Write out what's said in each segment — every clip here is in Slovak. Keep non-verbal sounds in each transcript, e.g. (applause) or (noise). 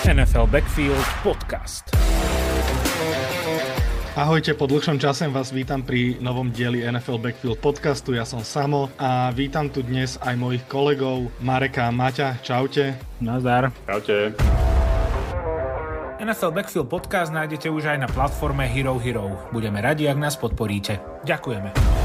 NFL Backfield Podcast. Ahojte, po dlhšom čase vás vítam pri novom dieli NFL Backfield podcastu. Ja som Samo a vítam tu dnes aj mojich kolegov Mareka a Maťa. Čaute. Nazdar. Čaute. NFL Backfield podcast nájdete už aj na platforme Hero Hero. Budeme radi, ak nás podporíte. Ďakujeme.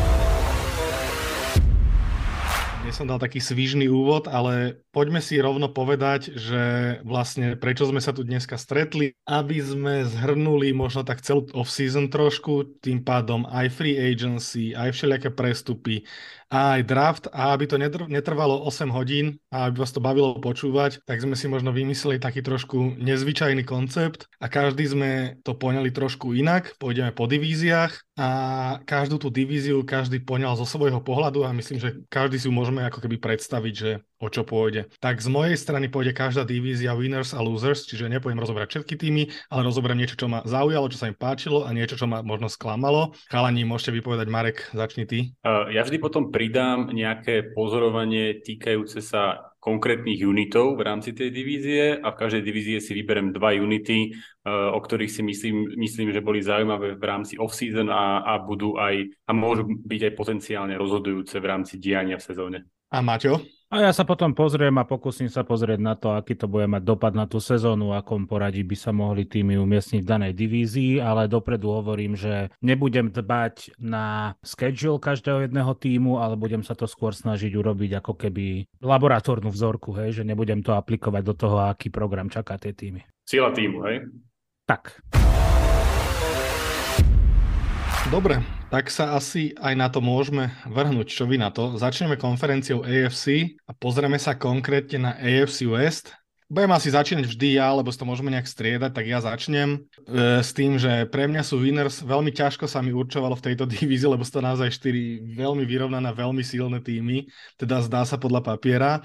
Som dal taký svižný úvod, ale poďme si rovno povedať, že vlastne prečo sme sa tu dneska stretli, aby sme zhrnuli možno tak celú off-season trošku, tým pádom aj free agency, aj všelijaké prestupy, aj draft. A aby to netrvalo 8 hodín a aby vás to bavilo počúvať, tak sme si možno vymysleli taký trošku nezvyčajný koncept a každý sme to poňali trošku inak, pôjdeme po divíziách a každú tú divíziu každý poňal zo svojho pohľadu a myslím, že každý si ju môžeme ako keby predstaviť, že o čo pôjde. Tak z mojej strany pôjde každá divízia winners a losers, čiže nepôjdem rozobrať všetky týmy, ale rozoberiem niečo, čo ma zaujalo, čo sa im páčilo a niečo, čo ma možno sklamalo. Chalani, môžete vypovedať, Marek, začni ty. Uh, ja vždy potom pridám nejaké pozorovanie týkajúce sa konkrétnych unitov v rámci tej divízie a v každej divízie si vyberem dva unity, o ktorých si myslím, myslím že boli zaujímavé v rámci off-season a, a budú aj a môžu byť aj potenciálne rozhodujúce v rámci diania v sezóne. A Maťo? A ja sa potom pozriem a pokúsim sa pozrieť na to, aký to bude mať dopad na tú sezónu, akom poradí by sa mohli týmy umiestniť v danej divízii, ale dopredu hovorím, že nebudem dbať na schedule každého jedného týmu, ale budem sa to skôr snažiť urobiť ako keby laboratórnu vzorku, hej, že nebudem to aplikovať do toho, aký program čaká tie týmy. Sila týmu, hej? Tak. Dobre, tak sa asi aj na to môžeme vrhnúť. Čo vy na to? Začneme konferenciou AFC a pozrieme sa konkrétne na AFC West. Budem asi začínať vždy ja, lebo to môžeme nejak striedať, tak ja začnem e, s tým, že pre mňa sú winners, veľmi ťažko sa mi určovalo v tejto (laughs) divízii, lebo sú to naozaj štyri veľmi vyrovnané, veľmi silné týmy, teda zdá sa podľa papiera.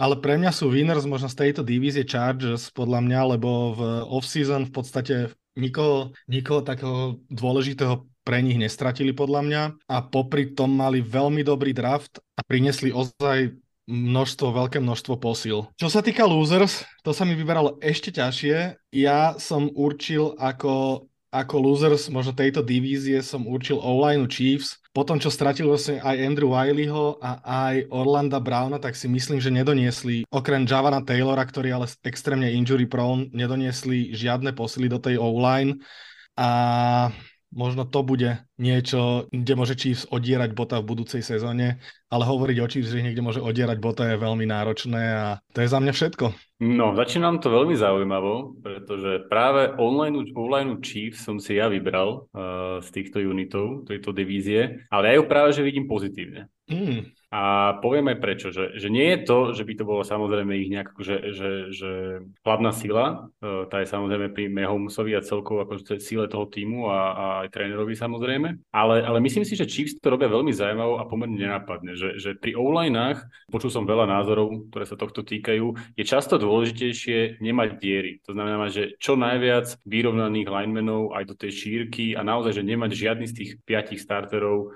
Ale pre mňa sú winners možno z tejto divízie Chargers, podľa mňa, lebo v off-season v podstate nikoho, nikoho takého dôležitého pre nich nestratili podľa mňa a popri tom mali veľmi dobrý draft a priniesli ozaj množstvo, veľké množstvo posil. Čo sa týka losers, to sa mi vyberalo ešte ťažšie. Ja som určil ako, ako losers možno tejto divízie som určil O-line Chiefs. Potom, čo stratil vlastne aj Andrew Wileyho a aj Orlanda Browna, tak si myslím, že nedoniesli, okrem Javana Taylora, ktorý ale extrémne injury prone, nedoniesli žiadne posily do tej O-line. A možno to bude niečo, kde môže Chiefs odierať bota v budúcej sezóne, ale hovoriť o Chiefs, že niekde môže odierať bota je veľmi náročné a to je za mňa všetko. No, začínam to veľmi zaujímavo, pretože práve online, online Chiefs som si ja vybral uh, z týchto unitov, tejto divízie, ale ja ju práve, že vidím pozitívne. Mm. A poviem aj prečo, že, že nie je to, že by to bolo samozrejme ich nejak, že, že, že hlavná sila, e, tá je samozrejme pri Mahomesovi a celkovo akože síle toho týmu a, a aj trénerovi samozrejme, ale, ale myslím si, že Chiefs to robia veľmi zaujímaво a pomerne nenápadne, že, že pri onlinách, počul som veľa názorov, ktoré sa tohto týkajú, je často dôležitejšie nemať diery. To znamená, že čo najviac vyrovnaných linemenov aj do tej šírky a naozaj, že nemať žiadny z tých piatich starterov e,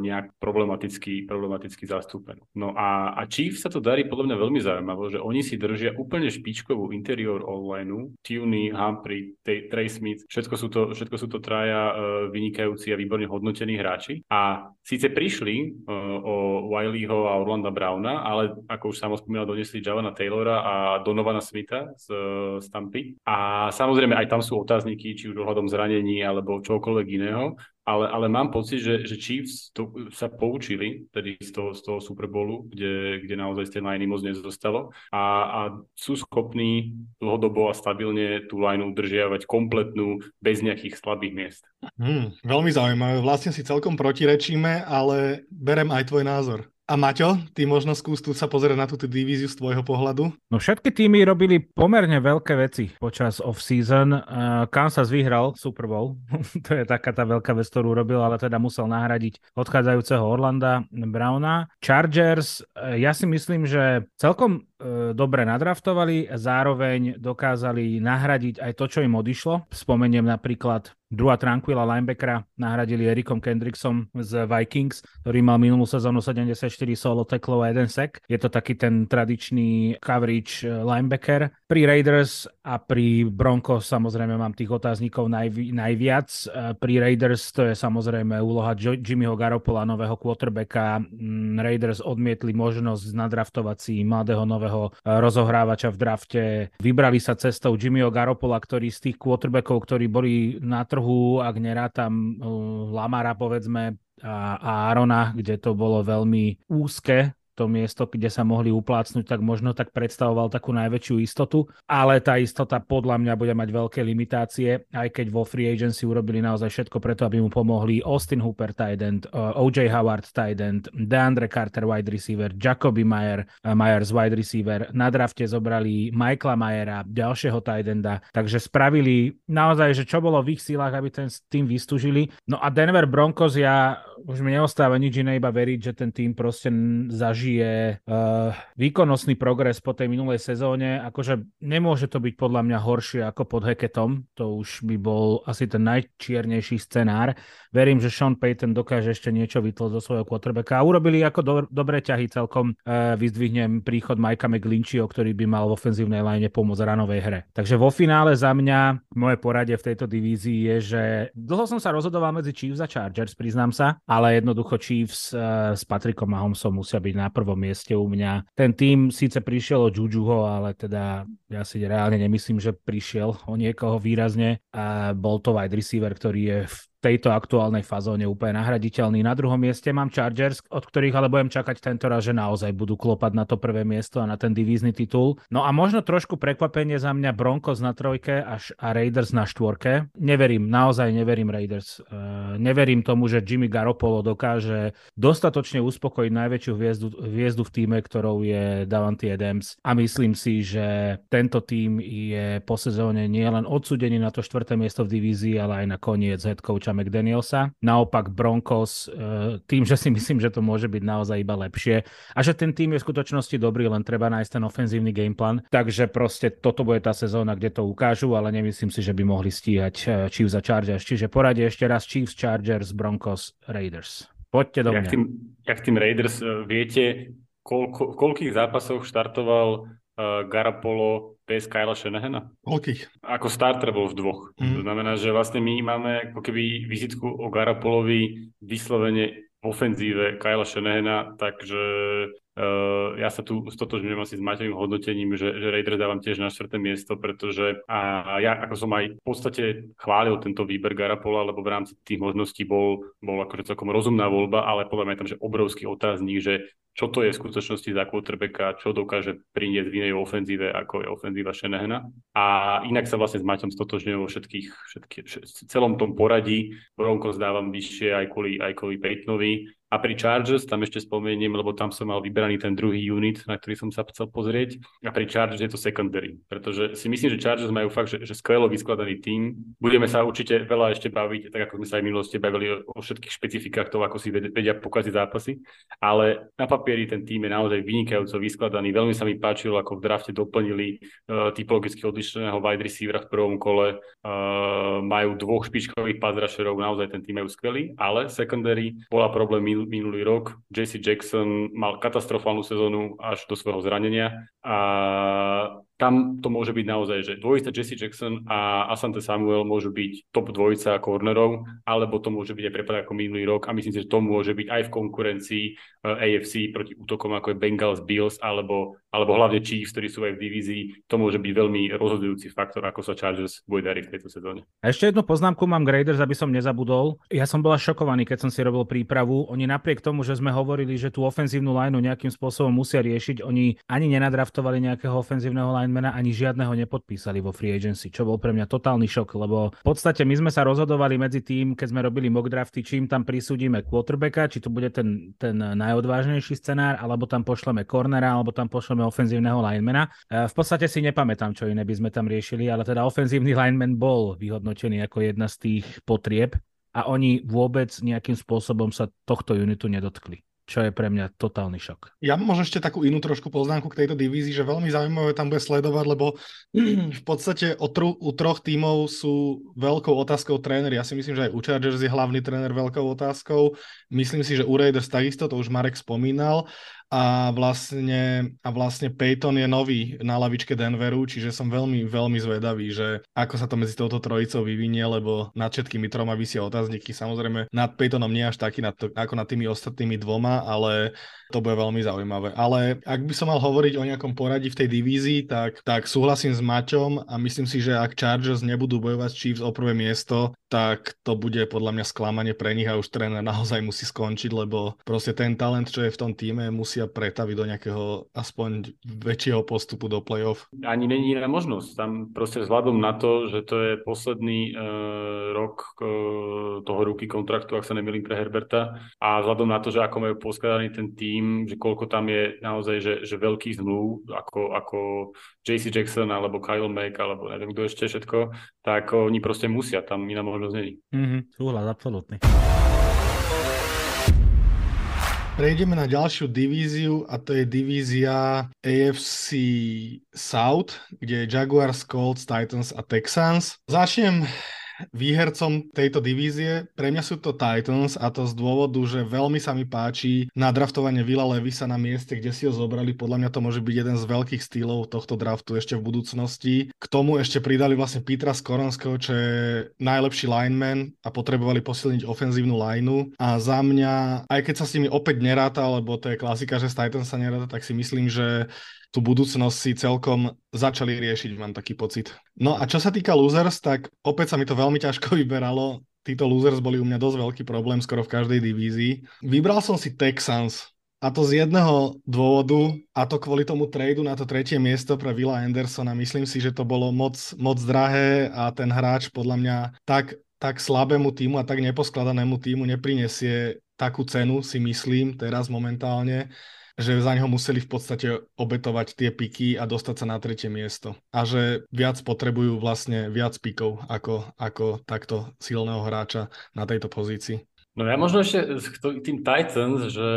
nejak problematický, problematický zastúpenú. No a, a Chief sa to darí podľa mňa veľmi zaujímavo, že oni si držia úplne špičkovú interior online, Tuny, Humphrey, Trey Smith, všetko sú to, všetko sú to traja uh, vynikajúci a výborne hodnotení hráči. A síce prišli uh, o Wileyho a Orlanda Browna, ale ako už som spomínal, donesli Javana Taylora a Donovana Smitha z, z Tampy. A samozrejme aj tam sú otázniky, či už ohľadom zranení alebo čokoľvek iného ale, ale mám pocit, že, že Chiefs to, sa poučili tedy z toho, z toho Super Bowlu, kde, kde naozaj z tej liney moc nezostalo a, a sú schopní dlhodobo a stabilne tú lineu udržiavať kompletnú bez nejakých slabých miest. Hmm, veľmi zaujímavé. Vlastne si celkom protirečíme, ale berem aj tvoj názor. A Maťo, ty možno skús tu sa pozrieť na túto divíziu z tvojho pohľadu? No všetky týmy robili pomerne veľké veci počas off-season. Uh, Kansas vyhral Super Bowl, (laughs) to je taká tá veľká vec, ktorú robil, ale teda musel nahradiť odchádzajúceho Orlanda Browna. Chargers, uh, ja si myslím, že celkom dobre nadraftovali, zároveň dokázali nahradiť aj to, čo im odišlo. Spomeniem napríklad Druhá Tranquila linebackera nahradili Erikom Kendricksom z Vikings, ktorý mal minulú sezónu 74 solo teklov a jeden sek. Je to taký ten tradičný coverage eh, linebacker. Pri Raiders a pri Broncos samozrejme mám tých otáznikov najvi, najviac. Eh, pri Raiders to je samozrejme úloha Jimmyho Garopola, nového quarterbacka. Mm, Raiders odmietli možnosť nadraftovať si mladého nového eh, rozohrávača v drafte. Vybrali sa cestou Jimmyho Garopola, ktorý z tých quarterbackov, ktorí boli na trhu ak nerátam uh, Lamara povedzme a Arona, kde to bolo veľmi úzke to miesto, kde sa mohli uplácnuť, tak možno tak predstavoval takú najväčšiu istotu, ale tá istota podľa mňa bude mať veľké limitácie, aj keď vo free agency urobili naozaj všetko preto, aby mu pomohli Austin Hooper tight end, uh, OJ Howard tight end, DeAndre Carter wide receiver, Jacoby Mayer, uh, Myers wide receiver, na drafte zobrali Michaela Mayera, ďalšieho tight enda, takže spravili naozaj, že čo bolo v ich sílach, aby ten tým vystúžili. No a Denver Broncos, ja už mi neostáva nič iné, iba veriť, že ten tým proste zažije je uh, výkonnostný progres po tej minulej sezóne. Akože nemôže to byť podľa mňa horšie ako pod Heketom. To už by bol asi ten najčiernejší scenár. Verím, že Sean Payton dokáže ešte niečo vytlať zo svojho quarterbacka. A urobili ako do, dobré ťahy celkom. Uh, vyzdvihnem príchod Majka McGlinchio, ktorý by mal v ofenzívnej line pomôcť ranovej hre. Takže vo finále za mňa moje poradie v tejto divízii je, že dlho som sa rozhodoval medzi Chiefs a Chargers, priznám sa, ale jednoducho Chiefs uh, s Patrickom Mahomesom musia byť na prvom mieste u mňa. Ten tým síce prišiel od Jujuho, ale teda ja si reálne nemyslím, že prišiel o niekoho výrazne. A bol to wide receiver, ktorý je v tejto aktuálnej fazóne úplne nahraditeľný. Na druhom mieste mám Chargers, od ktorých ale budem čakať tento raz, že naozaj budú klopať na to prvé miesto a na ten divízny titul. No a možno trošku prekvapenie za mňa Broncos na trojke až a Raiders na štvorke. Neverím, naozaj neverím Raiders. Uh, neverím tomu, že Jimmy Garoppolo dokáže dostatočne uspokojiť najväčšiu hviezdu, hviezdu v týme, ktorou je Davante Adams a myslím si, že tento tým je po sezóne nielen odsudený na to štvrté miesto v divízii, ale aj na koniec head coach Joša McDanielsa. Naopak Broncos, e, tým, že si myslím, že to môže byť naozaj iba lepšie a že ten tým je v skutočnosti dobrý, len treba nájsť ten ofenzívny gameplan. Takže proste toto bude tá sezóna, kde to ukážu, ale nemyslím si, že by mohli stíhať e, Chiefs a Chargers. Čiže poradie ešte raz Chiefs, Chargers, Broncos, Raiders. Poďte do mňa. Jak tým, jak tým Raiders, e, viete, koľko, v koľkých zápasoch štartoval uh, Garapolo bez Kyla Shanahana. Koľkých? Ako starter bol v dvoch. Mm. To znamená, že vlastne my máme ako keby vizitku o Garapolovi vyslovene v ofenzíve Kyla Shanahana, takže Uh, ja sa tu stotožňujem asi s Maťovým hodnotením, že, že Raiders dávam tiež na štvrté miesto, pretože a ja ako som aj v podstate chválil tento výber Garapola, lebo v rámci tých možností bol, bol akože celkom rozumná voľba, ale podľa mňa tam že obrovský otáznik, že čo to je v skutočnosti za quarterbacka, čo dokáže priniesť v inej ofenzíve, ako je ofenzíva Šenehna. A inak sa vlastne s Maťom stotožňujem vo všetkých, všetky, všetky, celom tom poradí. Broncos dávam vyššie aj kvôli, aj kvôli Peytonovi a pri Chargers, tam ešte spomeniem, lebo tam som mal vybraný ten druhý unit, na ktorý som sa chcel pozrieť. A pri Chargers je to secondary, pretože si myslím, že Chargers majú fakt, že, že skvelo vyskladaný tým. Budeme sa určite veľa ešte baviť, tak ako sme sa aj v minulosti bavili o, o všetkých špecifikách toho, ako si vedia pokaziť zápasy. Ale na papieri ten tým je naozaj vynikajúco vyskladaný. Veľmi sa mi páčilo, ako v drafte doplnili uh, typologicky odlišného wide receivera v prvom kole. Uh, majú dvoch špičkových pass naozaj ten tým majú skvelý, ale secondary bola problém minulý rok. JC Jackson mal katastrofálnu sezónu až do svojho zranenia a tam to môže byť naozaj, že dvojica Jesse Jackson a Asante Samuel môžu byť top dvojica cornerov, alebo to môže byť aj prepad ako minulý rok a myslím si, že to môže byť aj v konkurencii eh, AFC proti útokom ako je Bengals, Bills alebo, alebo hlavne Chiefs, ktorí sú aj v divízii. To môže byť veľmi rozhodujúci faktor, ako sa Chargers bude dariť v tejto sezóne. A ešte jednu poznámku mám Graders, aby som nezabudol. Ja som bola šokovaný, keď som si robil prípravu. Oni napriek tomu, že sme hovorili, že tú ofenzívnu lineu nejakým spôsobom musia riešiť, oni ani nenadraftovali nejakého ofenzívneho line linemana ani žiadneho nepodpísali vo free agency, čo bol pre mňa totálny šok, lebo v podstate my sme sa rozhodovali medzi tým, keď sme robili mock drafty, čím tam prisúdime quarterbacka, či to bude ten, ten najodvážnejší scenár, alebo tam pošleme cornera, alebo tam pošleme ofenzívneho linemana. E, v podstate si nepamätám, čo iné by sme tam riešili, ale teda ofenzívny lineman bol vyhodnotený ako jedna z tých potrieb a oni vôbec nejakým spôsobom sa tohto unitu nedotkli čo je pre mňa totálny šok. Ja mám ešte takú inú trošku poznámku k tejto divízii, že veľmi zaujímavé tam bude sledovať, lebo (clears throat) v podstate o tru, u troch tímov sú veľkou otázkou tréner. Ja si myslím, že aj u Chargers je hlavný tréner veľkou otázkou. Myslím si, že u Raiders takisto, to už Marek spomínal a vlastne, a vlastne Peyton je nový na lavičke Denveru, čiže som veľmi, veľmi zvedavý, že ako sa to medzi touto trojicou vyvinie, lebo nad všetkými troma vysia otázniky. Samozrejme, nad Peytonom nie až taký nad to, ako nad tými ostatnými dvoma, ale to bude veľmi zaujímavé. Ale ak by som mal hovoriť o nejakom poradí v tej divízii, tak, tak súhlasím s Maťom a myslím si, že ak Chargers nebudú bojovať Chiefs o prvé miesto, tak to bude podľa mňa sklamanie pre nich a už tréner naozaj musí skončiť, lebo proste ten talent, čo je v tom týme, musia pretaviť do nejakého aspoň väčšieho postupu do play-off. Ani není iná možnosť. Tam proste vzhľadom na to, že to je posledný uh, rok uh, toho ruky kontraktu, ak sa nemýlim pre Herberta, a vzhľadom na to, že ako majú poskladaný ten tým, že koľko tam je naozaj, že, že veľkých zmluv, ako, ako JC Jackson alebo Kyle Mack alebo neviem kto ešte všetko, tak oni proste musia, tam iná možnosť není. Mm-hmm, súhlas, absolútny. Prejdeme na ďalšiu divíziu a to je divízia AFC South, kde je Jaguars, Colts, Titans a Texans. Začnem výhercom tejto divízie. Pre mňa sú to Titans a to z dôvodu, že veľmi sa mi páči nadraftovanie Vila Levisa na mieste, kde si ho zobrali. Podľa mňa to môže byť jeden z veľkých stýlov tohto draftu ešte v budúcnosti. K tomu ešte pridali vlastne Petra Skoronského, čo je najlepší lineman a potrebovali posilniť ofenzívnu lineu. A za mňa, aj keď sa s nimi opäť neráta, lebo to je klasika, že s Titans sa neráta, tak si myslím, že tú budúcnosť si celkom začali riešiť, mám taký pocit. No a čo sa týka losers, tak opäť sa mi to veľmi ťažko (laughs) vyberalo. Títo losers boli u mňa dosť veľký problém skoro v každej divízii. Vybral som si Texans, a to z jedného dôvodu, a to kvôli tomu tradu na to tretie miesto pre Villa Andersona. Myslím si, že to bolo moc, moc drahé a ten hráč podľa mňa tak, tak slabému týmu a tak neposkladanému týmu neprinesie takú cenu, si myslím, teraz momentálne že za neho museli v podstate obetovať tie piky a dostať sa na tretie miesto. A že viac potrebujú vlastne viac pikov ako, ako takto silného hráča na tejto pozícii. No ja možno ešte k tým Titans, že,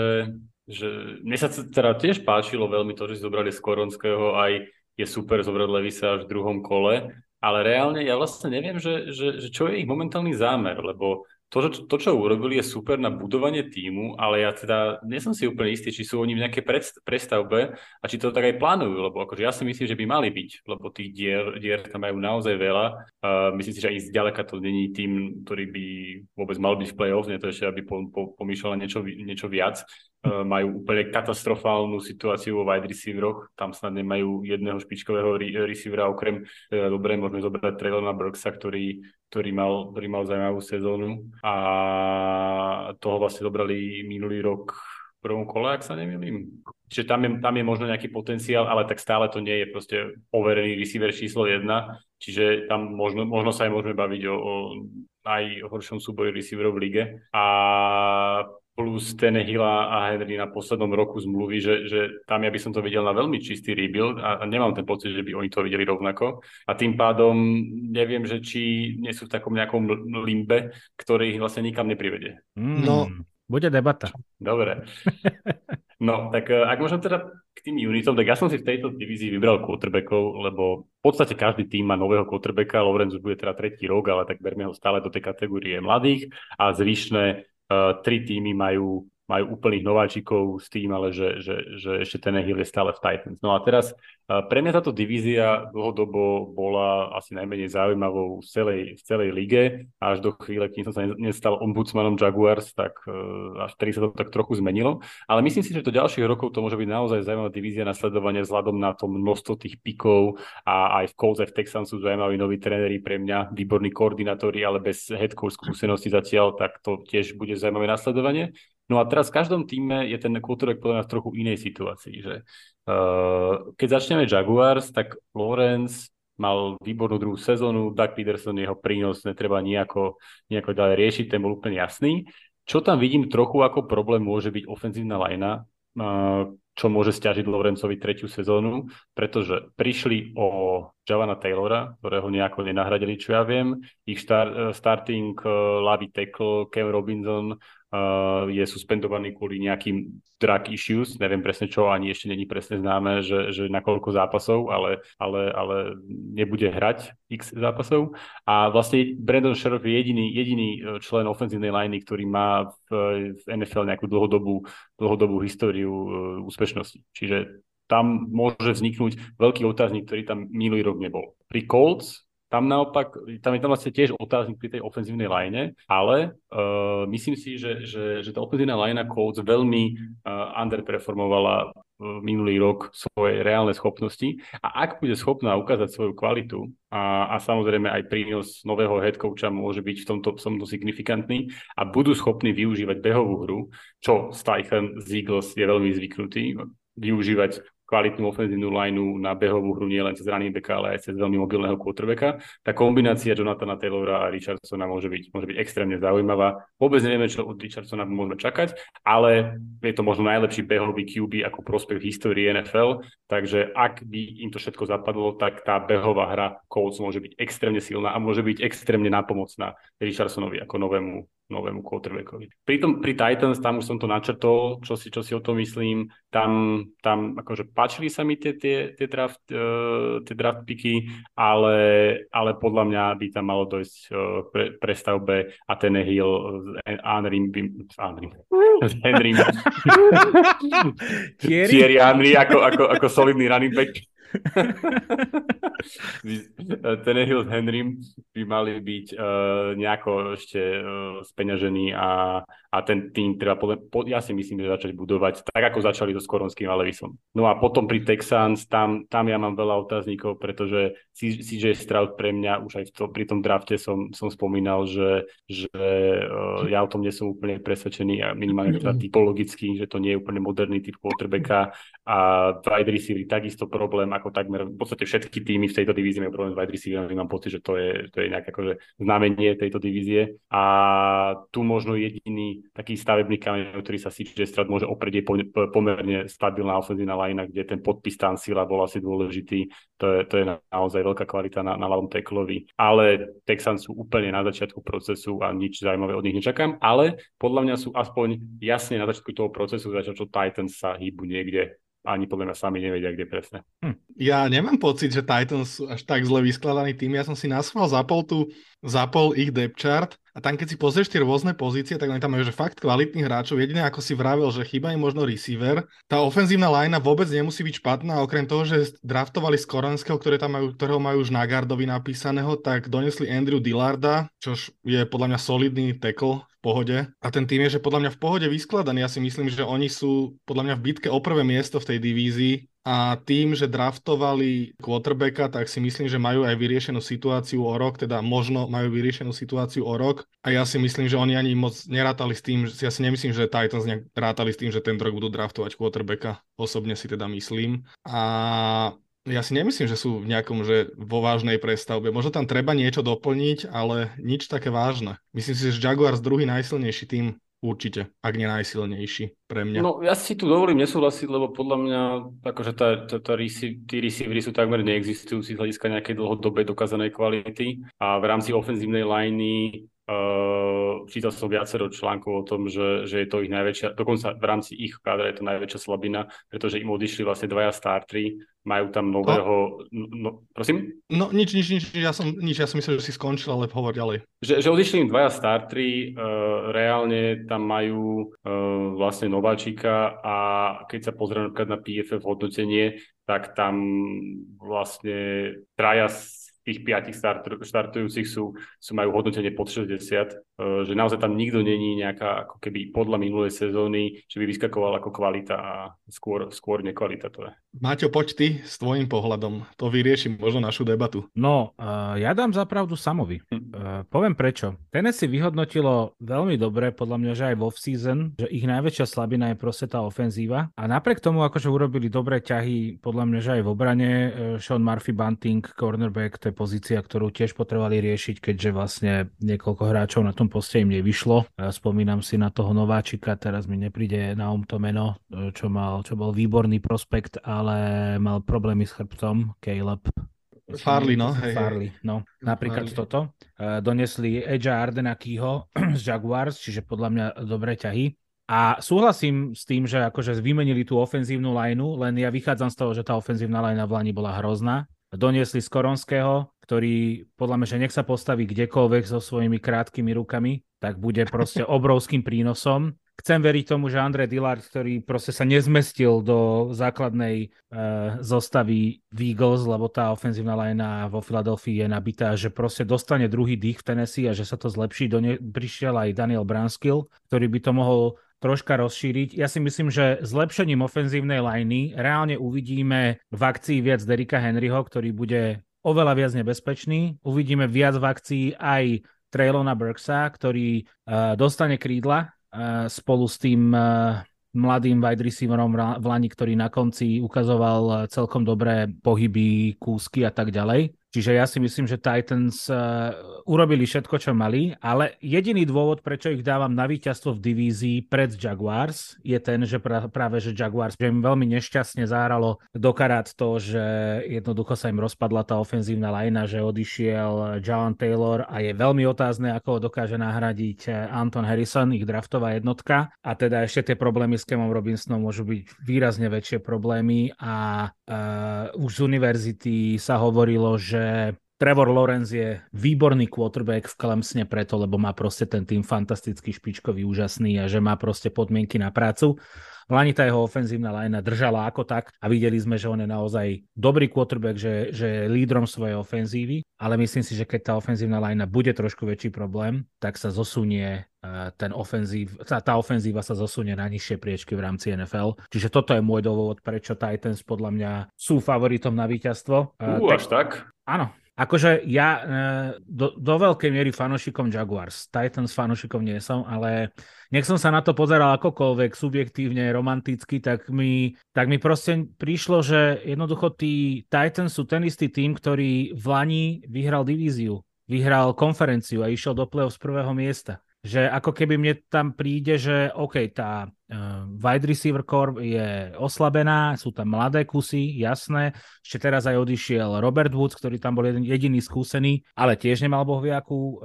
že mne sa teda tiež páčilo veľmi to, že si zobrali Skoronského, aj je super zobrať Levisa až v druhom kole, ale reálne ja vlastne neviem, že, že, že čo je ich momentálny zámer, lebo to, to, to, čo urobili, je super na budovanie týmu, ale ja teda nie som si úplne istý, či sú oni v nejakej prestavbe a či to tak aj plánujú, lebo akože ja si myslím, že by mali byť, lebo tých dier, dier tam majú naozaj veľa. Uh, myslím si, že aj zďaleka to není tým, ktorý by vôbec mal byť v play-off, nie to ešte, aby po, po, pomýšľal niečo, niečo viac. Uh, majú úplne katastrofálnu situáciu vo wide receiveroch, tam snad nemajú jedného špičkového re- receivera, okrem, uh, dobre, môžeme zobrať Traylona Burksa, ktorý ktorý mal, ktorý mal zaujímavú sezónu a toho vlastne dobrali minulý rok v prvom kole, ak sa nemýlim. Čiže tam je, tam je možno nejaký potenciál, ale tak stále to nie je proste overený receiver číslo jedna, čiže tam možno, možno sa aj môžeme baviť o, o najhoršom súboji receiverov v lige. A plus Tenehilla a Henry na poslednom roku zmluvy, že, že tam ja by som to videl na veľmi čistý rebuild a, a nemám ten pocit, že by oni to videli rovnako. A tým pádom neviem, že či nie sú v takom nejakom limbe, ktorý ich vlastne nikam neprivede. Mm, no, bude debata. Dobre. (laughs) No, tak e, ak môžem teda k tým unitom, tak ja som si v tejto divízii vybral quarterbackov, lebo v podstate každý tým má nového quarterbacka, Lorenz už bude teda tretí rok, ale tak berme ho stále do tej kategórie mladých a zvyšné tri týmy majú majú úplných nováčikov s tým, ale že, že, že ešte ten Hill je stále v Titans. No a teraz pre mňa táto divízia dlhodobo bola asi najmenej zaujímavou v celej, v celej lige až do chvíle, kým som sa nestal ombudsmanom Jaguars, tak e, až vtedy sa to tak trochu zmenilo. Ale myslím si, že do ďalších rokov to môže byť naozaj zaujímavá divízia nasledovania vzhľadom na to množstvo tých pikov a aj v Colts, aj v Texans sú zaujímaví noví tréneri pre mňa, výborní koordinátori, ale bez headcoach skúsenosti zatiaľ, tak to tiež bude zaujímavé nasledovanie. No a teraz v každom týme je ten quarterback podľa nás trochu inej situácii, že uh, keď začneme Jaguars, tak Lawrence mal výbornú druhú sezónu, Doug Peterson, jeho prínos netreba nejako, nejako ďalej riešiť, ten bol úplne jasný. Čo tam vidím trochu ako problém môže byť ofenzívna lajna, uh, čo môže stiažiť Lorencovi tretiu sezónu, pretože prišli o Javana Taylora, ktorého nejako nenahradili, čo ja viem. Ich star, starting uh, Lavi tackle, Cam Robinson uh, je suspendovaný kvôli nejakým drug issues, neviem presne čo, ani ešte není presne známe, že, že na koľko zápasov, ale, ale, ale nebude hrať x zápasov. A vlastne Brandon Sheriff je jediný, jediný e, člen ofenzívnej liney, ktorý má v, v NFL nejakú dlhodobú, dlhodobú históriu uh, úspešnosti. Čiže tam môže vzniknúť veľký otáznik, ktorý tam minulý rok nebol. Pri Colts tam naopak, tam je tam vlastne tiež otáznik pri tej ofenzívnej line, ale uh, myslím si, že, že, že tá ofenzívna line Colts veľmi uh, underperformovala uh, minulý rok svoje reálne schopnosti. A ak bude schopná ukázať svoju kvalitu a, a samozrejme aj prínos nového head coacha môže byť v tomto, v tomto signifikantný a budú schopní využívať behovú hru, čo Steichen z Eagles je veľmi zvyknutý, využívať kvalitnú ofenzívnu lineu na behovú hru nielen cez running backa, ale aj cez veľmi mobilného quarterbacka. Tá kombinácia Jonathana Taylora a Richardsona môže byť, môže byť extrémne zaujímavá. Vôbec nevieme, čo od Richardsona môžeme čakať, ale je to možno najlepší behový QB ako prospekt v histórii NFL, takže ak by im to všetko zapadlo, tak tá behová hra Colts môže byť extrémne silná a môže byť extrémne nápomocná Richardsonovi ako novému novému quarterbackovi. Pri, tom, pri Titans, tam už som to načrtol, čo si, čo si o tom myslím, tam, tam akože páčili sa mi tie, tie, tie, draft, uh, tie draft picky, ale, ale podľa mňa by tam malo dojsť uh, pre, prestavbe a ten Hill s Henrym, s Henrym, (laughs) s Henrym, Thierry Henry ako, ako, ako solidný running back Tenehill s Henrym by mali byť uh, nejako ešte uh, speňažení a, a ten tým treba, po, po, ja si myslím, že začať budovať tak, ako začali so Skoronským a Levisom. No a potom pri Texans, tam, tam ja mám veľa otáznikov, pretože CJ Stroud pre mňa, už aj to, pri tom drafte som, som spomínal, že, že uh, ja o tom nie som úplne presvedčený a minimálne teda typologicky, že to nie je úplne moderný typ quarterbacka a wide receiver takisto problém, ako takmer v podstate všetky týmy v tejto divízii majú problém s wide receivermi, mám pocit, že to je, to je nejaké akože znamenie tejto divízie. A tu možno jediný taký stavebný kameň, ktorý sa CJ Stroud môže oprieť, je pomerne stabilná ofenzívna lajna, kde ten podpis tam sila bol asi dôležitý. To je, to je naozaj veľká kvalita na, na ľavom teklovi. Ale Texans sú úplne na začiatku procesu a nič zaujímavé od nich nečakám, ale podľa mňa sú aspoň jasne na začiatku toho procesu, začal čo Titans sa hýbu niekde ani podľa mňa sami nevedia, kde presne. Hm. Ja nemám pocit, že Titans sú až tak zle vyskladaný tým. Ja som si nasval zapol tu, zapol ich depth chart a tam, keď si pozrieš tie rôzne pozície, tak oni tam majú že fakt kvalitných hráčov. Jediné, ako si vravel, že chýba im možno receiver. Tá ofenzívna linea vôbec nemusí byť špatná, okrem toho, že draftovali z Koranského, ktoré tam majú, ktorého majú už na gardovi napísaného, tak donesli Andrew Dillarda, čo je podľa mňa solidný tackle pohode. A ten tým je, že podľa mňa v pohode vyskladaný. Ja si myslím, že oni sú podľa mňa v bitke o prvé miesto v tej divízii a tým, že draftovali quarterbacka, tak si myslím, že majú aj vyriešenú situáciu o rok, teda možno majú vyriešenú situáciu o rok a ja si myslím, že oni ani moc nerátali s tým, ja si nemyslím, že Titans rátali s tým, že ten rok budú draftovať quarterbacka, osobne si teda myslím a ja si nemyslím, že sú v nejakom, že vo vážnej prestavbe. Možno tam treba niečo doplniť, ale nič také vážne. Myslím si, že Jaguars druhý najsilnejší tým Určite, ak nie najsilnejší pre mňa. No ja si tu dovolím nesúhlasiť, lebo podľa mňa akože tá, tá, tá tí receivery sú takmer neexistujúci z hľadiska nejakej dlhodobej dokázanej kvality a v rámci ofenzívnej liney Uh, čítal som viacero článkov o tom, že, že je to ich najväčšia, dokonca v rámci ich kádra je to najväčšia slabina, pretože im odišli vlastne dvaja startri, majú tam nového, no, no prosím? No nič, nič, nič, ja som, nič, ja som myslel, že si skončil, ale hovor ďalej. Že, že odišli im dvaja startri, uh, reálne tam majú uh, vlastne nováčika a keď sa pozrieme na PFF hodnotenie, tak tam vlastne traja tých piatich start, štartujúcich sú, sú majú hodnotenie pod 60, eh, že naozaj tam nikto není nejaká ako keby podľa minulej sezóny, že by vyskakoval ako kvalita a skôr, skôr nekvalita to je. Maťo, poď ty s tvojim pohľadom, to vyrieši možno našu debatu. No, uh, ja dám zapravdu Samovi. Hm. Uh, poviem prečo. si vyhodnotilo veľmi dobre, podľa mňa, že aj v off-season, že ich najväčšia slabina je proste tá ofenzíva a napriek tomu, akože urobili dobré ťahy, podľa mňa, že aj v obrane, uh, Sean Murphy Bunting, cornerback, to je pozícia, ktorú tiež potrebovali riešiť, keďže vlastne niekoľko hráčov na tom poste im nevyšlo. Spomínam si na toho nováčika, teraz mi nepríde na um to meno, čo, mal, čo bol výborný prospekt, ale mal problémy s chrbtom, Caleb Farley, no. Hej, Farley, no. Napríklad Farley. toto. Uh, donesli Edge Ardena Keyho (clears throat) z Jaguars, čiže podľa mňa dobré ťahy. A súhlasím s tým, že akože vymenili tú ofenzívnu lineu, len ja vychádzam z toho, že tá ofenzívna linea v Lani bola hrozná. Doniesli Skoronského, ktorý podľa mňa, že nech sa postaví kdekoľvek so svojimi krátkými rukami, tak bude proste (laughs) obrovským prínosom chcem veriť tomu, že Andre Dillard, ktorý proste sa nezmestil do základnej uh, zostavy Eagles, lebo tá ofenzívna lajna vo Filadelfii je nabitá, že proste dostane druhý dých v Tennessee a že sa to zlepší. Do ne- prišiel aj Daniel Branskill, ktorý by to mohol troška rozšíriť. Ja si myslím, že zlepšením ofenzívnej lajny reálne uvidíme v akcii viac Derika Henryho, ktorý bude oveľa viac nebezpečný. Uvidíme viac v akcii aj Traylona Burksa, ktorý uh, dostane krídla spolu s tým mladým wide receiverom v Lani, ktorý na konci ukazoval celkom dobré pohyby, kúsky a tak ďalej. Čiže ja si myslím, že Titans uh, urobili všetko, čo mali, ale jediný dôvod, prečo ich dávam na víťazstvo v divízii pred Jaguars, je ten, že pra, práve, že Jaguars že im veľmi nešťastne zahralo do to, že jednoducho sa im rozpadla tá ofenzívna lajna, že odišiel Jalan Taylor a je veľmi otázne, ako ho dokáže nahradiť Anton Harrison, ich draftová jednotka. A teda ešte tie problémy s Kemom Robinsonom môžu byť výrazne väčšie problémy a uh, už z univerzity sa hovorilo, že Trevor Lawrence je výborný quarterback v Clemsone preto, lebo má proste ten tým fantastický, špičkový, úžasný a že má proste podmienky na prácu. Lani tá jeho ofenzívna lajna držala ako tak a videli sme, že on je naozaj dobrý quarterback, že, že je lídrom svojej ofenzívy, ale myslím si, že keď tá ofenzívna lajna bude trošku väčší problém, tak sa zosunie ten ofenzív, tá, tá ofenzíva sa zosunie na nižšie priečky v rámci NFL. Čiže toto je môj dôvod, prečo Titans podľa mňa sú favoritom na víťazstvo. Uh, až tak? Áno, Akože ja e, do, do veľkej miery fanošikom Jaguars. Titans fanošikom nie som, ale nech som sa na to pozeral akokoľvek subjektívne, romanticky, tak mi, tak mi proste prišlo, že jednoducho tí Titans sú ten istý tým, ktorý v Lani vyhral divíziu, vyhral konferenciu a išiel do play-off z prvého miesta že ako keby mne tam príde, že OK, tá wide receiver core je oslabená, sú tam mladé kusy, jasné. Ešte teraz aj odišiel Robert Woods, ktorý tam bol jediný skúsený, ale tiež nemal bohviakú um,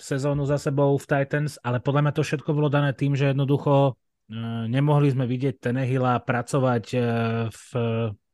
sezónu za sebou v Titans, ale podľa mňa to všetko bolo dané tým, že jednoducho uh, nemohli sme vidieť Tenehila pracovať uh, v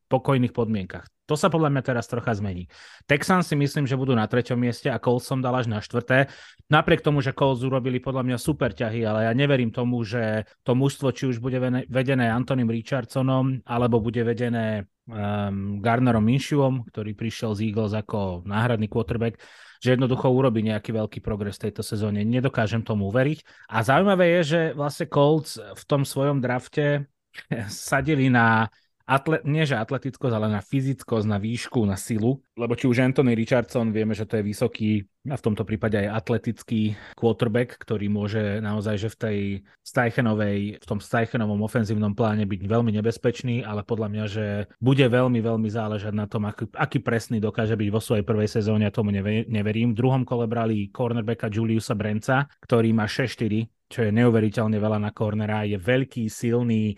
pokojných podmienkach. To sa podľa mňa teraz trocha zmení. Texans si myslím, že budú na treťom mieste a Colts som dal až na štvrté. Napriek tomu, že Colts urobili podľa mňa super ťahy, ale ja neverím tomu, že to mužstvo či už bude vedené Antonym Richardsonom, alebo bude vedené um, Garnerom Minshewom, ktorý prišiel z Eagles ako náhradný quarterback, že jednoducho urobí nejaký veľký progres v tejto sezóne. Nedokážem tomu uveriť. A zaujímavé je, že vlastne Colts v tom svojom drafte (laughs) sadili na atle, nie že atletickosť, ale na fyzickosť, na výšku, na silu. Lebo či už Anthony Richardson, vieme, že to je vysoký a v tomto prípade aj atletický quarterback, ktorý môže naozaj, že v tej Steichenovej, v tom Steichenovom ofenzívnom pláne byť veľmi nebezpečný, ale podľa mňa, že bude veľmi, veľmi záležať na tom, aký, aký presný dokáže byť vo svojej prvej sezóne, ja tomu neverím. V druhom kole brali cornerbacka Juliusa Brenca, ktorý má 6-4, čo je neuveriteľne veľa na cornera, je veľký, silný,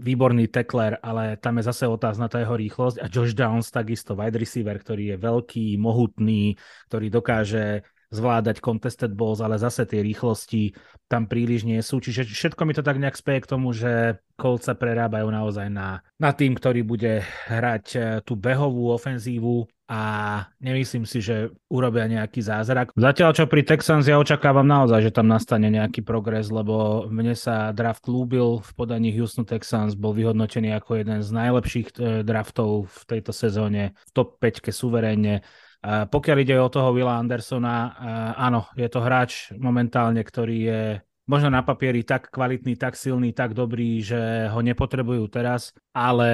výborný tekler, ale tam je zase otázna tá jeho rýchlosť a Josh Downs takisto wide receiver, ktorý je veľký, mohutný, ktorý dokáže zvládať contested balls, ale zase tie rýchlosti tam príliš nie sú. Čiže všetko mi to tak nejak speje k tomu, že Colts sa prerábajú naozaj na, na tým, ktorý bude hrať eh, tú behovú ofenzívu a nemyslím si, že urobia nejaký zázrak. Zatiaľ, čo pri Texans ja očakávam naozaj, že tam nastane nejaký progres, lebo mne sa draft lúbil v podaní Houston Texans, bol vyhodnotený ako jeden z najlepších eh, draftov v tejto sezóne, v top 5 suverénne pokiaľ ide o toho Willa Andersona, áno, je to hráč momentálne, ktorý je možno na papieri tak kvalitný, tak silný, tak dobrý, že ho nepotrebujú teraz, ale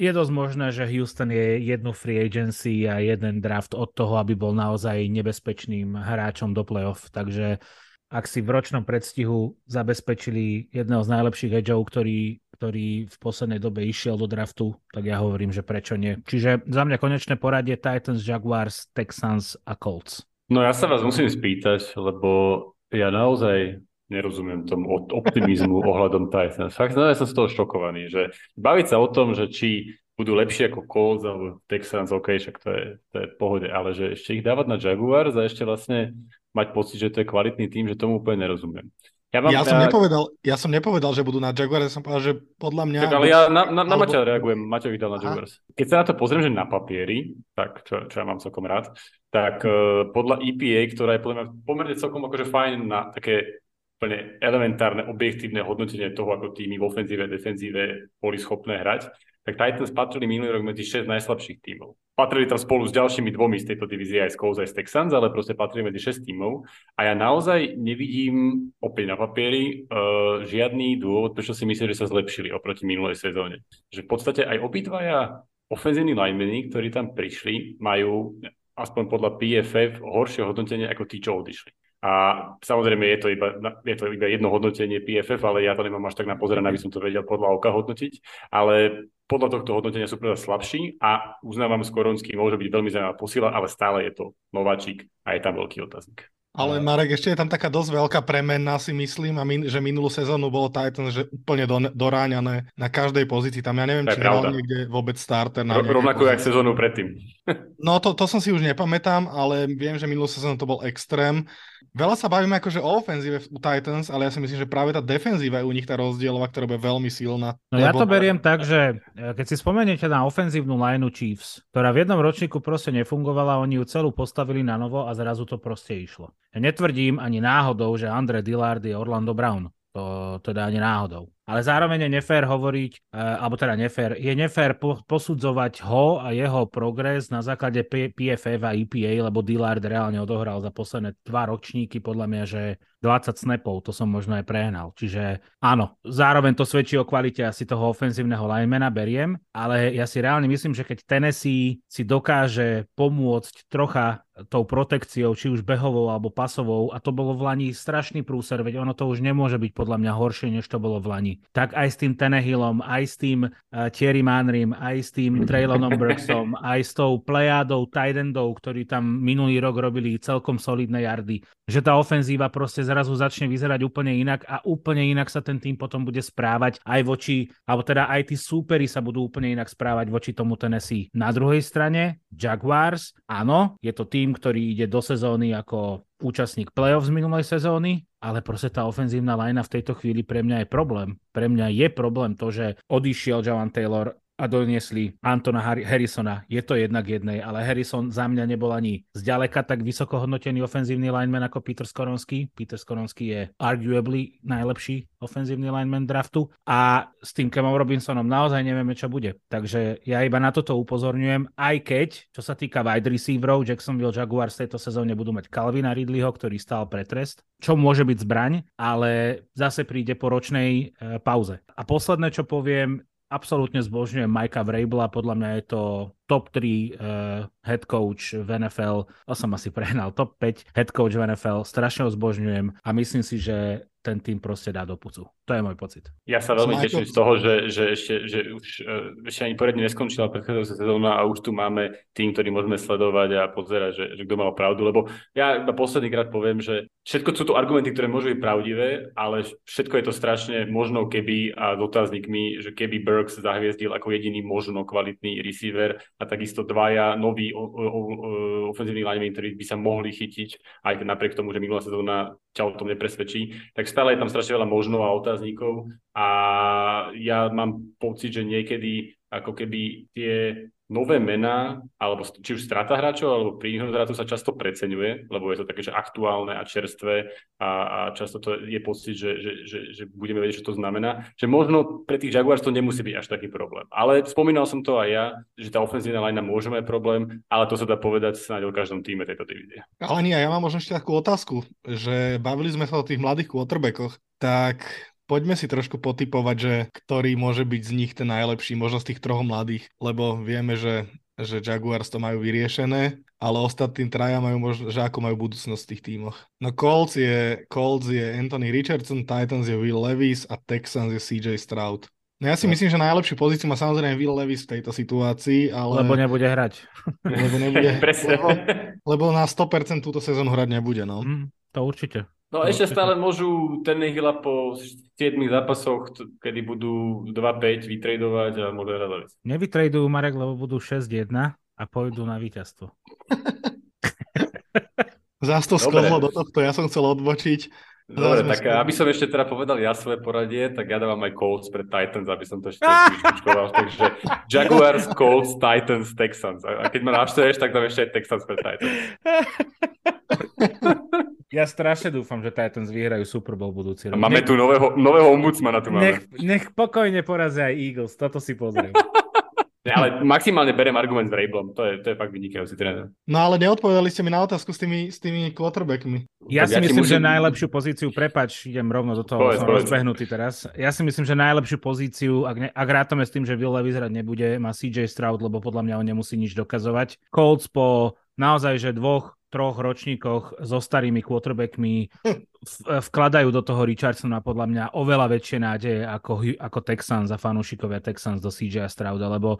je dosť možné, že Houston je jednu free agency a jeden draft od toho, aby bol naozaj nebezpečným hráčom do playoff. Takže ak si v ročnom predstihu zabezpečili jedného z najlepších edgeov, ktorý ktorý v poslednej dobe išiel do draftu, tak ja hovorím, že prečo nie. Čiže za mňa konečné poradie Titans, Jaguars, Texans a Colts. No ja sa vás musím spýtať, lebo ja naozaj nerozumiem tomu optimizmu (laughs) ohľadom Titans. Fakt, ja som z toho šokovaný, že baviť sa o tom, že či budú lepšie ako Colts alebo Texans, OK, však to je, to je pohode, ale že ešte ich dávať na Jaguars a ešte vlastne mať pocit, že to je kvalitný tým, že tomu úplne nerozumiem. Ja, mám, ja, som. Nepovedal, ja som nepovedal, že budú na Jaguars, ja som povedal, že podľa mňa... Tak ale ja na, na, na alebo... Maťa reagujem, Maťo ich dal na Jaguars. Keď sa na to pozriem, že na papieri, tak čo, čo ja mám celkom rád, tak uh, podľa EPA, ktorá je podľa mňa pomerne celkom akože fajn na také úplne elementárne, objektívne hodnotenie toho, ako týmy v ofenzíve defenzíve boli schopné hrať, tak Titans patrili minulý rok medzi 6 najslabších tímov. Patrili tam spolu s ďalšími dvomi z tejto divízie aj z Colts, aj z Texans, ale proste patrili medzi 6 tímov a ja naozaj nevidím opäť na papieri uh, žiadny dôvod, prečo si myslím, že sa zlepšili oproti minulej sezóne. Že v podstate aj obidvaja ofenzívni linemeni, ktorí tam prišli, majú aspoň podľa PFF horšie hodnotenie ako tí, čo odišli. A samozrejme je to, iba, je to iba jedno hodnotenie PFF, ale ja to nemám až tak na pozerané, aby som to vedel podľa oka hodnotiť. Ale podľa tohto hodnotenia sú predsa slabší a uznávam, Skoronský môže byť veľmi zaujímavá posila, ale stále je to nováčik a je tam veľký otáznik. Ale Marek, ešte je tam taká dosť veľká premena, si myslím, a min, že minulú sezónu bolo Titans že úplne do, doráňané na každej pozícii. Tam ja neviem, či hral niekde vôbec starter. Na R- rovnako jak sezónu predtým. (laughs) no to, to som si už nepamätám, ale viem, že minulú sezónu to bol extrém. Veľa sa bavíme akože o ofenzíve u Titans, ale ja si myslím, že práve tá defenzíva je u nich tá rozdielová, ktorá bude veľmi silná. No lebo... ja to beriem tak, že e, keď si spomeniete na ofenzívnu lineu Chiefs, ktorá v jednom ročníku proste nefungovala, oni ju celú postavili na novo a zrazu to proste išlo. Netvrdím ani náhodou, že Andre Dillard je Orlando Brown. To teda ani náhodou. Ale zároveň je nefér hovoriť, uh, alebo teda nefér, je nefér po, posudzovať ho a jeho progres na základe PFF a EPA, lebo Dillard reálne odohral za posledné dva ročníky podľa mňa, že 20 snapov, to som možno aj prehnal. Čiže áno, zároveň to svedčí o kvalite asi toho ofenzívneho linemana, beriem, ale ja si reálne myslím, že keď Tennessee si dokáže pomôcť trocha tou protekciou, či už behovou alebo pasovou, a to bolo v Lani strašný prúser, veď ono to už nemôže byť podľa mňa horšie, než to bolo v Lani tak aj s tým Tenehillom, aj s tým uh, Thierry Manrym, aj s tým Traylonom Burksom, (laughs) aj s tou plejádou Tidendou, ktorí tam minulý rok robili celkom solidné jardy. Že tá ofenzíva proste zrazu začne vyzerať úplne inak a úplne inak sa ten tým potom bude správať aj voči, alebo teda aj tí súperi sa budú úplne inak správať voči tomu Tennessee. Na druhej strane Jaguars, áno, je to tým, ktorý ide do sezóny ako účastník playoff z minulej sezóny, ale proste tá ofenzívna linea v tejto chvíli pre mňa je problém. Pre mňa je problém to, že odišiel Javan Taylor a doniesli Antona Harrisona. Je to jednak jednej, ale Harrison za mňa nebol ani zďaleka tak vysoko hodnotený ofenzívny lineman ako Peter Skoronský. Peter Skoronský je arguably najlepší ofenzívny lineman draftu a s tým Kemom Robinsonom naozaj nevieme, čo bude. Takže ja iba na toto upozorňujem, aj keď, čo sa týka wide receiverov, Jacksonville Jaguars tejto sezóne budú mať Calvina Ridleyho, ktorý stál pre trest, čo môže byť zbraň, ale zase príde po ročnej e, pauze. A posledné, čo poviem, absolútne zbožňujem Majka Vrabela, podľa mňa je to top 3 uh, eh, head coach v NFL, to som asi prehnal, top 5 head coach v NFL, strašne ho zbožňujem a myslím si, že ten tým proste dá do pucu. To je môj pocit. Ja sa veľmi teším z toho, že, že ešte, že už uh, ešte ani poriadne neskončila predchádzajúca sezóna a už tu máme tým, ktorý môžeme sledovať a pozerať, že, že kto mal pravdu, lebo ja iba posledný krát poviem, že všetko sú to argumenty, ktoré môžu byť pravdivé, ale všetko je to strašne možno keby a dotazníkmi, že keby Burks zahviezdil ako jediný možno kvalitný receiver a takisto dvaja noví ofenzívni linemen, ktorí by sa mohli chytiť, aj napriek tomu, že minulá sezóna ťa o tom nepresvedčí, tak stále je tam strašne veľa možno a otáznikov a ja mám pocit, že niekedy ako keby tie nové mená, alebo či už strata hráčov, alebo prínos hráčov sa často preceňuje, lebo je to také, že aktuálne a čerstvé a, a často to je pocit, že, že, že, že budeme vedieť, čo to znamená. Že možno pre tých Jaguars to nemusí byť až taký problém. Ale spomínal som to aj ja, že tá ofenzívna linea môže mať problém, ale to sa dá povedať snáď o každom týme tejto divízie. Ale nie, ja mám možno ešte takú otázku, že bavili sme sa o tých mladých quarterbackoch, tak poďme si trošku potypovať, že ktorý môže byť z nich ten najlepší, možno z tých troch mladých, lebo vieme, že, že Jaguars to majú vyriešené, ale ostatní traja majú možno, že ako majú budúcnosť v tých tímoch. No Colts je, Colts je Anthony Richardson, Titans je Will Levis a Texans je CJ Stroud. No ja si no. myslím, že najlepšiu pozíciu má samozrejme Will Levis v tejto situácii, ale... Lebo nebude hrať. Lebo nebude, (laughs) lebo, lebo na 100% túto sezónu hrať nebude, no. Mm, to určite. No, no ešte stále môžu Tennehilla po 7 zápasoch, kedy budú 2-5 vytredovať a môže hrať Nevytredujú Marek, lebo budú 6-1 a pôjdu na víťazstvo. (laughs) Zás to sklzlo do tohto, ja som chcel odbočiť. Dobre, tak skôr... aby som ešte teda povedal ja svoje poradie, tak ja dávam aj Colts pred Titans, aby som to ešte (laughs) vyšpičkoval. Takže Jaguars, Colts, Titans, Texans. A keď ma navštevuješ, tak dám ešte aj Texans pred Titans. (laughs) Ja strašne dúfam, že Titans vyhrajú Super Bowl budúci rok. Máme nech... tu nového, nového ombudsmana. Tu máme. Nech, nech pokojne porazia aj Eagles, toto si pozriem. (laughs) Ja, ale maximálne berem argument s Vrabelom, to je, to je fakt vynikajúci tréner. No ale neodpovedali ste mi na otázku s tými, s tými quarterbackmi. Ja si ja myslím, musím... že najlepšiu pozíciu, prepač, idem rovno do toho, povedz, som povedz. rozbehnutý teraz. Ja si myslím, že najlepšiu pozíciu, ak, ne, ak rátame s tým, že Will Levis hrať nebude, má CJ Stroud, lebo podľa mňa on nemusí nič dokazovať. Colts po naozaj, že dvoch troch ročníkoch so starými quarterbackmi vkladajú do toho Richardsona podľa mňa oveľa väčšie nádeje ako, ako Texans a fanúšikovia Texans do CJ Strouda, lebo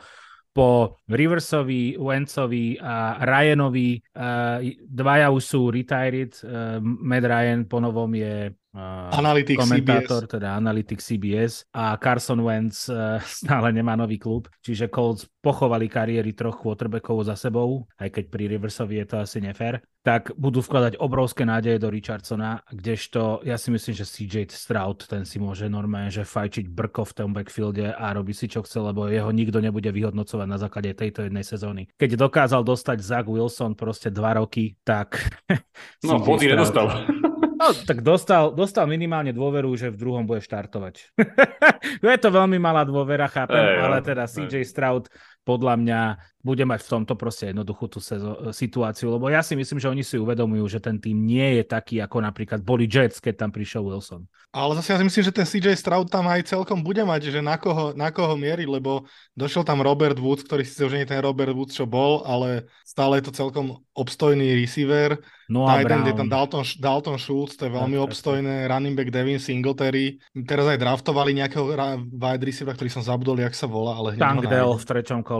po Riversovi, Wencovi a Ryanovi uh, dvaja už sú retired. Uh, Matt Ryan ponovom je Uh, analytik komentátor, CBS. teda analytik CBS a Carson Wentz uh, (laughs) stále nemá nový klub, čiže Colts pochovali kariéry troch quarterbackov za sebou, aj keď pri Riversovi je to asi nefér, tak budú vkladať obrovské nádeje do Richardsona, kdežto ja si myslím, že CJ Stroud, ten si môže normálne, že fajčiť brko v tom backfielde a robí si čo chce, lebo jeho nikto nebude vyhodnocovať na základe tejto jednej sezóny. Keď dokázal dostať Zach Wilson proste dva roky, tak... (laughs) no, body nedostal. (laughs) No, tak dostal, dostal minimálne dôveru, že v druhom bude štartovať. (laughs) je to veľmi malá dôvera, chápem, hey, ale teda CJ Stroud podľa mňa bude mať v tomto proste jednoduchú tú sezo- situáciu, lebo ja si myslím, že oni si uvedomujú, že ten tým nie je taký, ako napríklad boli Jets, keď tam prišiel Wilson. Ale zase ja si myslím, že ten CJ Stroud tam aj celkom bude mať, že na koho, na koho mieriť, lebo došiel tam Robert Woods, ktorý si už nie ten Robert Woods, čo bol, ale stále je to celkom obstojný receiver. No a Titan, je tam Dalton, Dalton Schultz, to je veľmi tak, obstojné, tak. running back Devin Singletary. Teraz aj draftovali nejakého wide receivera, ktorý som zabudol, jak sa volá, ale Tank Dell v treťom kole.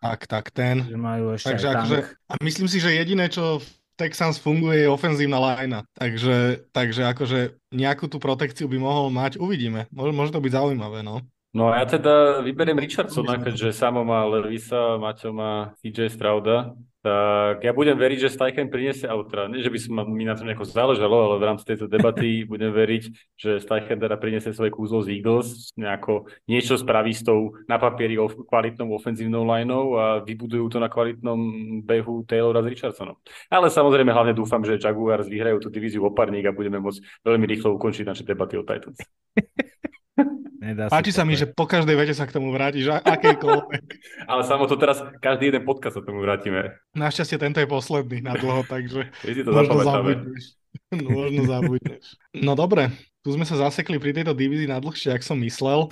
Tak, tak, ten. Že majú ešte Takže akože, a myslím si, že jediné, čo Texans funguje, je ofenzívna lajna. Takže, takže akože nejakú tú protekciu by mohol mať, uvidíme. Môže, môže to byť zaujímavé, no. No a ja teda vyberiem Richardsona, keďže Samo má Levisa, Maťo má CJ Strauda tak ja budem veriť, že Steichen priniesie, teda, nie, že by som mi na tom nejako záležalo, ale v rámci tejto debaty (laughs) budem veriť, že Steichen teda priniesie svoje kúzlo z Eagles, nejako niečo spraví s tou na papieri kvalitnou ofenzívnou lineou a vybudujú to na kvalitnom behu Taylora s Richardsonom. Ale samozrejme hlavne dúfam, že Jaguars vyhrajú tú divíziu oparník a budeme môcť veľmi rýchlo ukončiť naše debaty o Titans. (laughs) Nedá Páči sa mi, že po každej vete sa k tomu vrátiš, akejkoľvek. (laughs) Ale samo to teraz, každý jeden podcast sa tomu vrátime. Našťastie tento je posledný na dlho, takže (laughs) to možno zabudneš. (laughs) možno zabudneš. No dobre, tu sme sa zasekli pri tejto divízii na dlhšie, ak som myslel.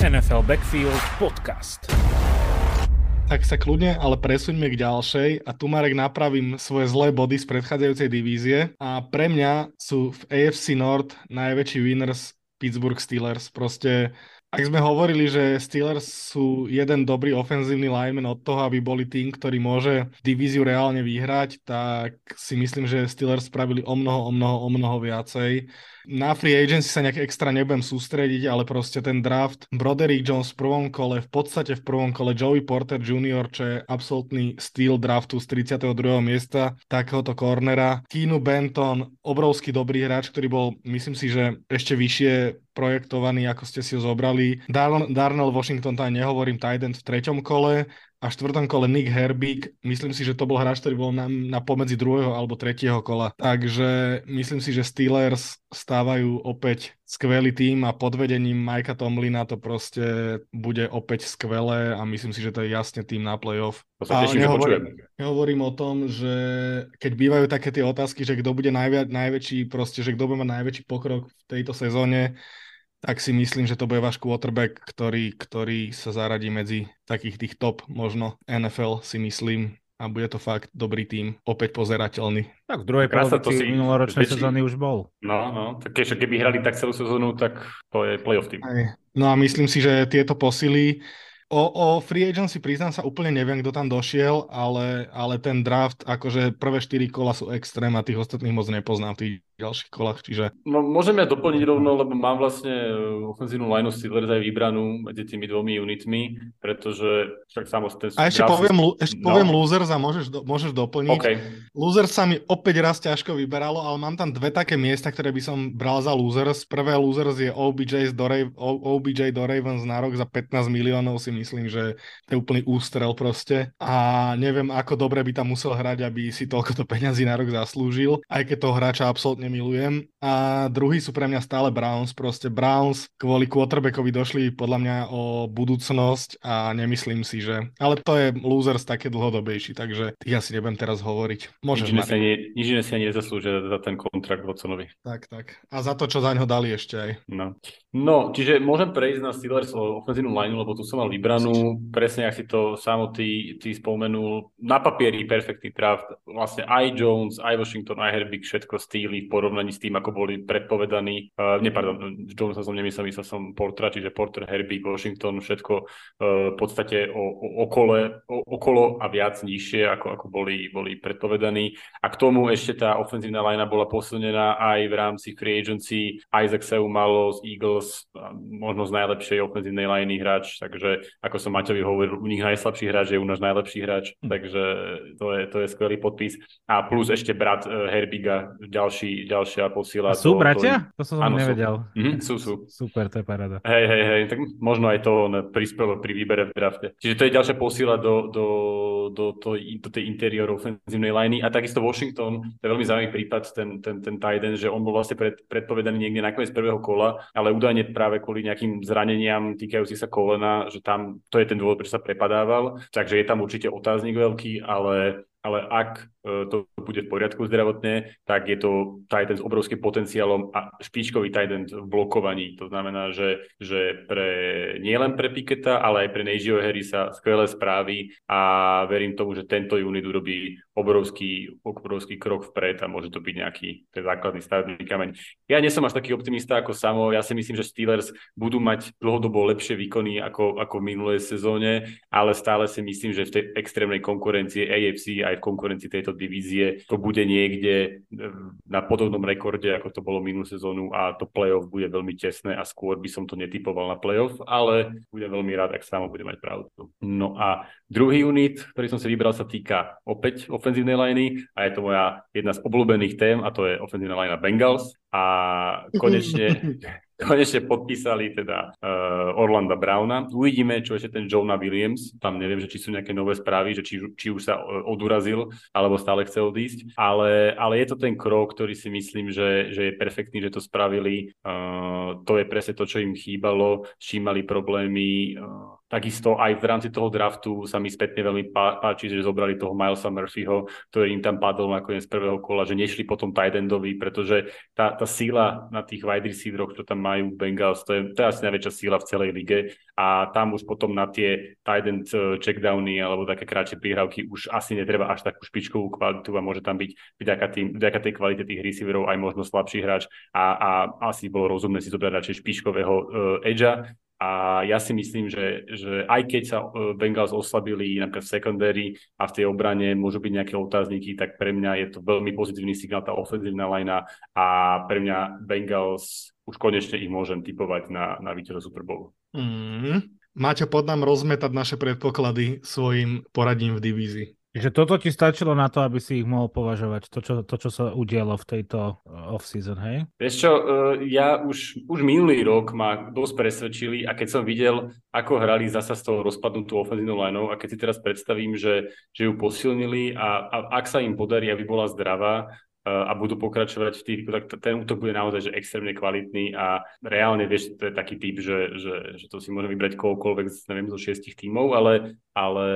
NFL Backfield Podcast. Tak sa kľudne, ale presuňme k ďalšej a tu Marek napravím svoje zlé body z predchádzajúcej divízie a pre mňa sú v AFC North najväčší winners Pittsburgh Steelers. Proste, ak sme hovorili, že Steelers sú jeden dobrý ofenzívny lineman od toho, aby boli tým, ktorý môže divíziu reálne vyhrať, tak si myslím, že Steelers spravili o mnoho, o mnoho, o mnoho viacej. Na free agency sa nejak extra nebudem sústrediť, ale proste ten draft Broderick Jones v prvom kole, v podstate v prvom kole Joey Porter Jr., čo je absolútny steal draftu z 32. miesta takéhoto cornera. Keanu Benton, obrovský dobrý hráč, ktorý bol, myslím si, že ešte vyššie projektovaný, ako ste si ho zobrali. Darnell Washington, tam nehovorím, tight v treťom kole a v štvrtom kole Nick Herbig. Myslím si, že to bol hráč, ktorý bol na, na pomedzi druhého alebo tretieho kola. Takže myslím si, že Steelers stávajú opäť skvelý tým a pod vedením Majka Tomlina to proste bude opäť skvelé a myslím si, že to je jasne tým na playoff. A nehovorím, nehovorím o tom, že keď bývajú také tie otázky, že kto bude najvi- najväčší, proste, že kto bude mať najväčší pokrok v tejto sezóne, tak si myslím, že to bude váš quarterback, ktorý, ktorý sa zaradí medzi takých tých top možno NFL si myslím a bude to fakt dobrý tým, opäť pozerateľný. Tak v druhej polovici minuloročnej sezóny už bol. No, no, tak keďže keby hrali tak celú sezónu, tak to je playoff tým. Aj. No a myslím si, že tieto posily O, o free agency priznám sa úplne neviem, kto tam došiel, ale, ale ten draft, akože prvé 4 kola sú extrém a tých ostatných moc nepoznám v tých ďalších kolách, čiže... No, môžem ja doplniť rovno, lebo mám vlastne ofenzívnu lineu Steelers aj vybranú medzi tými dvomi unitmi, pretože však samostatne... A ešte poviem, ešte no. poviem losers a môžeš, do, môžeš doplniť. Okay. Losers sa mi opäť raz ťažko vyberalo, ale mám tam dve také miesta, ktoré by som bral za losers. Prvé losers je OBJ do, Rav- OBJ do Ravens na rok za 15 miliónov si myslím, že to je úplný ústrel proste. A neviem, ako dobre by tam musel hrať, aby si toľko peňazí na rok zaslúžil, aj keď toho hráča absolútne milujem. A druhý sú pre mňa stále Browns. Proste Browns kvôli quarterbackovi došli podľa mňa o budúcnosť a nemyslím si, že... Ale to je losers také dlhodobejší, takže tých asi nebudem teraz hovoriť. Môžeš nič, ani, nič iné si ani nezaslúžia za ten kontrakt Watsonovi. Tak, tak. A za to, čo za ňo dali ešte aj. No. no, čiže môžem prejsť na Steelers ofenzívnu line, lebo tu som mal vybranú. Presne, ak si to samo ty, ty spomenul. Na papieri perfektný draft. Vlastne aj Jones, aj Washington, aj Herbig, všetko Steely v porovnaní s tým, ako boli predpovedaní. Uh, nie, pardon, Jonesa som nemyslel, myslel som Portra, čiže Porter, Herbig, Washington, všetko uh, v podstate o, o, okole, o, okolo a viac nižšie, ako, ako boli, boli predpovedaní. A k tomu ešte tá ofenzívna linea bola posunená aj v rámci free agency. Isaac Seu malo z Eagles možno z najlepšej ofenzívnej liney hráč, takže ako som Maťovi hovoril, u nich najslabší hráč je u nás najlepší hráč, hm. takže to je, to je skvelý podpis. A plus ešte brat uh, Herbiga, ďalší, ďalšia posila. A sú to, bratia? To, to som ano, nevedel. Sú. Mm, sú, sú. Super, to je paráda. Hej, hej, hej, tak možno aj to on prispelo pri výbere v drafte. Čiže to je ďalšia posila do, do, do, do, do tej interior ofenzívnej liney a takisto Washington, to je veľmi zaujímavý prípad, ten, ten, ten Tiden, že on bol vlastne pred, predpovedaný niekde na koniec prvého kola, ale údajne práve kvôli nejakým zraneniam týkajúci sa kolena, že tam to je ten dôvod, prečo sa prepadával. Takže je tam určite otáznik veľký, ale ale ak e, to bude v poriadku zdravotne, tak je to Titan s obrovským potenciálom a špičkový Titan v blokovaní. To znamená, že, že pre, nielen pre Piketa, ale aj pre Nejžio Harrisa skvelé správy a verím tomu, že tento unit urobí obrovský, obrovský krok vpred a môže to byť nejaký ten základný stavebný kameň. Ja nie som až taký optimista ako Samo, ja si myslím, že Steelers budú mať dlhodobo lepšie výkony ako, ako v minulej sezóne, ale stále si myslím, že v tej extrémnej konkurencii AFC aj v konkurencii tejto divízie to bude niekde e, na podobnom rekorde, ako to bolo minulú sezónu a to playoff bude veľmi tesné a skôr by som to netypoval na playoff, ale budem veľmi rád, ak samo bude mať pravdu. No a druhý unit, ktorý som si vybral, sa týka opäť ofenzívnej liney a je to moja jedna z obľúbených tém a to je ofenzívna linea Bengals a konečne (laughs) konečne podpísali teda uh, Orlanda Browna. Uvidíme, čo ešte ten Jonah Williams. Tam neviem, že či sú nejaké nové správy, že či, či už sa eh, odurazil, alebo stále chce odísť. Ale, ale je to ten krok, ktorý si myslím, že, že je perfektný, že to spravili. Uh, to je presne to, čo im chýbalo. S čím mali problémy. Uh, Takisto aj v rámci toho draftu sa mi spätne veľmi páči, že zobrali toho Milesa Murphyho, ktorý im tam padol nakoniec z prvého kola, že nešli potom tight endovi, pretože tá, tá síla na tých wide receiveroch, čo tam majú Bengals, to je, to je asi najväčšia síla v celej lige. A tam už potom na tie tight end eh, checkdowny alebo také kratšie príhravky už asi netreba až takú špičkovú kvalitu a môže tam byť vďaka, tým, vďaka tej kvalite tých receiverov aj možno slabší hráč a, a asi bolo rozumné si zobrať radšej špičkového uh, edgea a ja si myslím, že, že aj keď sa e, Bengals oslabili napríklad v secondary a v tej obrane môžu byť nejaké otázniky, tak pre mňa je to veľmi pozitívny signál tá ofenzívna lajna a pre mňa Bengals už konečne ich môžem typovať na, na víťaza Super Bowl. Mm. Máte pod nám rozmetať naše predpoklady svojim poradím v divízii. Že toto ti stačilo na to, aby si ich mohol považovať, to, čo, to, čo sa udialo v tejto uh, off-season, hej? Vieš čo, uh, ja už, už minulý rok ma dosť presvedčili a keď som videl, ako hrali zasa z toho rozpadnutú ofenzívnu lineou a keď si teraz predstavím, že, že ju posilnili a, a ak sa im podarí, aby bola zdravá, a budú pokračovať v tých, tak ten útok bude naozaj že extrémne kvalitný a reálne, vieš, to je taký typ, že, že, že to si môže vybrať kohokoľvek, neviem, zo šiestich tímov, ale, ale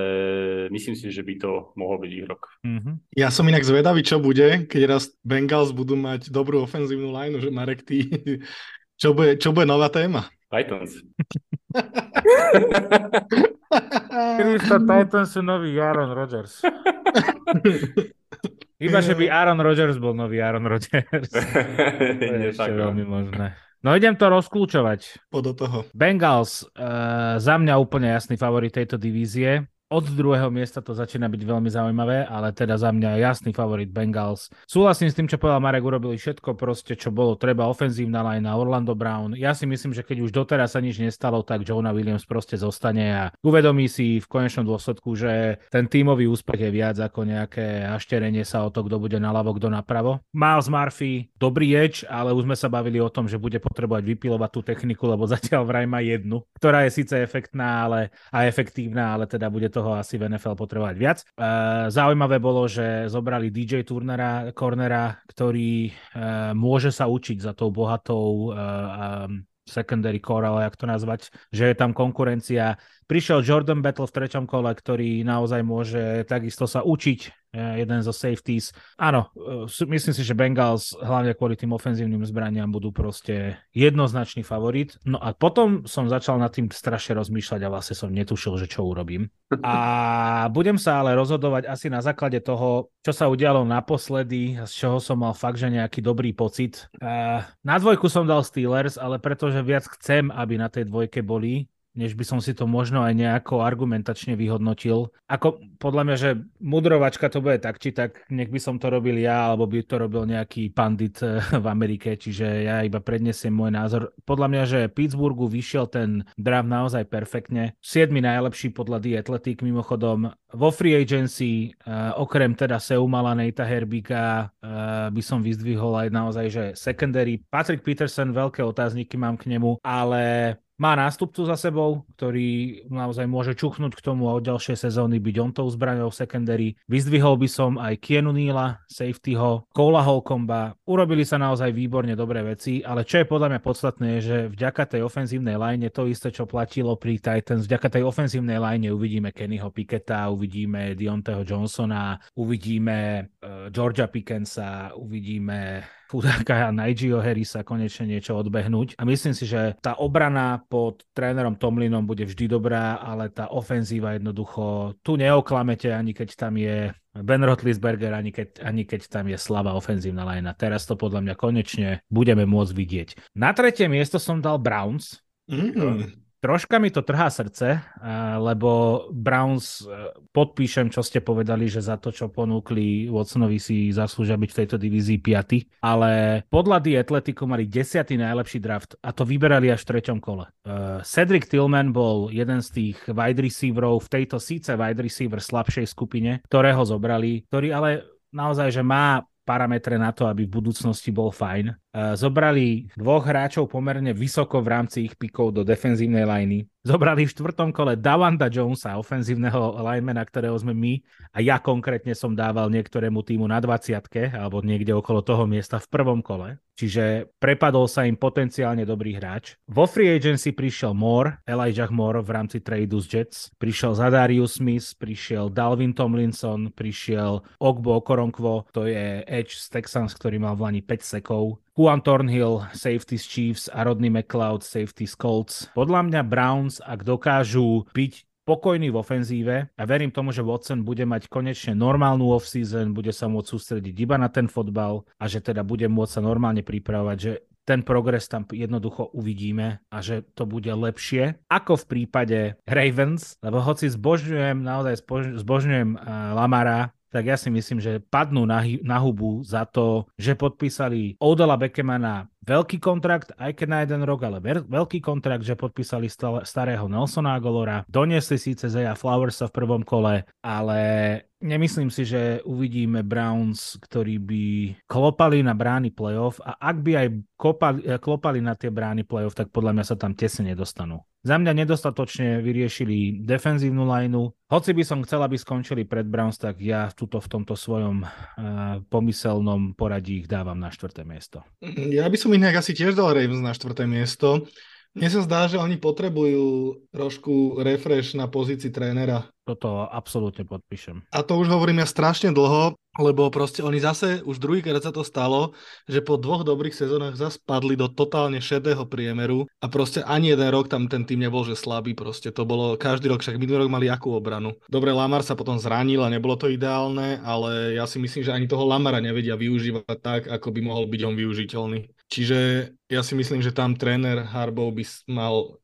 myslím si, že by to mohol byť ich rok. Mm-hmm. Ja som inak zvedavý, čo bude, keď raz Bengals budú mať dobrú ofenzívnu lineu, že Marek, ty, (laughs) čo bude, čo bude nová téma? Titans. Krista, Titans sú nový Aaron Rodgers. (laughs) Iba, že by Aaron Rodgers bol nový Aaron Rodgers. (laughs) to je ešte veľmi možné. No idem to rozklúčovať. Po do toho. Bengals, uh, za mňa úplne jasný favorit tejto divízie od druhého miesta to začína byť veľmi zaujímavé, ale teda za mňa jasný favorit Bengals. Súhlasím s tým, čo povedal Marek, urobili všetko proste, čo bolo treba, ofenzívna lajna, Orlando Brown. Ja si myslím, že keď už doteraz sa nič nestalo, tak Jonah Williams proste zostane a uvedomí si v konečnom dôsledku, že ten tímový úspech je viac ako nejaké hašterenie sa o to, kto bude naľavo, kto napravo. Miles Murphy, dobrý edge, ale už sme sa bavili o tom, že bude potrebovať vypilovať tú techniku, lebo (laughs) zatiaľ vraj má jednu, ktorá je síce efektná ale, a efektívna, ale teda bude to toho asi v NFL potrebovať viac. E, zaujímavé bolo, že zobrali DJ Turnera, cornera, ktorý e, môže sa učiť za tou bohatou e, secondary core, ale jak to nazvať, že je tam konkurencia. Prišiel Jordan Battle v treťom kole, ktorý naozaj môže takisto sa učiť Eh, jeden zo safeties. Áno, eh, myslím si, že Bengals hlavne kvôli tým ofenzívnym zbraniam budú proste jednoznačný favorit. No a potom som začal nad tým strašne rozmýšľať a vlastne som netušil, že čo urobím. A budem sa ale rozhodovať asi na základe toho, čo sa udialo naposledy, z čoho som mal fakt, že nejaký dobrý pocit. Eh, na dvojku som dal Steelers, ale pretože viac chcem, aby na tej dvojke boli, než by som si to možno aj nejako argumentačne vyhodnotil. Ako podľa mňa, že mudrovačka to bude tak, či tak, nech by som to robil ja, alebo by to robil nejaký pandit eh, (laughs) v Amerike, čiže ja iba prednesiem môj názor. Podľa mňa, že Pittsburghu vyšiel ten draft naozaj perfektne. 7 najlepší podľa The Athletic mimochodom. Vo free agency, uh, okrem teda Seumala, Nejta Herbika, uh, by som vyzdvihol aj naozaj, že secondary. Patrick Peterson, veľké otázniky mám k nemu, ale má nástupcu za sebou, ktorý naozaj môže čuchnúť k tomu a od ďalšej sezóny byť on tou zbraňou secondary. Vyzdvihol by som aj Kienu Neela, safetyho, Kola Holcomba. Urobili sa naozaj výborne dobré veci, ale čo je podľa mňa podstatné, je, že vďaka tej ofenzívnej line to isté, čo platilo pri Titans, vďaka tej ofenzívnej line uvidíme Kennyho Piketa, uvidíme Dionteho Johnsona, uvidíme uh, Georgia Pickensa, uvidíme chudáka Nigio Harrisa konečne niečo odbehnúť. A myslím si, že tá obrana pod trénerom Tomlinom bude vždy dobrá, ale tá ofenzíva jednoducho tu neoklamete, ani keď tam je Ben Rotlisberger, ani keď, ani keď tam je slabá ofenzívna lajna. Teraz to podľa mňa konečne budeme môcť vidieť. Na tretie miesto som dal Browns. Mm. Troška mi to trhá srdce, lebo Browns, e, podpíšem, čo ste povedali, že za to, čo ponúkli Watsonovi si zaslúžia byť v tejto divízii 5. Ale podľa The Atletico mali 10. najlepší draft a to vyberali až v treťom kole. E, Cedric Tillman bol jeden z tých wide receiverov v tejto síce wide receiver slabšej skupine, ktorého zobrali, ktorý ale naozaj, že má parametre na to, aby v budúcnosti bol fajn. E, zobrali dvoch hráčov pomerne vysoko v rámci ich pikov do defenzívnej liney. Zobrali v štvrtom kole Davanda Jonesa, ofenzívneho linemana, ktorého sme my a ja konkrétne som dával niektorému týmu na 20 alebo niekde okolo toho miesta v prvom kole. Čiže prepadol sa im potenciálne dobrý hráč. Vo free agency prišiel Moore, Elijah Moore v rámci tradu z Jets, prišiel Zadarius Smith, prišiel Dalvin Tomlinson, prišiel Ogbo Okoronkvo, to je Edge z Texans, ktorý mal v Lani 5 sekov, Juan Thornhill, safety z Chiefs a Rodney McLeod, safety z Colts. Podľa mňa Browns, ak dokážu byť pokojný v ofenzíve a verím tomu, že Watson bude mať konečne normálnu off-season, bude sa môcť sústrediť iba na ten fotbal a že teda bude môcť sa normálne pripravovať, že ten progres tam jednoducho uvidíme a že to bude lepšie ako v prípade Ravens, lebo hoci zbožňujem, naozaj zbožňujem Lamara, tak ja si myslím, že padnú na, na hubu za to, že podpísali Odela Beckemana veľký kontrakt, aj keď na jeden rok, ale veľký kontrakt, že podpísali starého Nelsona Agolora, doniesli síce Zeja Flowersa v prvom kole, ale nemyslím si, že uvidíme Browns, ktorí by klopali na brány playoff a ak by aj kopali, klopali na tie brány playoff, tak podľa mňa sa tam tesne nedostanú. Za mňa nedostatočne vyriešili defenzívnu lineu. Hoci by som chcel, aby skončili pred Browns, tak ja tuto v tomto svojom uh, pomyselnom poradí ich dávam na štvrté miesto. Ja by som inak asi tiež dal Ravens na štvrté miesto. Mne sa zdá, že oni potrebujú trošku refresh na pozícii trénera. Toto absolútne podpíšem. A to už hovorím ja strašne dlho, lebo proste oni zase, už druhýkrát sa to stalo, že po dvoch dobrých sezónach zase padli do totálne šedého priemeru a proste ani jeden rok tam ten tým nebol, že slabý proste. To bolo každý rok, však minulý rok mali akú obranu. Dobre, Lamar sa potom zranil a nebolo to ideálne, ale ja si myslím, že ani toho Lamara nevedia využívať tak, ako by mohol byť on využiteľný. Čiže ja si myslím, že tam tréner Harbow by mal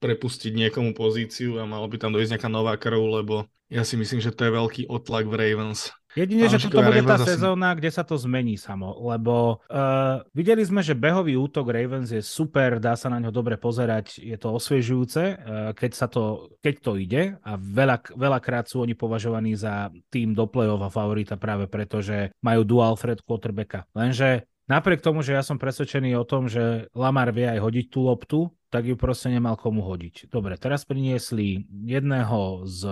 prepustiť niekomu pozíciu a malo by tam dojsť nejaká nová krv, lebo ja si myslím, že to je veľký otlak v Ravens. Jedine, že toto bude tá sezóna, kde sa to zmení samo, lebo uh, videli sme, že behový útok Ravens je super, dá sa na ňo dobre pozerať, je to osviežujúce, uh, keď, sa to, keď to ide a veľa, veľakrát sú oni považovaní za tým do play-off a favorita práve preto, že majú dual threat quarterbacka. Lenže Napriek tomu, že ja som presvedčený o tom, že Lamar vie aj hodiť tú loptu, tak ju proste nemal komu hodiť. Dobre, teraz priniesli jedného z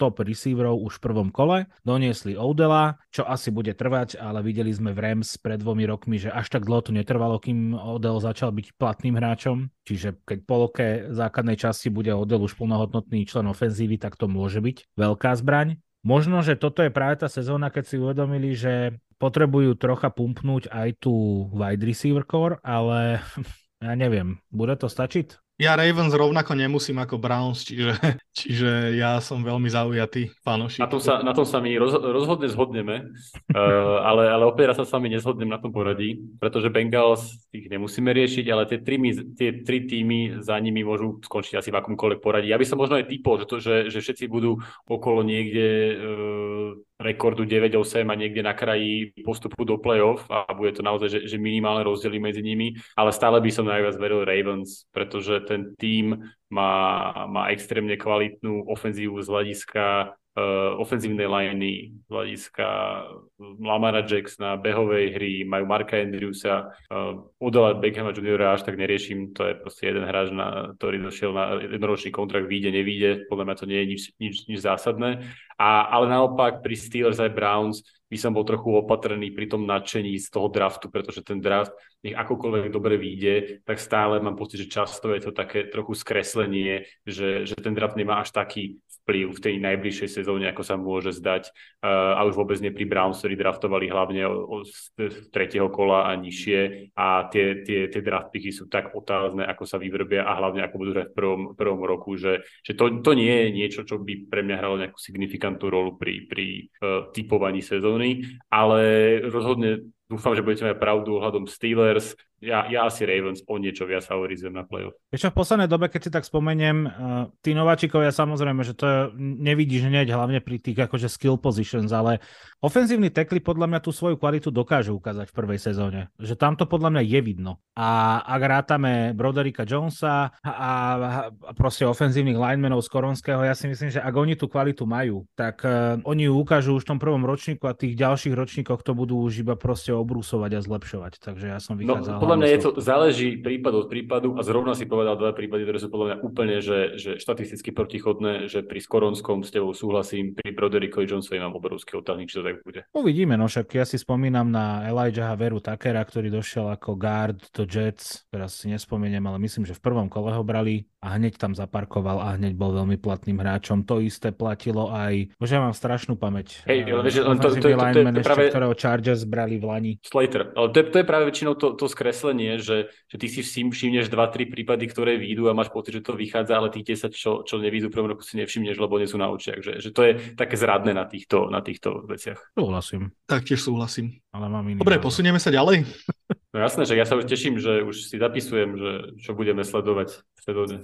top receiverov už v prvom kole, doniesli Odela, čo asi bude trvať, ale videli sme v Rams pred dvomi rokmi, že až tak dlho to netrvalo, kým Odel začal byť platným hráčom, čiže keď po loke základnej časti bude Odel už plnohodnotný člen ofenzívy, tak to môže byť veľká zbraň. Možno, že toto je práve tá sezóna, keď si uvedomili, že potrebujú trocha pumpnúť aj tú wide receiver core, ale (laughs) ja neviem, bude to stačiť? Ja Ravens rovnako nemusím ako Browns, čiže, (laughs) čiže ja som veľmi zaujatý fanošik. Na tom sa, na tom sa my roz, rozhodne zhodneme, uh, (laughs) ale, ale opäť sa s vami nezhodnem na tom poradí, pretože Bengals tých nemusíme riešiť, ale tie tri, tie tri týmy za nimi môžu skončiť asi v akomkoľvek poradí. Ja by som možno aj typol, že, to, že, že všetci budú okolo niekde uh, rekordu 9-8 a niekde na kraji postupu do play-off a bude to naozaj, že, že minimálne rozdiely medzi nimi, ale stále by som najviac veril Ravens, pretože ten tým má, má extrémne kvalitnú ofenzívu z hľadiska ofenzívnej liney, z hľadiska Lamara Jacksona, behovej hry, majú Marka Andrewsa, uh, Odela Beckhama Jr. až tak neriešim, to je proste jeden hráč, na, ktorý došiel na jednoročný kontrakt, vyjde, nevíde, podľa mňa to nie je nič, nič, nič zásadné. A, ale naopak pri Steelers aj Browns by som bol trochu opatrný pri tom nadšení z toho draftu, pretože ten draft, nech akokoľvek dobre vyjde, tak stále mám pocit, že často je to také trochu skreslenie, že, že ten draft nemá až taký vplyv v tej najbližšej sezóne, ako sa môže zdať. A už vôbec nie pri Browns, ktorí draftovali hlavne z tretieho kola a nižšie a tie, tie, tie draft picky sú tak otázne, ako sa vyvrbia a hlavne ako budú v prvom, prvom roku, že, že to, to nie je niečo, čo by pre mňa hralo nejakú signifikantnú rolu pri, pri uh, typovaní sezóny, ale rozhodne dúfam, že budete mať pravdu ohľadom Steelers ja, ja asi Ravens o niečo viac favorizujem na playoff. Ešte v poslednej dobe, keď si tak spomeniem, uh, tí nováčikovia samozrejme, že to nevidíš hneď hlavne pri tých akože skill positions, ale ofenzívni tekly podľa mňa tú svoju kvalitu dokážu ukázať v prvej sezóne. Že tam to podľa mňa je vidno. A ak rátame Broderika Jonesa a, a, proste ofenzívnych linemenov z Koronského, ja si myslím, že ak oni tú kvalitu majú, tak uh, oni ju ukážu už v tom prvom ročníku a tých ďalších ročníkoch to budú už iba proste obrúsovať a zlepšovať. Takže ja som no, vychádzal no, podľa mňa je to, záleží prípad od prípadu a zrovna si povedal dva prípady, ktoré sú podľa mňa úplne, že, že štatisticky protichodné, že pri Skoronskom s tebou súhlasím, pri Broderikovi Johnsonovi mám obrovský otáznik, či to tak bude. Uvidíme, no však ja si spomínam na Elijah Veru Takera, ktorý došiel ako guard do Jets, teraz si nespomeniem, ale myslím, že v prvom kole ho brali a hneď tam zaparkoval a hneď bol veľmi platným hráčom. To isté platilo aj, bože, ja mám strašnú pamäť. Hej, ale vieš, to, to, to, to, to, je práve... ktorého Chargers brali v Lani. Slater, ale to je, to je práve väčšinou to, to skreslenie, že, že ty si všimneš 2-3 prípady, ktoré výjdu a máš pocit, že to vychádza, ale tých 10, čo, čo nevídu prvom roku si nevšimneš, lebo nie sú na očiach. Že, že to je také zradné na týchto, na týchto veciach. Súhlasím. Taktiež súhlasím. Ale mám iný Dobre, posunieme sa ďalej. No jasné, že ja sa už teším, že už si zapisujem, že čo budeme sledovať v sezóne.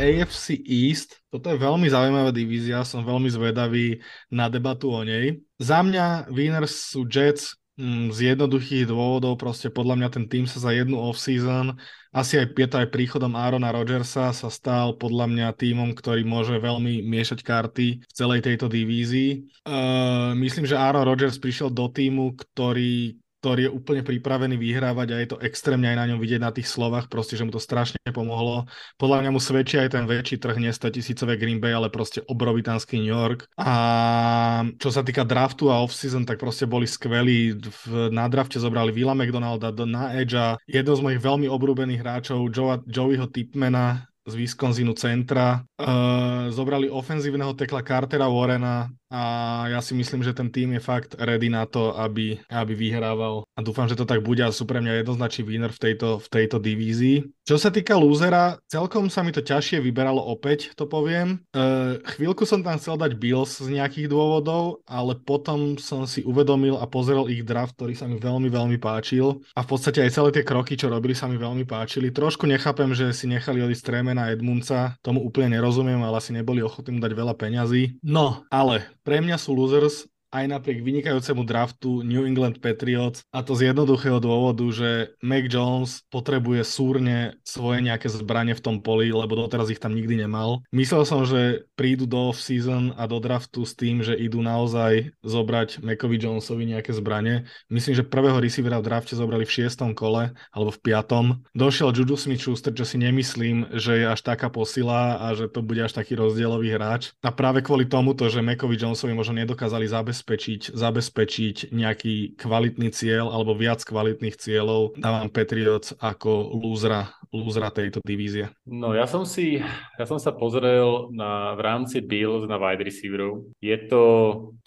AFC East, toto je veľmi zaujímavá divízia, som veľmi zvedavý na debatu o nej. Za mňa winners sú Jets, Mm, z jednoduchých dôvodov, proste podľa mňa ten tým sa za jednu off-season, asi aj Pieta aj príchodom Arona Rodgersa sa stal podľa mňa týmom, ktorý môže veľmi miešať karty v celej tejto divízii. Uh, myslím, že Aaron Rodgers prišiel do týmu, ktorý ktorý je úplne pripravený vyhrávať a je to extrémne aj na ňom vidieť na tých slovách, proste, že mu to strašne pomohlo. Podľa mňa mu svedčí aj ten väčší trh, nie 100 tisícové Green Bay, ale proste obrovitánsky New York. A čo sa týka draftu a off-season, tak proste boli skvelí. V, na drafte zobrali Villa McDonalda na Edge a jedno z mojich veľmi obľúbených hráčov, Joe, Joeyho Tipmana, z Wisconsinu centra. Uh, zobrali ofenzívneho tekla Cartera Warrena a ja si myslím, že ten tým je fakt ready na to, aby, aby vyhrával a dúfam, že to tak bude a sú pre mňa jednoznačný winner v tejto, v tejto divízii. Čo sa týka lúzera, celkom sa mi to ťažšie vyberalo opäť, to poviem. Uh, chvíľku som tam chcel dať Bills z nejakých dôvodov, ale potom som si uvedomil a pozrel ich draft, ktorý sa mi veľmi, veľmi páčil a v podstate aj celé tie kroky, čo robili, sa mi veľmi páčili. Trošku nechápem, že si nechali odísť Tremena Edmundsa, tomu úplne nerozumiem rozumiem, ale asi neboli ochotní dať veľa peňazí. No, ale pre mňa sú losers aj napriek vynikajúcemu draftu New England Patriots a to z jednoduchého dôvodu, že Mac Jones potrebuje súrne svoje nejaké zbranie v tom poli, lebo doteraz ich tam nikdy nemal. Myslel som, že prídu do off-season a do draftu s tým, že idú naozaj zobrať Macovi Jonesovi nejaké zbranie. Myslím, že prvého receivera v drafte zobrali v šiestom kole alebo v piatom. Došiel Juju Smith-Schuster, čo si nemyslím, že je až taká posila a že to bude až taký rozdielový hráč. A práve kvôli tomuto, že Macovi Jonesovi možno nedokázali zabezpečiť zabezpečiť, zabezpečiť nejaký kvalitný cieľ alebo viac kvalitných cieľov. Dávam Patriots ako lúzra, lúzra tejto divízie. No ja som si, ja som sa pozrel na, v rámci Bills na wide receiverov. Je to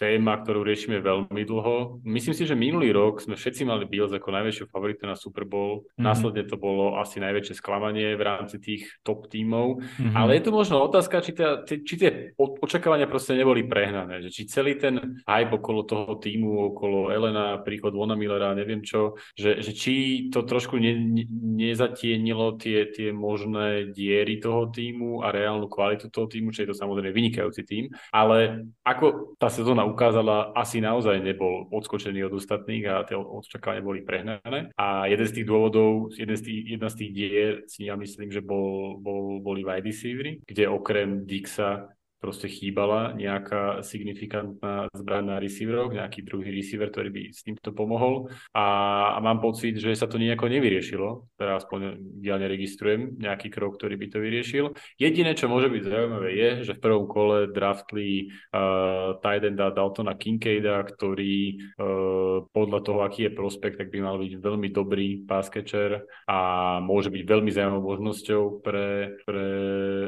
téma, ktorú riešime veľmi dlho. Myslím si, že minulý rok sme všetci mali Bills ako najväčšiu favoritu na Super Bowl. Mm-hmm. Následne to bolo asi najväčšie sklamanie v rámci tých top tímov. Mm-hmm. Ale je tu možno otázka, či, tá, či tie očakávania proste neboli prehnané. Že či celý ten hype hype okolo toho týmu, okolo Elena, príchod Vona Millera, neviem čo, že, že či to trošku ne, ne, nezatienilo tie, tie možné diery toho týmu a reálnu kvalitu toho týmu, čo je to samozrejme vynikajúci tým, ale ako tá sezóna ukázala, asi naozaj nebol odskočený od ostatných a tie očakávania boli prehnané. A jeden z tých dôvodov, jeden z tých, jedna z tých dier si ja myslím, že bol, bol, boli wide receivery, kde okrem Dixa proste chýbala nejaká signifikantná zbraň na receiveroch, nejaký druhý receiver, ktorý by s týmto pomohol. A, a mám pocit, že sa to nejako nevyriešilo, teda aspoň ja neregistrujem nejaký krok, ktorý by to vyriešil. Jediné, čo môže byť zaujímavé je, že v prvom kole draftli uh, Tidenda Daltona Kincaida, ktorý uh, podľa toho, aký je prospekt, tak by mal byť veľmi dobrý pass catcher a môže byť veľmi zaujímavou možnosťou pre, pre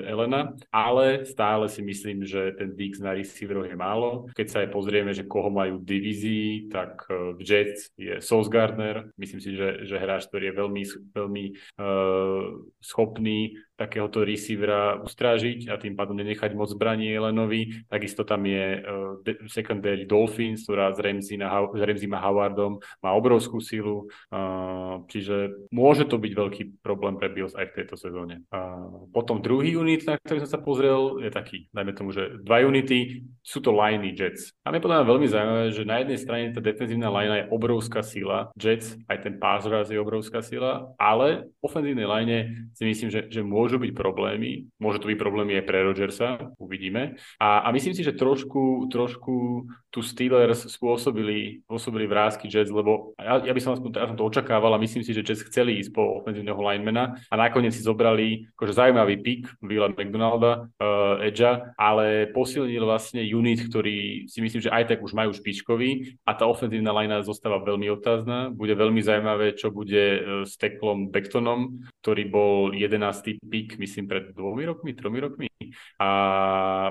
Elena, ale stále si myslím, myslím, že ten Dix na receiveroch je málo. Keď sa aj pozrieme, že koho majú v divízii, tak e, v Jets je Sauce Gardner. Myslím si, že, že hráč, ktorý je veľmi, veľmi uh, schopný takéhoto receivera ustrážiť a tým pádom nenechať moc zbraní Elenovi. Takisto tam je uh, secondary Dolphins, ktorá s Ramsey, s Ramsey a Howardom má obrovskú silu, uh, čiže môže to byť veľký problém pre Bills aj v tejto sezóne. Uh, potom druhý unit, na ktorý som sa pozrel, je taký, dajme tomu, že dva unity sú to liney Jets. A mňa podľa veľmi zaujímavé, že na jednej strane tá defenzívna line je obrovská sila, Jets, aj ten pass je obrovská sila, ale v ofenzívnej line si myslím, že, že môže môžu byť problémy, môžu to byť problémy aj pre Rodgersa, uvidíme. A, a myslím si, že trošku, trošku tu Steelers spôsobili, spôsobili vrázky Jets, lebo ja, ja by som aspoň ja to očakával a myslím si, že Jets chceli ísť po ofenzívneho linemana a nakoniec si zobrali akože zaujímavý pick Willa McDonalda, uh, Edgea, ale posilnil vlastne unit, ktorý si myslím, že aj tak už majú špičkový a tá ofenzívna linea zostáva veľmi otázna. Bude veľmi zaujímavé, čo bude uh, s Teklom Becktonom, ktorý bol 11 pík, myslím, pred dvomi rokmi, tromi rokmi a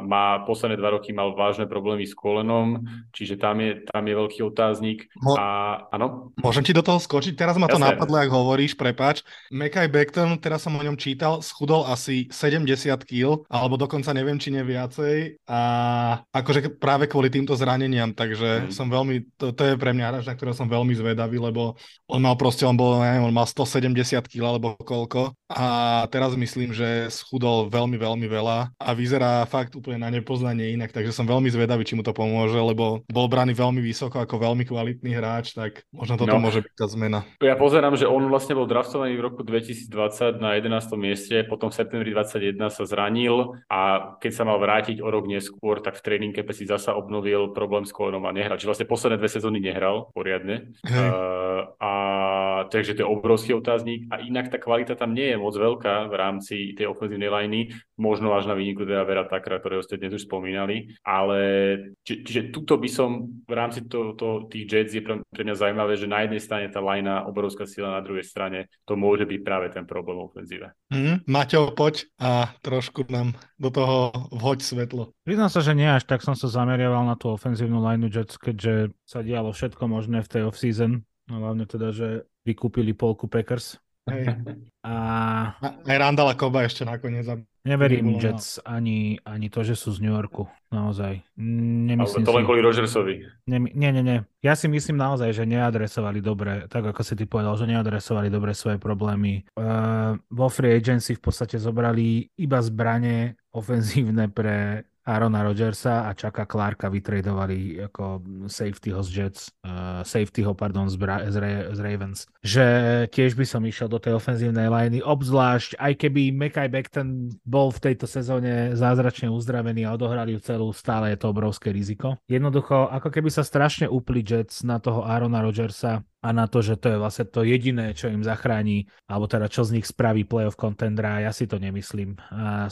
má posledné dva roky mal vážne problémy s kolenom, čiže tam je, tam je veľký otáznik. Mo- a, áno? Môžem ti do toho skočiť? Teraz ma to Jasne. napadlo, ak hovoríš, prepač. Mekaj Beckton, teraz som o ňom čítal, schudol asi 70 kg, alebo dokonca neviem, či nie viacej. A akože práve kvôli týmto zraneniam, takže mm. som veľmi, to, to je pre mňa hráč, na ktorého som veľmi zvedavý, lebo on mal proste, on bol, neviem, on mal 170 kg alebo koľko. A teraz myslím, že schudol veľmi, veľmi veľa a vyzerá fakt úplne na nepoznanie inak, takže som veľmi zvedavý, či mu to pomôže, lebo bol braný veľmi vysoko ako veľmi kvalitný hráč, tak možno toto no. môže byť tá zmena. Ja pozerám, že on vlastne bol draftovaný v roku 2020 na 11. mieste, potom v septembri 21 sa zranil a keď sa mal vrátiť o rok neskôr, tak v tréning si zasa obnovil problém s kolenom a nehral. Čiže vlastne posledné dve sezóny nehral poriadne. Uh, a takže to je obrovský otáznik a inak tá kvalita tam nie je moc veľká v rámci tej ofenzívnej liney, možno až na výniku teda Vera Takra, ktorého ste dnes už spomínali, ale či, čiže tuto by som v rámci to, to, tých Jets je pre, pre mňa zaujímavé, že na jednej strane tá linea, obrovská sila, na druhej strane to môže byť práve ten problém v ofenzíve. Mm, Maťo, poď a trošku nám do toho vhoď svetlo. Priznám sa, že nie až tak som sa zameriaval na tú ofenzívnu lineu Jets, keďže sa dialo všetko možné v tej off-season No hlavne teda, že vykúpili polku Packers. Hej. A... Aj Randala Koba ešte nakoniec. Neverím Jets ani, ani to, že sú z New Yorku. Naozaj. Nemyslím Ale to len kvôli Rogersovi. Nie, nie, nie, nie. Ja si myslím naozaj, že neadresovali dobre, tak ako si ty povedal, že neadresovali dobre svoje problémy. Uh, vo free agency v podstate zobrali iba zbranie ofenzívne pre Arona Rodgersa a Chucka Clarka vytradovali ako safetyho z Jets, uh, safetyho, pardon, z, Bra- z, Ra- z Ravens. Že tiež by som išiel do tej ofenzívnej liney, obzvlášť, aj keby Mekai ten bol v tejto sezóne zázračne uzdravený a odohrali ju celú, stále je to obrovské riziko. Jednoducho, ako keby sa strašne upli Jets na toho Arona Rodgersa, a na to, že to je vlastne to jediné, čo im zachráni, alebo teda čo z nich spraví playoff contendera, ja si to nemyslím. A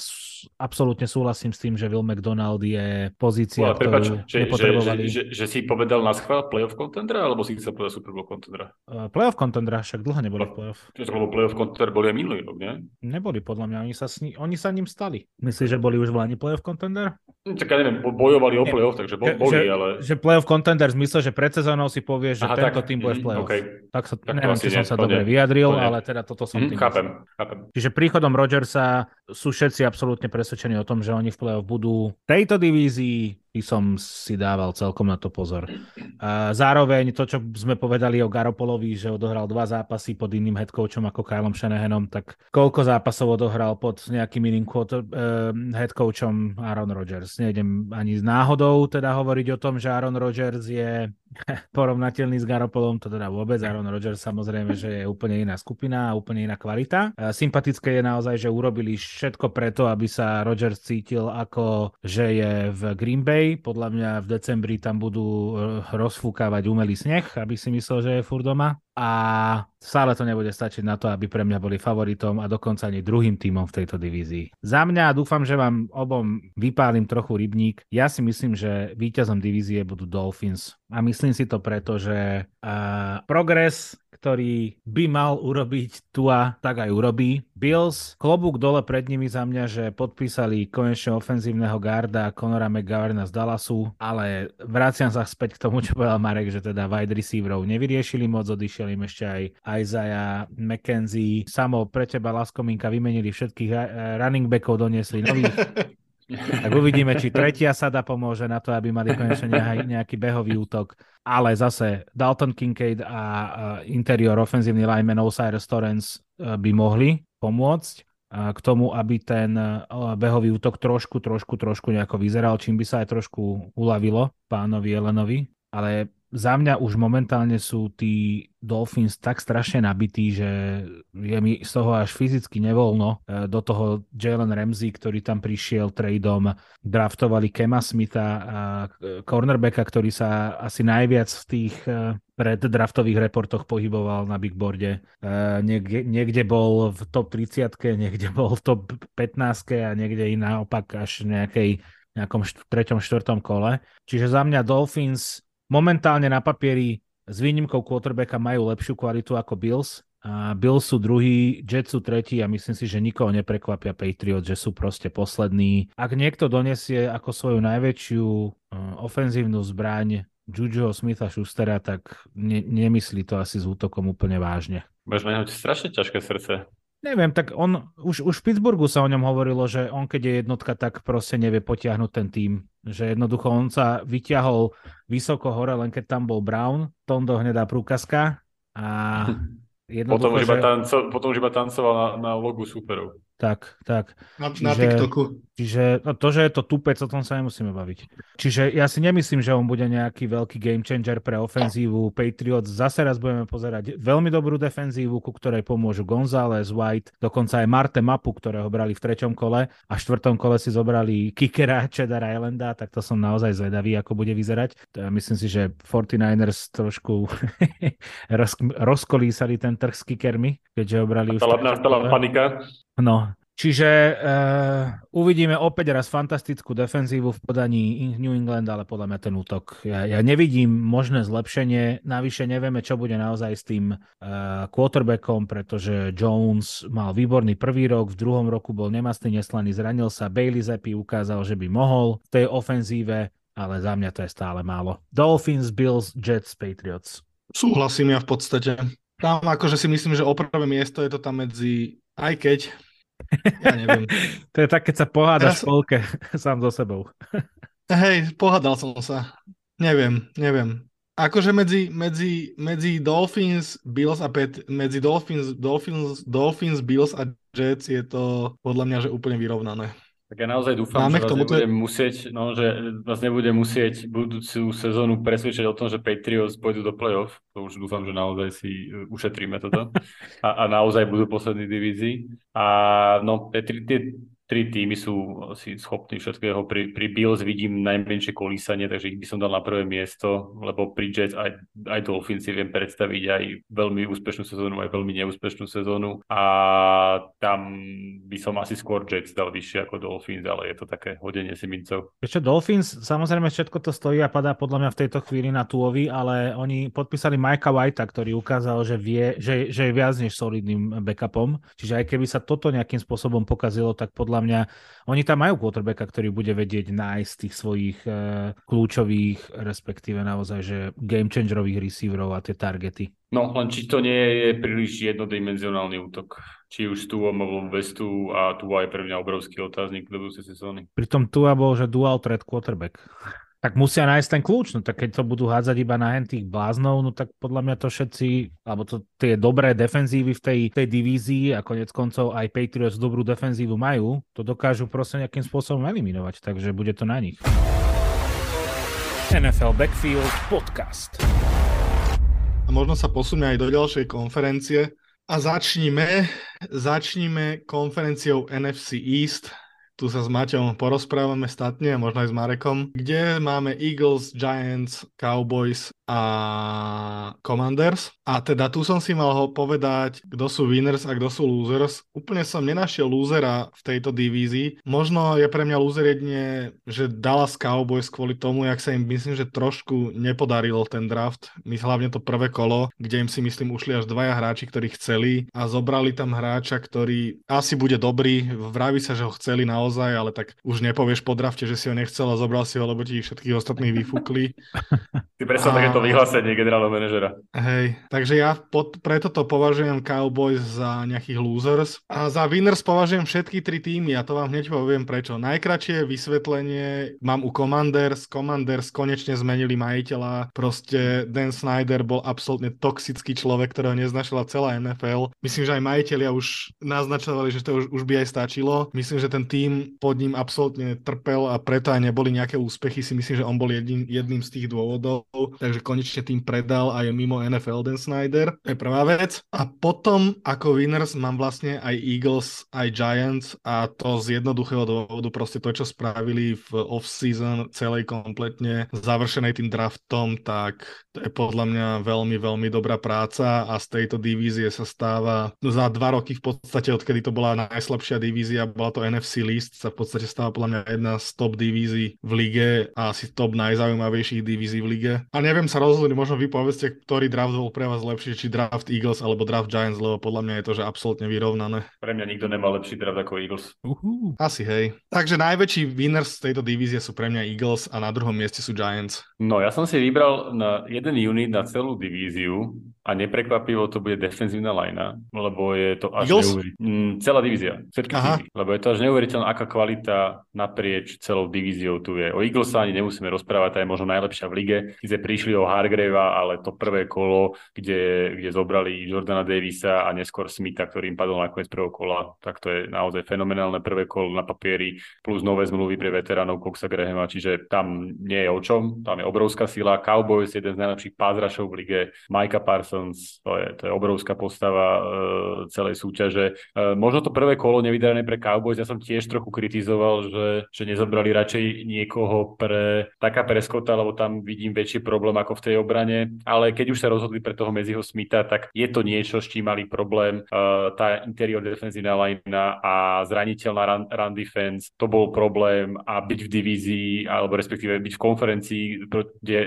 absolútne súhlasím s tým, že Will McDonald je pozícia, Uá, ktorú že, nepotrebovali. Že, že, že, si povedal na schvál playoff contendera, alebo si chcel povedať Super Bowl contendera? Uh, playoff contendera, však dlho neboli v playoff. Lebo playoff contender boli aj minulý rok, nie? Neboli, podľa mňa, oni sa, sni- oni sa ním stali. Myslíš, že boli už v Lani playoff contender? Hm, tak ja neviem, bojovali o playoff, takže boli, že, ale... Že playoff contender v zmysle, že pred sezónou si povieš, že Aha, tento tak, tým bude v mhm, Okay. Tak sa, tak neviem, či som sa dobre vyjadril, ale teda toto som mm, tým chápem, chápem. Čiže príchodom Rodgersa sú všetci absolútne presvedčení o tom, že oni v play-off budú tejto divízii by som si dával celkom na to pozor. Zároveň to, čo sme povedali o Garopolovi, že odohral dva zápasy pod iným headcoachom ako Kylom Shanahanom, tak koľko zápasov odohral pod nejakým iným quarter, uh, headcoachom Aaron Rodgers. Nejdem ani s náhodou teda hovoriť o tom, že Aaron Rodgers je (laughs) porovnateľný s Garopolom, to teda vôbec. Aaron Rodgers samozrejme, že je úplne iná skupina a úplne iná kvalita. Sympatické je naozaj, že urobili všetko preto, aby sa Rodgers cítil ako, že je v Green Bay. Podľa mňa v decembri tam budú eh, rozfúkávať umelý sneh, aby si myslel, že je fur doma a stále to nebude stačiť na to, aby pre mňa boli favoritom a dokonca ani druhým tímom v tejto divízii. Za mňa dúfam, že vám obom vypálim trochu rybník. Ja si myslím, že víťazom divízie budú Dolphins a myslím si to preto, že uh, progres ktorý by mal urobiť Tua, tak aj urobí. Bills, klobúk dole pred nimi za mňa, že podpísali konečne ofenzívneho garda Conora McGoverna z Dallasu, ale vraciam sa späť k tomu, čo povedal Marek, že teda wide receiverov nevyriešili moc, odišiel im ešte aj Isaiah McKenzie. Samo pre teba, Laskominka, vymenili všetkých running backov, doniesli nových (laughs) tak uvidíme, či tretia sada pomôže na to, aby mali konečne nejaký behový útok. Ale zase Dalton Kincaid a interior ofenzívny lineman Osiris Torrens e, by mohli pomôcť k tomu, aby ten e, behový útok trošku, trošku, trošku nejako vyzeral, čím by sa aj trošku uľavilo pánovi Elenovi. Ale za mňa už momentálne sú tí Dolphins tak strašne nabití, že je mi z toho až fyzicky nevoľno. E, do toho Jalen Ramsey, ktorý tam prišiel tradeom, draftovali Kema Smitha a e, cornerbacka, ktorý sa asi najviac v tých e, preddraftových reportoch pohyboval na big boarde. Niekde, niekde bol v top 30, niekde bol v top 15 a niekde i naopak až nejakej nejakom št- treťom, štvrtom kole. Čiže za mňa Dolphins momentálne na papieri s výnimkou quarterbacka majú lepšiu kvalitu ako Bills. A Bills sú druhý, Jets sú tretí a myslím si, že nikoho neprekvapia Patriots, že sú proste poslední. Ak niekto donesie ako svoju najväčšiu uh, ofenzívnu zbraň Jujuho Smitha Schustera, tak ne, nemyslí to asi s útokom úplne vážne. Budeš mať strašne ťažké srdce. Neviem, tak on, už, už v Pittsburghu sa o ňom hovorilo, že on keď je jednotka, tak proste nevie potiahnuť ten tým. Že jednoducho on sa vyťahol vysoko hore, len keď tam bol Brown, Tondo hnedá prúkaska a (laughs) potom už, že... iba tanco, potom už iba tancoval na, na logu superov. tak, tak. Na, čiže, na TikToku. Čiže no to, že je to tupec, o tom sa nemusíme baviť. Čiže ja si nemyslím, že on bude nejaký veľký game changer pre ofenzívu Patriots. Zase raz budeme pozerať veľmi dobrú defenzívu, ku ktorej pomôžu González, White, dokonca aj Marte Mapu, ktorého brali v treťom kole a v štvrtom kole si zobrali kickera Cheddar Islanda, tak to som naozaj zvedavý, ako bude vyzerať. Myslím si, že 49ers trošku (laughs) roz, rozkolísali ten trh s kickermi, keďže ho brali už... Nastala panika. No, Čiže uh, uvidíme opäť raz fantastickú defenzívu v podaní New England, ale podľa mňa ten útok, ja, ja nevidím možné zlepšenie, navyše nevieme, čo bude naozaj s tým uh, quarterbackom, pretože Jones mal výborný prvý rok, v druhom roku bol nemastný, neslaný, zranil sa, Bailey Zappi ukázal, že by mohol v tej ofenzíve, ale za mňa to je stále málo. Dolphins, Bills, Jets, Patriots. Súhlasím ja v podstate. Tam akože si myslím, že o prvé miesto je to tam medzi, aj keď ja neviem. to je tak, keď sa pohádaš Teraz... v polke (laughs) sám so sebou. Hej, pohádal som sa. Neviem, neviem. Akože medzi, medzi, medzi Dolphins, Bills a Pet, medzi Dolphins, Dolphins, Dolphins, Bills a Jets je to podľa mňa, že úplne vyrovnané. Tak ja naozaj dúfam, Máme že vás nebudem musieť, no, že vás nebudem musieť budúcu sezónu presvedčať o tom, že Patriots pôjdu do play-off. To už dúfam, že naozaj si e, ušetríme toto. (laughs) A, a naozaj budú poslední divízii. A no, tie, tie, tri týmy sú asi schopní všetkého. Pri, pri Bills vidím najmenšie kolísanie, takže ich by som dal na prvé miesto, lebo pri Jets aj, aj Dolphins si viem predstaviť aj veľmi úspešnú sezónu, aj veľmi neúspešnú sezónu a tam by som asi skôr Jets dal vyššie ako Dolphins, ale je to také hodenie si mincov. Ešte Dolphins, samozrejme všetko to stojí a padá podľa mňa v tejto chvíli na Tuovi, ale oni podpísali Mikea Whitea, ktorý ukázal, že vie, že, že je viac než solidným backupom, čiže aj keby sa toto nejakým spôsobom pokazilo, tak podľa mňa oni tam majú quarterbacka, ktorý bude vedieť nájsť tých svojich uh, kľúčových, respektíve naozaj, že game changerových receiverov a tie targety. No, len či to nie je príliš jednodimenzionálny útok. Či už tu alebo bez tu a tu je pre mňa obrovský otáznik do budúcej sezóny. Pritom tu bol, že dual threat quarterback tak musia nájsť ten kľúč, no tak keď to budú hádzať iba na hen tých bláznov, no tak podľa mňa to všetci, alebo to tie dobré defenzívy v tej, tej divízii a konec koncov aj Patriots dobrú defenzívu majú, to dokážu proste nejakým spôsobom eliminovať, takže bude to na nich. NFL Backfield Podcast. A možno sa posunie aj do ďalšej konferencie. A začníme, začníme konferenciou NFC East, tu sa s Maťom porozprávame statne, možno aj s Marekom, kde máme Eagles, Giants, Cowboys a Commanders. A teda tu som si mal ho povedať, kto sú winners a kto sú losers. Úplne som nenašiel losera v tejto divízii. Možno je pre mňa loser jedine, že Dallas Cowboys kvôli tomu, jak sa im myslím, že trošku nepodaril ten draft. My hlavne to prvé kolo, kde im si myslím ušli až dvaja hráči, ktorí chceli a zobrali tam hráča, ktorý asi bude dobrý. Vraví sa, že ho chceli naozaj, ale tak už nepovieš po drafte, že si ho nechcel a zobral si ho, lebo ti všetkých ostatných (laughs) vyfúkli. Ty presne a... takéto vyhlásenie generálneho manažera. Hej, Takže ja pod, preto to považujem Cowboys za nejakých losers. A za winners považujem všetky tri týmy a to vám hneď poviem prečo. Najkračšie vysvetlenie mám u Commanders. Commanders konečne zmenili majiteľa. Proste Dan Snyder bol absolútne toxický človek, ktorého neznašala celá NFL. Myslím, že aj majiteľia už naznačovali, že to už, už by aj stačilo. Myslím, že ten tým pod ním absolútne trpel a preto aj neboli nejaké úspechy. Si myslím, že on bol jedným, jedným z tých dôvodov. Takže konečne tým predal a je mimo NFL Dan Snyder, to je prvá vec. A potom ako winners mám vlastne aj Eagles, aj Giants a to z jednoduchého dôvodu proste to, čo spravili v off-season celej kompletne završenej tým draftom, tak to je podľa mňa veľmi, veľmi dobrá práca a z tejto divízie sa stáva za dva roky v podstate, odkedy to bola najslabšia divízia, bola to NFC list, sa v podstate stáva podľa mňa jedna z top divízií v lige a asi top najzaujímavejších divízií v lige. A neviem sa rozhodnúť, možno vy povedzte, ktorý draft bol pre vás lepší, či draft Eagles alebo draft Giants, lebo podľa mňa je to, že absolútne vyrovnané. Pre mňa nikto nemá lepší draft ako Eagles. Uh-huh. Asi hej. Takže najväčší winners z tejto divízie sú pre mňa Eagles a na druhom mieste sú Giants. No ja som si vybral na jeden unit na celú divíziu a neprekvapivo to bude defenzívna lajna, lebo je to až neuveriteľné. Mm, celá divízia, všetky týmy, lebo je to až neuveriteľné, aká kvalita naprieč celou divíziou tu je. O Eagles sa ani nemusíme rozprávať, tá je možno najlepšia v lige. Kde prišli o Hargreva, ale to prvé kolo, kde, kde zobrali Jordana Davisa a neskôr Smitha, ktorý im padol nakoniec prvého kola, tak to je naozaj fenomenálne prvé kolo na papieri, plus nové zmluvy pre veteránov Coxa Grahama, čiže tam nie je o čom, tam je obrovská sila. Cowboys, jeden z najlepších pázrašov v lige, Micah Parsons, to je, to je obrovská postava uh, celej súťaže. Uh, možno to prvé kolo nevydarené pre Cowboys, ja som tiež trochu kritizoval, že, že nezobrali radšej niekoho pre taká preskota, lebo tam vidím väčší problém ako v tej obrane, ale keď už sa rozhodli pre toho Meziho Smitha, tak je to niečo, s čím mali problém. Uh, tá interior defenzívna linea a zraniteľná run, run defense, to bol problém a byť v divízii, alebo respektíve byť v konferencii, kde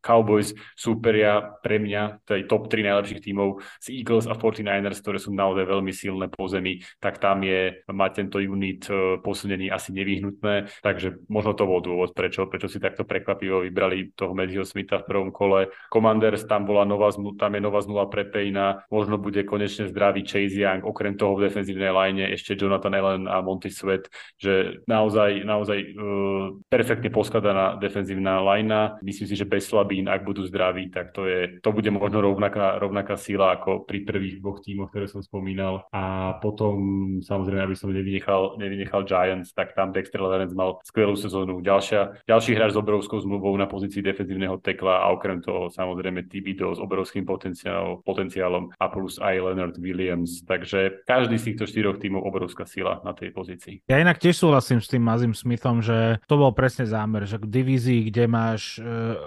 Cowboys súperia pre mňa, tej top 3 najlepších tímov z Eagles a 49ers, ktoré sú naozaj veľmi silné po zemi, tak tam je mať tento unit posunený asi nevyhnutné, takže možno to bol dôvod, prečo, prečo si takto prekvapivo vybrali toho Medhiho Smitha v prvom kole. Commanders, tam bola nová tam je nová zmluva pre Payna, možno bude konečne zdravý Chase Young, okrem toho v defenzívnej line ešte Jonathan Allen a Monty Sweat, že naozaj, naozaj uh, perfektne poskladaná defenzívna line. Myslím si, že bez slabín, ak budú zdraví, tak to, je, to bude možno rovnaká, rovnaká sila ako pri prvých dvoch tímoch, ktoré som spomínal. A potom samozrejme, aby som nevynechal, nevynechal Giants, tak tam Dexter Lawrence mal skvelú sezónu. Ďalšia, ďalší hráč s obrovskou zmluvou na pozícii defenzívneho tekla a okrem toho samozrejme Tibido s obrovským potenciálom, potenciálom a plus aj Leonard Williams. Takže každý z týchto štyroch tímov obrovská sila na tej pozícii. Ja inak tiež súhlasím s tým Mazim Smithom, že to bol presne zámer, že k divízii, kde máš e,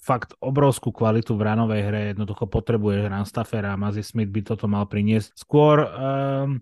fakt obrovskú kvalitu v ranovej hre, jednoducho potrebuješ Ranstafera a Mazi Smith by toto mal priniesť. Skôr e,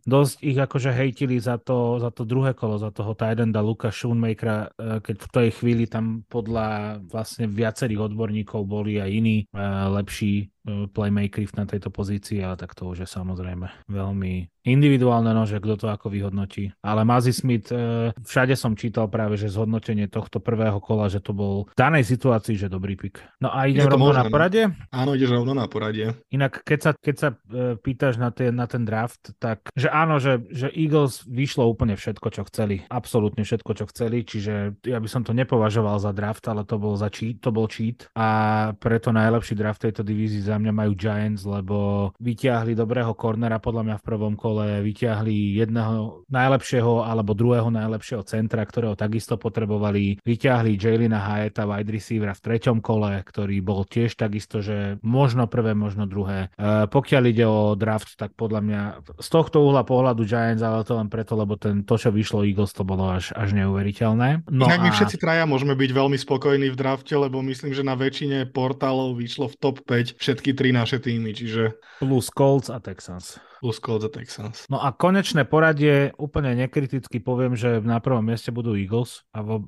dosť ich akože hejtili za to, za to druhé kolo, za toho Tidenda Luka Schoonmakera, e, keď v tej chvíli tam podľa vlastne viacerých odborníkov boli aj iní e, lepší playmakery na tejto pozícii, ale tak to už je samozrejme veľmi individuálne, no, že kto to ako vyhodnotí. Ale Mazi Smith, e, všade som čítal práve, že zhodnotenie tohto prvého kola, že to bol v danej situácii, že dobrý pik. No a idem rovno možné, na no. poradie? Áno, ideš rovno na poradie. Inak, keď sa, keď sa e, pýtaš na, tie, na ten draft, tak že áno, že, že Eagles vyšlo úplne všetko, čo chceli. Absolútne všetko, čo chceli, čiže ja by som to nepovažoval za draft, ale to bol, za cheat, to bol cheat a preto najlepší draft tejto divízii za mňa majú Giants, lebo vyťahli dobrého cornera podľa mňa v prvom kole kole vyťahli jedného najlepšieho alebo druhého najlepšieho centra, ktorého takisto potrebovali. Vyťahli Jalina Hayeta, wide receivera v treťom kole, ktorý bol tiež takisto, že možno prvé, možno druhé. E, pokiaľ ide o draft, tak podľa mňa z tohto uhla pohľadu Giants, ale to len preto, lebo ten, to, čo vyšlo Eagles, to bolo až, až neuveriteľné. No Inak a... my všetci traja môžeme byť veľmi spokojní v drafte, lebo myslím, že na väčšine portálov vyšlo v top 5 všetky tri naše týmy, čiže... Plus Colts a Texans. Plus Colts a Texans. No a konečné poradie, úplne nekriticky poviem, že na prvom mieste budú Eagles a vo,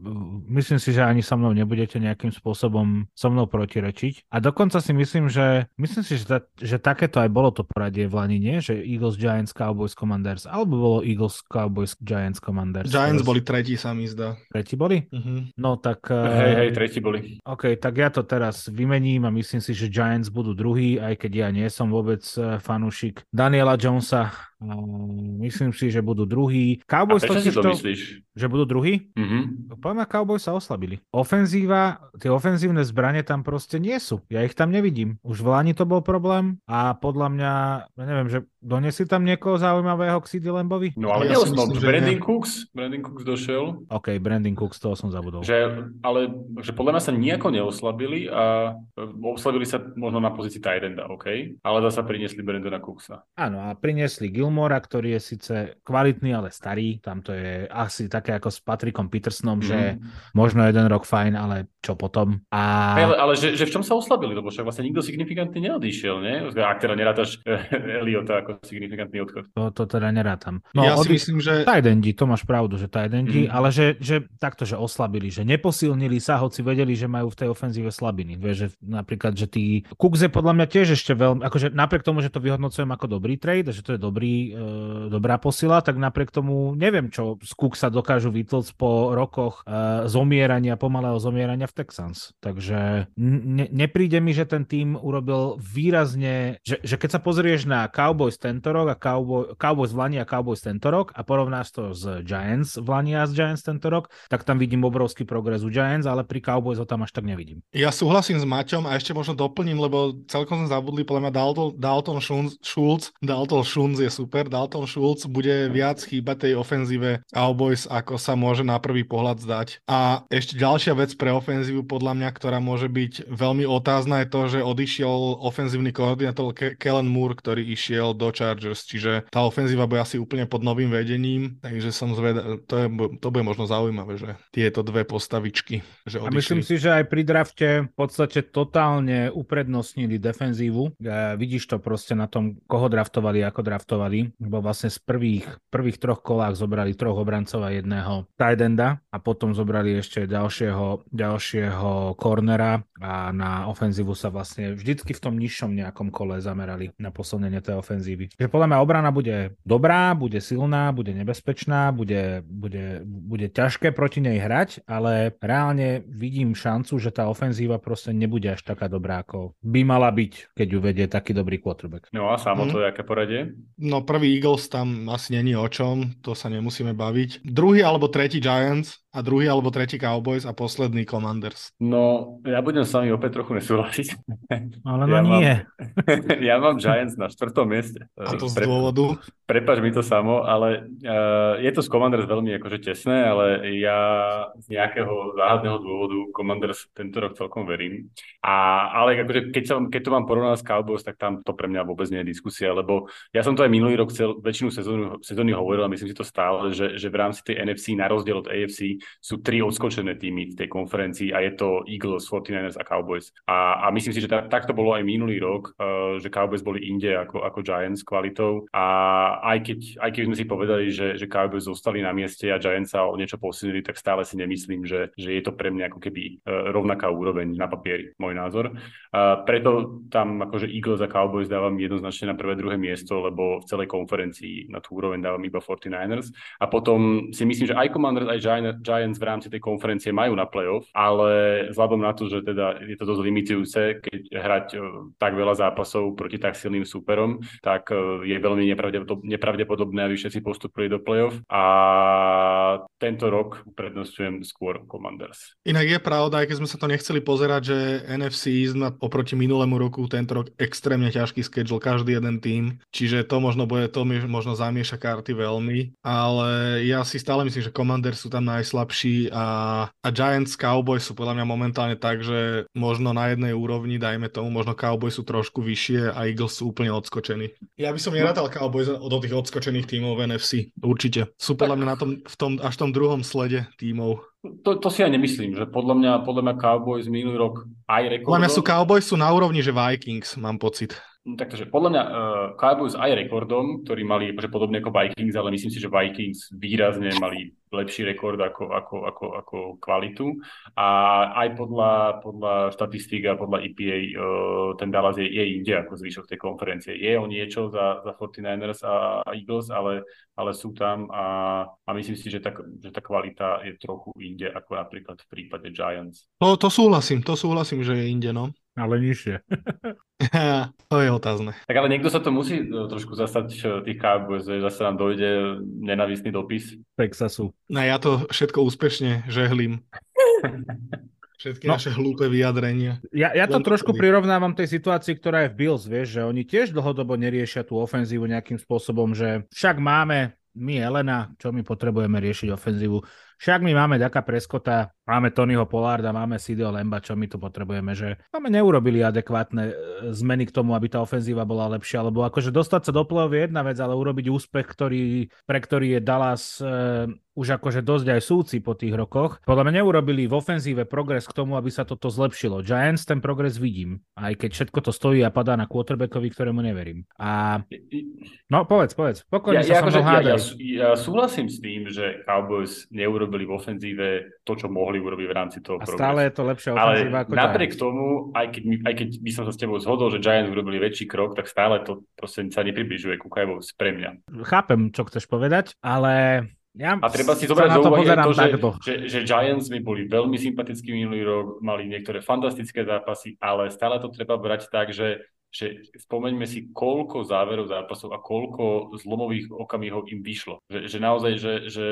myslím si, že ani so mnou nebudete nejakým spôsobom so mnou protirečiť. A dokonca si myslím, že myslím si, že, ta, že takéto aj bolo to poradie v Lani, nie? Že Eagles, Giants, Cowboys, Commanders, alebo bolo Eagles, Cowboys, Giants, Commanders. Giants boli tretí, sa mi zdá. Tretí boli? Uh-huh. No tak... Hej, hej, tretí boli. OK, tak ja to teraz vymením a myslím si, že Giants budú druhý, aj keď ja nie som vôbec eh, fanúšik Daniela Jonesa. Myslím si, že budú druhý. Cowboys A prečo si to to, myslíš? Že budú druhý? Mm-hmm. Poviem, Cowboys sa oslabili. Ofenzíva, tie ofenzívne zbranie tam proste nie sú. Ja ich tam nevidím. Už v Lani to bol problém a podľa mňa, ja neviem, že donesli tam niekoho zaujímavého k CD Lambovi? No ale ja som Brandon Cooks. Brandon Cooks došiel. OK, Brandon Cooks, toho som zabudol. Že, ale že podľa mňa sa nejako neoslabili a e, oslabili sa možno na pozícii Tyrenda, OK? Ale zase priniesli Brandona Cooksa. Áno, a priniesli Gil Gilmora, ktorý je síce kvalitný, ale starý. Tam to je asi také ako s Patrickom Petersonom, mm. že mhm. možno jeden rok fajn, ale čo potom. A... Ale, ale že, že, v čom sa oslabili? Lebo však vlastne nikto signifikantne neodišiel, nie? Ak teda nerátaš Eliota ako signifikantný odchod. To, to teda nerátam. No, ja si myslím, že... Tajdendi, to máš pravdu, že Tajdendi, mm. ale že, že takto, že oslabili, že neposilnili sa, hoci vedeli, že majú v tej ofenzíve slabiny. Vieš, že napríklad, že tí Kukze podľa mňa tiež ešte veľmi, akože napriek tomu, že to vyhodnocujem ako dobrý trade, že to je dobrý e, dobrá posila, tak napriek tomu neviem, čo z Cooksa dokážu vytlcť po rokoch e, zomierania, pomalého zomierania v Texans. Takže ne, nepríde mi, že ten tým urobil výrazne, že, že keď sa pozrieš na Cowboys tento rok a Cowboy, Cowboys v Lani a Cowboys tento rok a porovnáš to s Giants v Lani a s Giants tento rok, tak tam vidím obrovský progres u Giants, ale pri Cowboys ho tam až tak nevidím. Ja súhlasím s Maťom a ešte možno doplním, lebo celkom sme zabudli, podľa mňa Dalton, Dalton Schultz, Dalton Schultz je super, Dalton Schultz bude viac chýbať tej ofenzíve Cowboys, ako sa môže na prvý pohľad zdať. A ešte ďalšia vec pre ofenzívu podľa mňa, ktorá môže byť veľmi otázna, je to, že odišiel ofenzívny koordinátor Ke- Kellen Moore, ktorý išiel do Chargers, čiže tá ofenzíva bude asi úplne pod novým vedením, takže som zvedal, to, je, to bude možno zaujímavé, že tieto dve postavičky. Že odišli. A myslím si, že aj pri drafte v podstate totálne uprednostnili defenzívu. E, vidíš to proste na tom, koho draftovali, ako draftovali, lebo vlastne z prvých, prvých troch kolách zobrali troch obrancov a jedného tidenda a potom zobrali ešte ďalšieho, ďalšieho cornera a na ofenzívu sa vlastne vždycky v tom nižšom nejakom kole zamerali na posilnenie tej ofenzívy. Takže podľa mňa obrana bude dobrá, bude silná, bude nebezpečná, bude, bude, bude ťažké proti nej hrať, ale reálne vidím šancu, že tá ofenzíva proste nebude až taká dobrá, ako by mala byť, keď ju vedie taký dobrý quarterback. No a samo to, mm. aké poradie? No prvý Eagles tam asi není o čom, to sa nemusíme baviť. Druhý alebo tretí Giants, a druhý alebo tretí Cowboys a posledný Commanders. No, ja budem s vami opäť trochu nesúhlasiť. Ale no ja nie. Mám, (laughs) ja mám Giants na štvrtom mieste. A to z Pre, dôvodu? Prepač mi to samo, ale uh, je to z Commanders veľmi akože tesné, ale ja z nejakého záhadného dôvodu Commanders tento rok celkom verím. A, ale akože keď, sa, keď to mám porovnať s Cowboys, tak tam to pre mňa vôbec nie je diskusia, lebo ja som to aj minulý rok cel, väčšinu sezóny, sezóny hovoril a myslím si to stále, že, že v rámci tej NFC na rozdiel od AFC sú tri odskočené týmy v tej konferencii a je to Eagles, 49ers a Cowboys. A, a myslím si, že tak, tak bolo aj minulý rok, uh, že Cowboys boli inde ako, ako Giants kvalitou a aj keď, aj keď sme si povedali, že, že Cowboys zostali na mieste a Giants sa o niečo posunili, tak stále si nemyslím, že, že je to pre mňa ako keby uh, rovnaká úroveň na papieri, môj názor. Uh, preto tam akože Eagles a Cowboys dávam jednoznačne na prvé, druhé miesto, lebo v celej konferencii na tú úroveň dávam iba 49ers. A potom si myslím, že aj Commanders, aj Giants v rámci tej konferencie majú na playoff, ale vzhľadom na to, že teda je to dosť limitujúce, keď hrať e, tak veľa zápasov proti tak silným súperom, tak e, je veľmi nepravdepodobné, aby všetci postupili do playoff. A tento rok prednostujem skôr Commanders. Inak je pravda, aj keď sme sa to nechceli pozerať, že NFC East oproti minulému roku tento rok extrémne ťažký schedule, každý jeden tým, čiže to možno bude, to možno zamieša karty veľmi, ale ja si stále myslím, že Commanders sú tam najslabší a, a Giants Cowboys sú podľa mňa momentálne tak, že možno na jednej úrovni, dajme tomu, možno Cowboys sú trošku vyššie a Eagles sú úplne odskočení. Ja by som nerátal Cowboys do tých odskočených tímov v NFC, určite. Sú podľa mňa na tom, v tom, až v tom druhom slede tímov. To, to si ja nemyslím, že podľa mňa, podľa mňa Cowboys minulý rok aj rekordom. Podľa mňa sú Cowboys sú na úrovni, že Vikings, mám pocit. No, takže podľa mňa uh, Cowboys aj rekordom, ktorí mali že podobne ako Vikings, ale myslím si, že Vikings výrazne mali lepší rekord ako, ako, ako, ako kvalitu. A aj podľa, podľa štatistík a podľa EPA uh, ten Dallas je, je inde ako zvyšok tej konferencie. Je o niečo za, za 49ers a, a Eagles, ale, ale sú tam a, a myslím si, že tá, že tá kvalita je trochu inde ako napríklad v prípade Giants. No to súhlasím, to súhlasím, že je inde, no. Ale nižšie. (laughs) to je otázne. Tak ale niekto sa to musí e, trošku zastať e, tých Cowboys, že zase nám dojde nenavistný dopis. Texasu. No ja to všetko úspešne žehlím. (laughs) Všetky no, naše hlúpe vyjadrenia. Ja, ja to Len trošku vtedy. prirovnávam tej situácii, ktorá je v Bills, vieš, že oni tiež dlhodobo neriešia tú ofenzívu nejakým spôsobom, že však máme my Elena, čo my potrebujeme riešiť ofenzívu. Však my máme Daka Preskota, máme Tonyho Polarda, máme Sidio Lemba, čo my tu potrebujeme, že máme neurobili adekvátne e, zmeny k tomu, aby tá ofenzíva bola lepšia, lebo akože dostať sa do play je jedna vec, ale urobiť úspech, ktorý, pre ktorý je Dallas e, už akože dosť aj súci po tých rokoch. Podľa mňa neurobili v ofenzíve progres k tomu, aby sa toto zlepšilo. Giants ten progres vidím, aj keď všetko to stojí a padá na quarterbackovi, ktorému neverím. A... No povedz, povedz, pokojne ja, sa ja, akože, ja, ja, ja súhlasím s tým, že Cowboys neurobili urobili v ofenzíve to, čo mohli urobiť v rámci toho A progresu. stále je to lepšia ofenzíva Ale ako napriek Giants. tomu, aj keď, aj keď by som sa s tebou zhodol, že Giants urobili väčší krok, tak stále to proste sa nepribližuje ku Cowboys pre mňa. Chápem, čo chceš povedať, ale ja a treba si zobrať do úvahy to, že, že, že Giants mi boli veľmi sympatickí minulý rok, mali niektoré fantastické zápasy, ale stále to treba brať tak, že že spomeňme si, koľko záverov zápasov a koľko zlomových okamihov im vyšlo. Že, že naozaj, že, že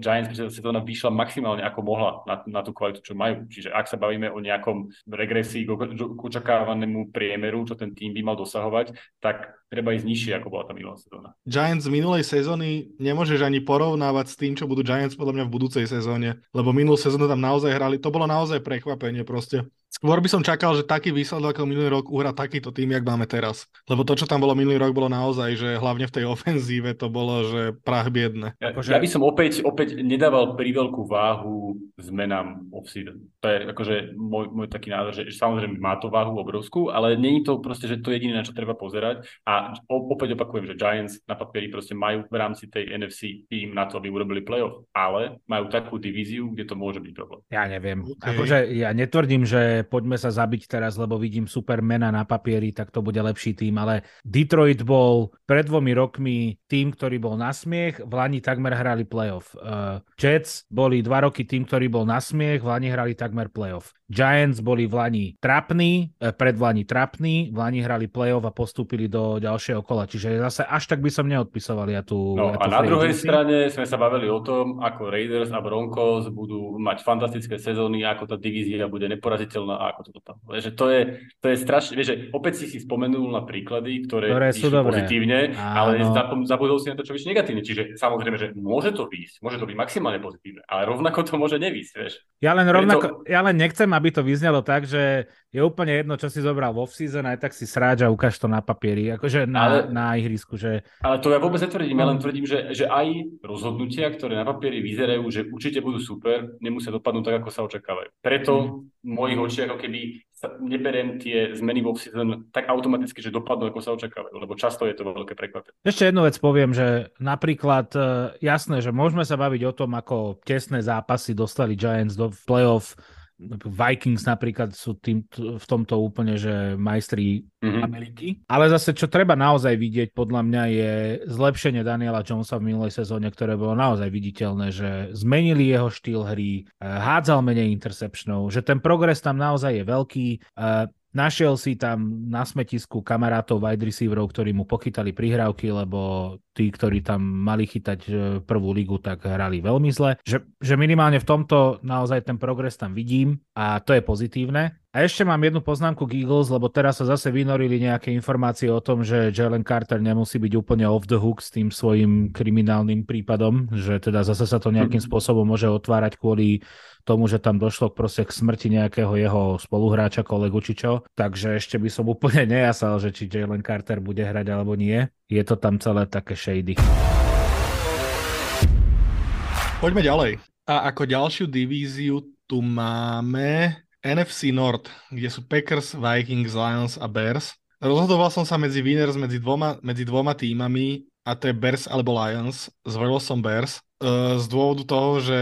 Giants to vyšla maximálne ako mohla na, na tú kvalitu, čo majú. Čiže ak sa bavíme o nejakom regresii k očakávanému priemeru, čo ten tým by mal dosahovať, tak treba ísť nižšie, ako bola tá minulá sezóna. Giants z minulej sezóny nemôžeš ani porovnávať s tým, čo budú Giants podľa mňa v budúcej sezóne, lebo minulú sezónu tam naozaj hrali, to bolo naozaj prekvapenie proste. Skôr by som čakal, že taký výsledok ako minulý rok uhra takýto tým, jak máme teraz. Lebo to, čo tam bolo minulý rok, bolo naozaj, že hlavne v tej ofenzíve to bolo, že prach biedne. Ja, akože... ja by som opäť, opäť nedával priveľkú váhu zmenám off-season. To je akože môj, môj taký názor, že, že samozrejme má to váhu obrovskú, ale není to proste, že to je jediné, na čo treba pozerať. A opäť opakujem, že Giants na papieri proste majú v rámci tej NFC tým na to, aby urobili playoff, ale majú takú divíziu, kde to môže byť problém. Ja neviem. Okay. Akože ja netvrdím, že poďme sa zabiť teraz, lebo vidím supermena na papieri, tak to bude lepší tým, ale Detroit bol pred dvomi rokmi tým, ktorý bol na smiech, v Lani takmer hrali playoff. Uh, Jets boli dva roky tým, ktorý bol na smiech, v Lani hrali takmer playoff. Giants boli v Lani trapní, eh, pred Lani trapní, v Lani hrali playoff a postúpili do ďalšieho kola, čiže zase až tak by som neodpisoval ja tu. No ja a na druhej strane sme sa bavili o tom, ako Raiders a Broncos budú mať fantastické sezóny, ako tá divízia bude neporaziteľná a ako to tam. Že to je, to je strašne, vieš, že opäť si si spomenul na príklady, ktoré, ktoré sú dobré. pozitívne, Áno. ale zabudol si na to, čo vyššie negatívne. Čiže samozrejme, že môže to výjsť, môže to byť maximálne pozitívne, ale rovnako to môže nevýsť, vieš. Ja len rovnako, Preto... ja len nechcem, aby to vyznelo tak, že je úplne jedno, čo si zobral vo season, aj tak si sráč a ukáž to na papieri, akože na, ale, na ihrisku. Že... Ale to ja vôbec netvrdím, ja len no. tvrdím, že, že aj rozhodnutia, ktoré na papieri vyzerajú, že určite budú super, nemusia dopadnúť tak, ako sa očakávajú. Preto mm. v mojich očiach ako keby neberiem tie zmeny vo season tak automaticky, že dopadnú, ako sa očakávajú, lebo často je to veľké prekvapenie. Ešte jednu vec poviem, že napríklad e, jasné, že môžeme sa baviť o tom, ako tesné zápasy dostali Giants do playoff Vikings napríklad sú tým, v tomto úplne, že majstri mm-hmm. Ameriky. Ale zase, čo treba naozaj vidieť, podľa mňa je zlepšenie Daniela Jonesa v minulej sezóne, ktoré bolo naozaj viditeľné, že zmenili jeho štýl hry, eh, hádzal menej interceptionov, že ten progres tam naozaj je veľký. Našiel si tam na smetisku kamarátov wide receiverov, ktorí mu pochytali prihrávky, lebo tí, ktorí tam mali chytať e, prvú ligu, tak hrali veľmi zle. Že, že minimálne v tomto naozaj ten progres tam vidím a to je pozitívne. A ešte mám jednu poznámku k Eagles, lebo teraz sa zase vynorili nejaké informácie o tom, že Jalen Carter nemusí byť úplne off the hook s tým svojim kriminálnym prípadom, že teda zase sa to nejakým mhm. spôsobom môže otvárať kvôli tomu, že tam došlo proste k smrti nejakého jeho spoluhráča, kolegu či čo. Takže ešte by som úplne (laughs) nejasal, že či Jalen Carter bude hrať alebo nie. Je to tam celé také shady. Poďme ďalej. A ako ďalšiu divíziu tu máme NFC North, kde sú Packers, Vikings, Lions a Bears. Rozhodoval som sa medzi winners medzi dvoma, medzi dvoma týmami a to je Bears alebo Lions. Zvolil som Bears z dôvodu toho, že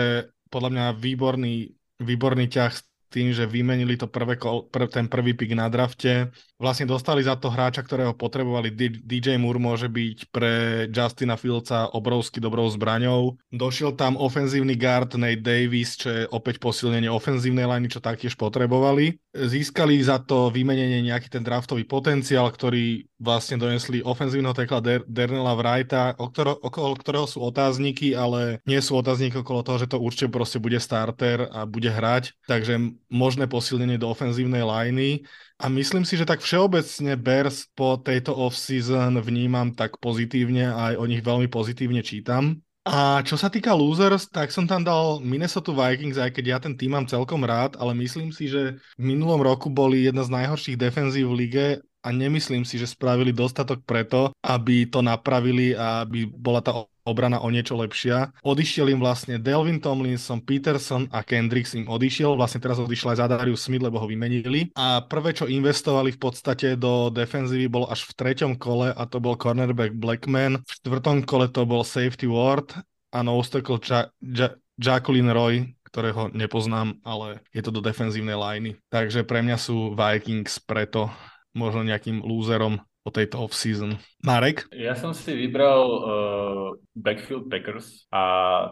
podľa mňa výborný, výborný ťah tým, že vymenili to prvé, prv, ten prvý pick na drafte. Vlastne dostali za to hráča, ktorého potrebovali. DJ Moore môže byť pre Justina Fieldsa obrovsky dobrou zbraňou. Došiel tam ofenzívny guard Nate Davis, čo je opäť posilnenie ofenzívnej liny, čo taktiež potrebovali. Získali za to vymenenie nejaký ten draftový potenciál, ktorý vlastne donesli ofenzívneho tekla Der- Dernela Wrighta, okolo, okolo ktorého sú otázniky, ale nie sú otázniky okolo toho, že to určite proste bude starter a bude hrať. Takže možné posilnenie do ofenzívnej liney. A myslím si, že tak všeobecne Bears po tejto off-season vnímam tak pozitívne a aj o nich veľmi pozitívne čítam. A čo sa týka losers, tak som tam dal Minnesota Vikings, aj keď ja ten tým mám celkom rád, ale myslím si, že v minulom roku boli jedna z najhorších defenzív v lige a nemyslím si, že spravili dostatok preto, aby to napravili a aby bola tá obrana o niečo lepšia. Odišiel im vlastne Delvin Tomlinson, Peterson a Kendricks im odišiel. Vlastne teraz odišiel aj Zadarius Smith, lebo ho vymenili. A prvé, čo investovali v podstate do defenzívy, bol až v treťom kole a to bol cornerback Blackman. V štvrtom kole to bol safety Ward a no ja- ja- Jacqueline Roy, ktorého nepoznám, ale je to do defenzívnej liney. Takže pre mňa sú Vikings preto možno nejakým lúzerom po tejto off-season. Marek? Ja som si vybral uh, Backfield Packers a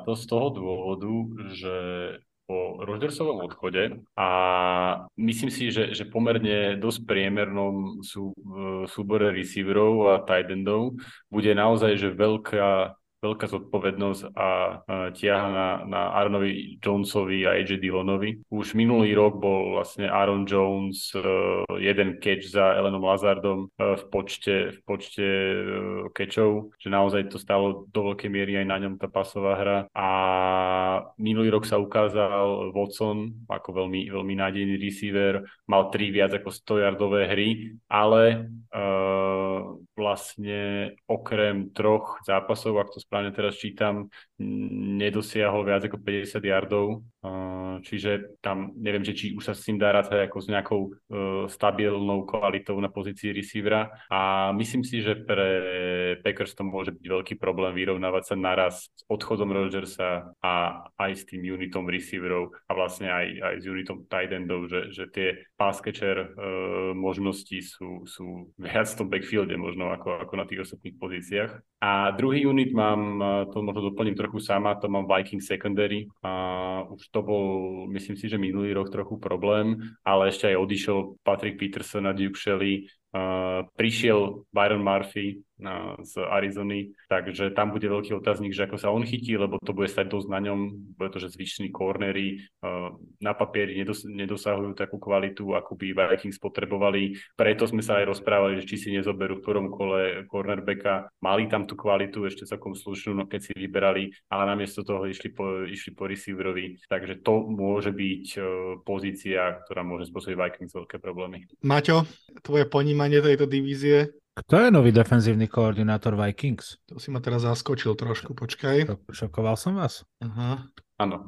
to z toho dôvodu, že po Rodgersovom odchode a myslím si, že, že pomerne dosť priemernom sú v súbore receiverov a tight endov bude naozaj že veľká veľká zodpovednosť a ťaha na, na Aaronovi Jonesovi a AJ Dillonovi. Už minulý rok bol vlastne Aaron Jones uh, jeden catch za Elenom Lazardom uh, v počte, v počte uh, catchov, že naozaj to stalo do veľkej miery aj na ňom tá pasová hra. A minulý rok sa ukázal Watson ako veľmi, veľmi nádejný receiver, mal tri viac ako 100 yardové hry, ale uh, vlastne okrem troch zápasov, ak to správne teraz čítam, nedosiahol viac ako 50 yardov, čiže tam neviem, že či už sa s tým dá rátať ako s nejakou e, stabilnou kvalitou na pozícii receivera. A myslím si, že pre Packers to môže byť veľký problém vyrovnávať sa naraz s odchodom Rodgersa a aj s tým unitom receiverov a vlastne aj, aj s unitom tight endov, že, že tie pass catcher uh, možnosti sú, sú viac v tom backfielde možno ako, ako na tých ostatných pozíciách. A druhý unit mám, to možno doplním trochu sama, to mám Viking secondary. A už to bol, myslím si, že minulý rok trochu problém, ale ešte aj odišiel Patrick Peterson a Duke Shelley. Uh, prišiel Byron Murphy, z Arizony, takže tam bude veľký otáznik, že ako sa on chytí, lebo to bude stať dosť na ňom, bude to, že zvyšní cornery na papieri nedos- nedosahujú takú kvalitu, ako by Vikings potrebovali. Preto sme sa aj rozprávali, že či si nezoberú v ktorom kole cornerbacka. Mali tam tú kvalitu ešte celkom slušnú, no keď si vyberali, ale namiesto toho išli po, išli po receiverovi. Takže to môže byť e, pozícia, ktorá môže spôsobiť Vikings veľké problémy. Maťo, tvoje ponímanie tejto divízie kto je nový defenzívny koordinátor Vikings? To si ma teraz zaskočil trošku, počkaj. Šokoval som vás? Aha. Áno.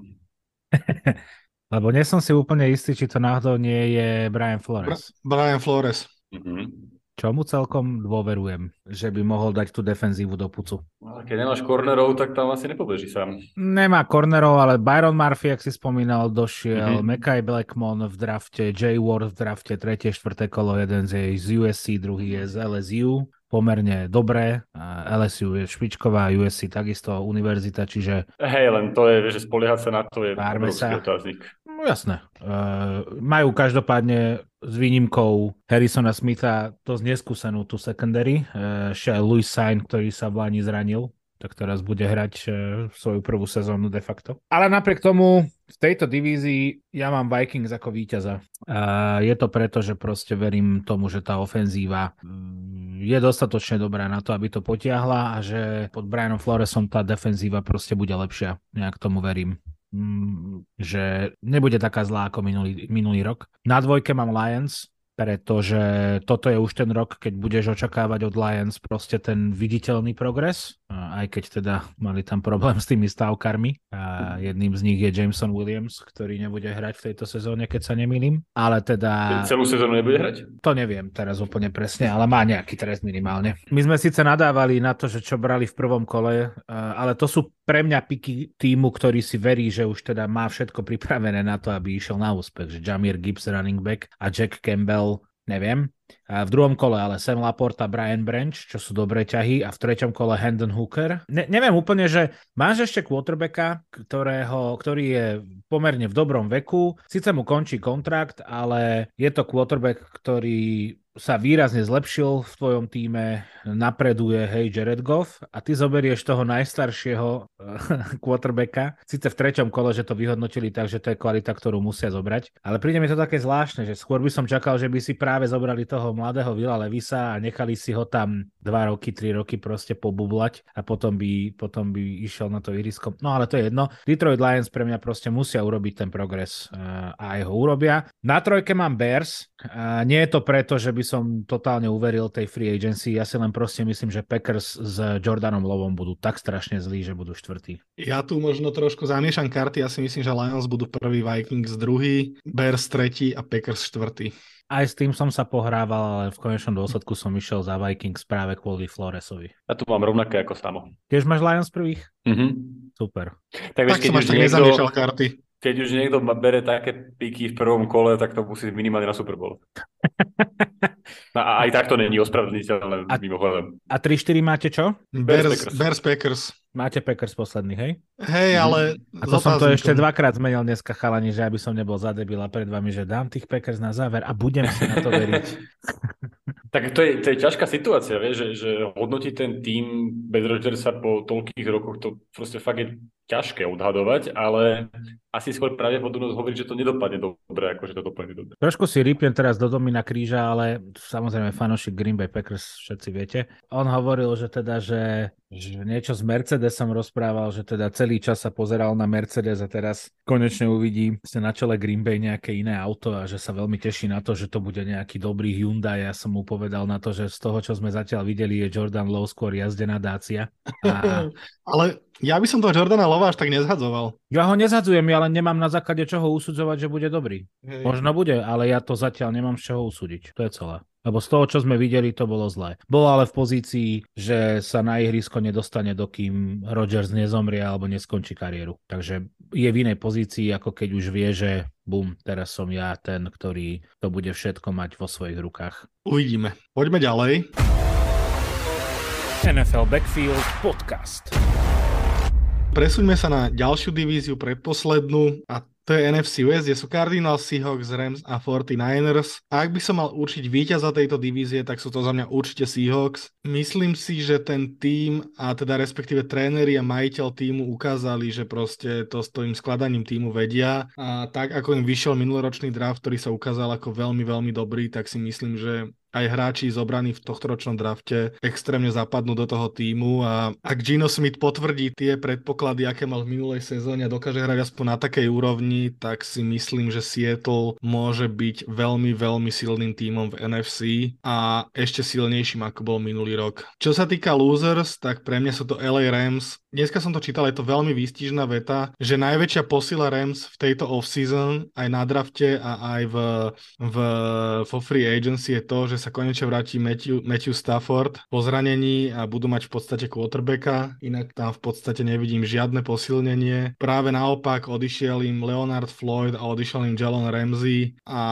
(laughs) Lebo nie som si úplne istý, či to náhodou nie je Brian Flores. Bra- Brian Flores. Mm-hmm čomu celkom dôverujem, že by mohol dať tú defenzívu do pucu. No, keď nemáš kornerov, tak tam asi nepobeží sám. Nemá kornerov, ale Byron Murphy, ak si spomínal, došiel, mm-hmm. Mekai Blackmon v drafte, Jay Ward v drafte, tretie, štvrté kolo, jeden z, z USC, druhý je z LSU pomerne dobré. LSU je špičková, USC takisto univerzita, čiže... Hej, len to je, že spoliehať sa na to je obrovský otáznik. No jasné. Uh, majú každopádne s výnimkou Harrisona Smitha dosť neskúsenú tú secondary. Ešte aj Louis Sain, ktorý sa v Lani zranil, tak teraz bude hrať uh, svoju prvú sezónu de facto. Ale napriek tomu v tejto divízii ja mám Vikings ako víťaza. Je to preto, že proste verím tomu, že tá ofenzíva mm, je dostatočne dobrá na to, aby to potiahla a že pod Brianom Floresom tá defenzíva proste bude lepšia. Nejak tomu verím. Mm, že nebude taká zlá ako minulý, minulý rok. Na dvojke mám Lions, pretože toto je už ten rok, keď budeš očakávať od Lions proste ten viditeľný progres, aj keď teda mali tam problém s tými stávkarmi. A jedným z nich je Jameson Williams, ktorý nebude hrať v tejto sezóne, keď sa nemýlim. Ale teda... Celú sezónu nebude hrať? To neviem teraz úplne presne, ale má nejaký trest minimálne. My sme síce nadávali na to, že čo brali v prvom kole, ale to sú pre mňa piky týmu, ktorý si verí, že už teda má všetko pripravené na to, aby išiel na úspech. Že Jamir Gibbs running back a Jack Campbell neviem. A v druhom kole ale Sam Laporta, Brian Branch, čo sú dobré ťahy a v treťom kole Hendon Hooker. Ne, neviem úplne, že máš ešte quarterbacka, ktorého, ktorý je pomerne v dobrom veku. Sice mu končí kontrakt, ale je to quarterback, ktorý sa výrazne zlepšil v tvojom týme, napreduje, hej, Jared Goff a ty zoberieš toho najstaršieho eh, (laughs) quarterbacka, síce v treťom kole, že to vyhodnotili tak, že to je kvalita, ktorú musia zobrať, ale príde mi to také zvláštne, že skôr by som čakal, že by si práve zobrali toho mladého Vila Levisa a nechali si ho tam dva roky, tri roky proste pobublať a potom by, potom by išiel na to irisko. No ale to je jedno. Detroit Lions pre mňa proste musia urobiť ten progres eh, a aj ho urobia. Na trojke mám Bears. A nie je to preto, že by som totálne uveril tej free agency. Ja si len proste myslím, že Packers s Jordanom Lovom budú tak strašne zlí, že budú štvrtí. Ja tu možno trošku zamiešam karty. Ja si myslím, že Lions budú prvý, Vikings druhý, Bears tretí a Packers štvrtý. Aj s tým som sa pohrával, ale v konečnom dôsledku som išiel za Vikings práve kvôli Floresovi. Ja tu mám rovnaké ako samo. Tiež máš Lions prvých? Mhm. Super. Tak, vieš, tak keď som až tak niekto... karty keď už niekto bere také piky v prvom kole, tak to musí minimálne na Super Bowl. (laughs) No a aj tak to není ospravedlniteľné a, mimochodom. A 3-4 máte čo? Bears, Bears, Bears Packers. Máte Packers posledný, hej? Hej, ale... A to som to ešte dvakrát zmenil dneska, chalani, že aby som nebol zadebila pred vami, že dám tých Packers na záver a budem si na to veriť. (laughs) Tak to je, to je ťažká situácia, vie, že, že hodnotiť ten tým bez Rodgersa po toľkých rokoch, to proste fakt je ťažké odhadovať, ale asi skôr pravdepodobnosť hovorí, že to nedopadne dobre, ako že to dopadne dobre. Trošku si rýpnem teraz do Domina Kríža, ale samozrejme fanošik Green Bay Packers, všetci viete. On hovoril, že teda, že že niečo s Mercedesom rozprával, že teda celý čas sa pozeral na Mercedes a teraz konečne uvidí sa na čele Green Bay nejaké iné auto a že sa veľmi teší na to, že to bude nejaký dobrý Hyundai. Ja som mu povedal na to, že z toho, čo sme zatiaľ videli, je Jordan Lowe skôr jazdená Dacia. A... (laughs) Ale ja by som toho Jordana Lova až tak nezhadzoval. Ja ho nezhadzujem, ja len nemám na základe čoho usudzovať, že bude dobrý. Hej. Možno bude, ale ja to zatiaľ nemám z čoho usúdiť. To je celé. Lebo z toho, čo sme videli, to bolo zlé. Bol ale v pozícii, že sa na ihrisko nedostane, dokým Rodgers nezomrie alebo neskončí kariéru. Takže je v inej pozícii, ako keď už vie, že bum, teraz som ja ten, ktorý to bude všetko mať vo svojich rukách. Uvidíme. Poďme ďalej. NFL Backfield Podcast. Presuňme sa na ďalšiu divíziu, predposlednú a to je NFC West, kde sú Cardinals, Seahawks, Rams a 49ers. A ak by som mal určiť víťaza tejto divízie, tak sú to za mňa určite Seahawks. Myslím si, že ten tým a teda respektíve tréneri a majiteľ týmu ukázali, že proste to s tým skladaním týmu vedia. A tak ako im vyšiel minuloročný draft, ktorý sa ukázal ako veľmi, veľmi dobrý, tak si myslím, že aj hráči zobraní v tohto ročnom drafte extrémne zapadnú do toho týmu a ak Gino Smith potvrdí tie predpoklady, aké mal v minulej sezóne a dokáže hrať aspoň na takej úrovni, tak si myslím, že Seattle môže byť veľmi, veľmi silným týmom v NFC a ešte silnejším, ako bol minulý rok. Čo sa týka losers, tak pre mňa sú to LA Rams. Dneska som to čítal, je to veľmi výstižná veta, že najväčšia posila Rams v tejto off-season aj na drafte a aj v, v, vo free agency je to, že sa konečne vráti Matthew, Matthew Stafford po zranení a budú mať v podstate quarterbacka, inak tam v podstate nevidím žiadne posilnenie. Práve naopak odišiel im Leonard Floyd a odišiel im Jalen Ramsey a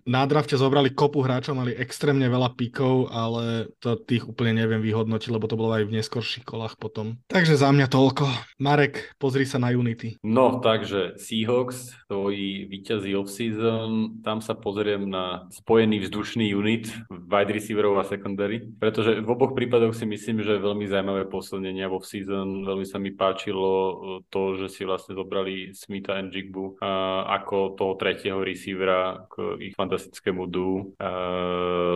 na drafte zobrali kopu hráčov, mali extrémne veľa pikov, ale to tých úplne neviem vyhodnotiť, lebo to bolo aj v neskorších kolách potom. Takže za mňa toľko. Marek, pozri sa na Unity. No, takže Seahawks, tvoji víťazí off-season, tam sa pozriem na spojený vzdušný unit wide receiverov a secondary, pretože v oboch prípadoch si myslím, že veľmi zaujímavé posilnenia vo season. Veľmi sa mi páčilo e, to, že si vlastne zobrali Smitha and Jigbu ako toho tretieho receivera k ich fantastickému du.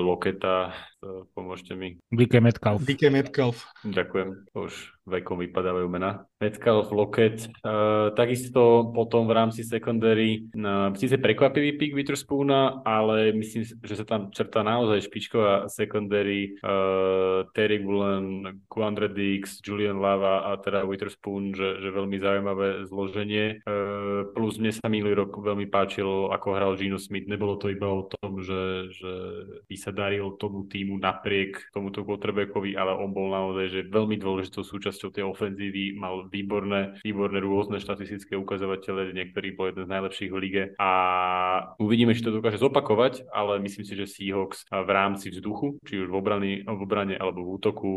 Loketa, e, pomôžte mi. DK Metcalf. DK Metcalf. Ďakujem, už vekom vypadávajú mena. Metcalf, Lockett, uh, takisto potom v rámci secondary uh, síce prekvapivý pick Witherspoona, ale myslím, že sa tam črta naozaj špičková secondary uh, Terry Bullen, Quandre Dix, Julian Lava a teda Witherspoon, že, že veľmi zaujímavé zloženie. Uh, plus mne sa minulý rok veľmi páčilo, ako hral Gino Smith. Nebolo to iba o tom, že, že by sa daril tomu týmu napriek tomuto quarterbackovi, ale on bol naozaj že veľmi dôležitou súčasťou tej ofenzívy, mal výborné, výborné rôzne štatistické ukazovatele, niektorý bol jeden z najlepších v lige a uvidíme, či to dokáže zopakovať, ale myslím si, že Seahawks v rámci vzduchu, či už v, obrany, v obrane alebo v útoku,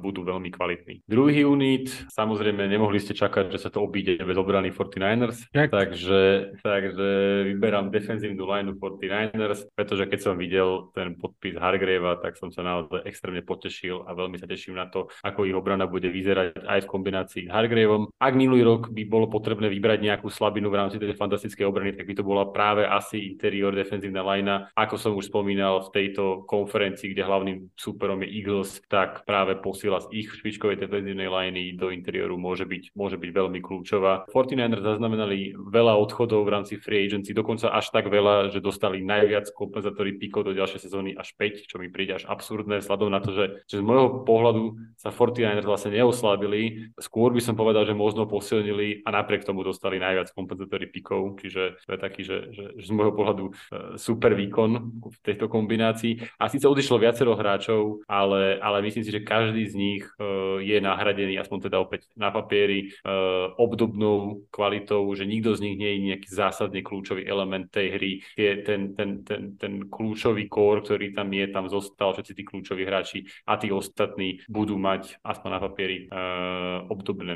budú veľmi kvalitní. Druhý unit, samozrejme nemohli ste čakať, že sa to obíde bez obrany 49ers, tak. takže, takže vyberám defenzívnu lineu 49ers, pretože keď som videl ten podpis Hargreva, tak som sa naozaj extrémne potešil a veľmi sa teším na to, ako ich obrana bude vyzerať aj v kombinácii Hargraveom. Ak minulý rok by bolo potrebné vybrať nejakú slabinu v rámci tej fantastickej obrany, tak by to bola práve asi interior defenzívna linea. Ako som už spomínal v tejto konferencii, kde hlavným súperom je Eagles, tak práve posila z ich špičkovej defenzívnej liney do interiéru môže byť, môže byť veľmi kľúčová. 49ers zaznamenali veľa odchodov v rámci free agency, dokonca až tak veľa, že dostali najviac kompenzátory pikov do ďalšej sezóny až 5, čo mi príde až absurdné vzhľadom na to, že, že z môjho pohľadu sa 49ers vlastne neoslabili. Skôr by som povedal, že možno posilnili a napriek tomu dostali najviac kompenzátory pikov, čiže to je taký, že, že, že z môjho pohľadu e, super výkon v tejto kombinácii. A síce odišlo viacero hráčov, ale, ale myslím si, že každý z nich uh, je nahradený, aspoň teda opäť na papieri, uh, obdobnou kvalitou, že nikto z nich nie je nejaký zásadne kľúčový element tej hry. Je ten, ten, ten, ten kľúčový core, ktorý tam je, tam zostal, všetci tí kľúčoví hráči a tí ostatní budú mať aspoň na papieri uh,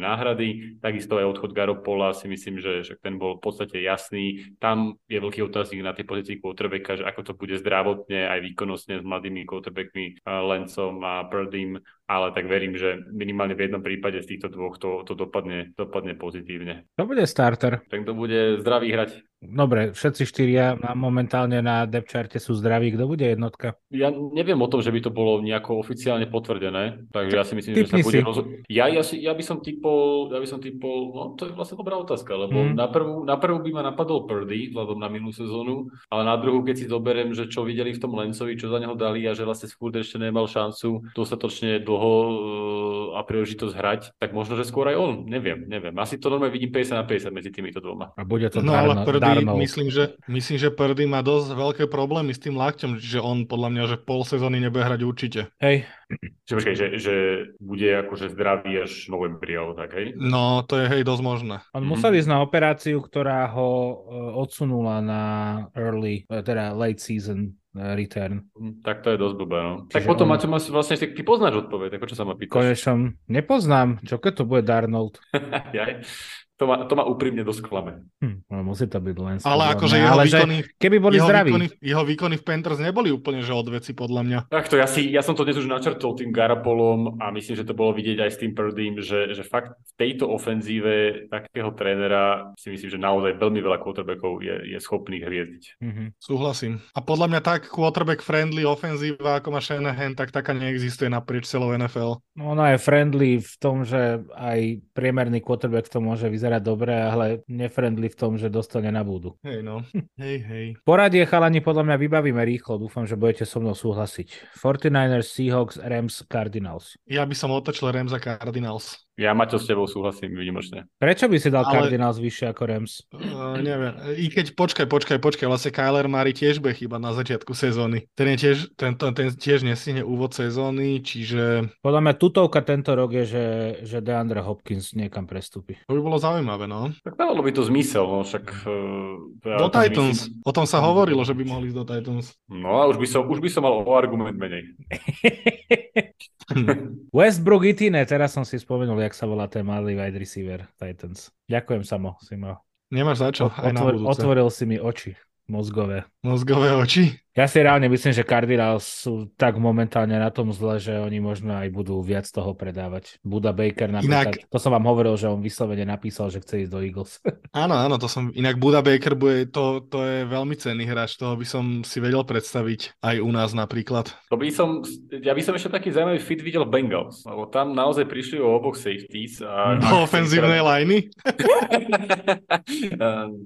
náhrady. Takisto aj odchod Garopola si myslím, že, že ten bol v podstate jasný. Tam je veľký otáznik na tej pozícii quarterbacka, že ako to bude zdravotne aj výkonnostne s mladými quarterbackmi uh, Lencom a Purdym ale tak verím, že minimálne v jednom prípade z týchto dvoch to, to dopadne, dopadne pozitívne. To bude starter. Tak to bude zdravý hrať. Dobre, všetci štyria momentálne na depth charte sú zdraví. Kto bude jednotka? Ja neviem o tom, že by to bolo nejako oficiálne potvrdené, takže ja si myslím, Typni že sa bude roz... ja, ja, ja by som typol, ja by som typol, no to je vlastne dobrá otázka, lebo mm. na, prvú, na prvú by ma napadol Purdy, vzhľadom na minulú sezónu, ale na druhú, keď si zoberiem, že čo videli v tom Lencovi, čo za neho dali a že vlastne skôr ešte nemal šancu dostatočne dlho uh, a príležitosť hrať, tak možno, že skôr aj on, neviem, neviem. Asi to normálne vidím 50 na 50 medzi týmito dvoma. A bude to no, darno, ale Darnold. myslím, že, myslím, že Purdy má dosť veľké problémy s tým lakťom, že on podľa mňa, že pol sezóny nebude hrať určite. Hej. Že, počkej, že, že bude akože zdravý až novembri, ale tak, hej? No, to je hej dosť možné. On mm. musel ísť na operáciu, ktorá ho uh, odsunula na early, uh, teda late season return. Hm, tak to je dosť blbé, no. Tak potom, on... Maťo, vlastne, ty poznáš odpoveď, tak čo sa ma pýtaš? Konečnom, nepoznám. Čo keď to bude Darnold? (laughs) To ma, to ma úprimne dosť klame. Hm, no musí to byť len Ale akože jeho ale výkony, že keby boli jeho zdraví. Výkony, jeho výkony v Panthers neboli úplne že odveci podľa mňa. to ja, si, ja som to dnes už načrtol tým Garapolom a myslím, že to bolo vidieť aj s tým Purdym, že, že fakt v tejto ofenzíve takého trénera si myslím, že naozaj veľmi veľa quarterbackov je, je schopných hviezdiť. Mm-hmm. Súhlasím. A podľa mňa tak quarterback friendly ofenzíva, ako má Shanahan, tak taká neexistuje naprieč celou NFL. No ona je friendly v tom, že aj priemerný quarterback to môže vyzerať vyzerať dobre, ale nefriendly v tom, že dostane na búdu. Hej no, hej hej. Poradie chalani podľa mňa vybavíme rýchlo, dúfam, že budete so mnou súhlasiť. 49ers, Seahawks, Rams, Cardinals. Ja by som otočil Rams a Cardinals. Ja, Maťo, s tebou súhlasím výnimočne. Prečo by si dal Ale... Cardinals vyššie ako Rams? Uh, neviem. I keď, počkaj, počkaj, počkaj, vlastne Kyler Murray tiež bude chyba na začiatku sezóny. Ten, je tiež, ten, ten, ten tiež nesine úvod sezóny, čiže... Podľa mňa tutovka tento rok je, že, že DeAndre Hopkins niekam prestúpi. To by bolo zaujímavé, no. Tak dávalo by to zmysel, no však... Uh, do Titans. Myslím... O tom sa hovorilo, že by mohli ísť do Titans. No a už by som, už by som mal o argument menej. (laughs) Westbrook Itine, teraz som si spomenul, jak sa volá ten malý wide receiver Titans. Ďakujem, Samo, si ma... Nemáš za čo, aj Otvor, na Otvoril si mi oči mozgové. Mozgové oči? Ja si reálne myslím, že Cardinals sú tak momentálne na tom zle, že oni možno aj budú viac toho predávať. Buda Baker napríklad, inak... to som vám hovoril, že on vyslovene napísal, že chce ísť do Eagles. (laughs) Áno, áno, to som, inak Buda Baker bude, to, to je veľmi cenný hráč, toho by som si vedel predstaviť aj u nás napríklad. To by som, ja by som ešte taký zaujímavý fit videl Bengals, lebo tam naozaj prišli o oboch safeties. A, do ofenzívnej (laughs) liney?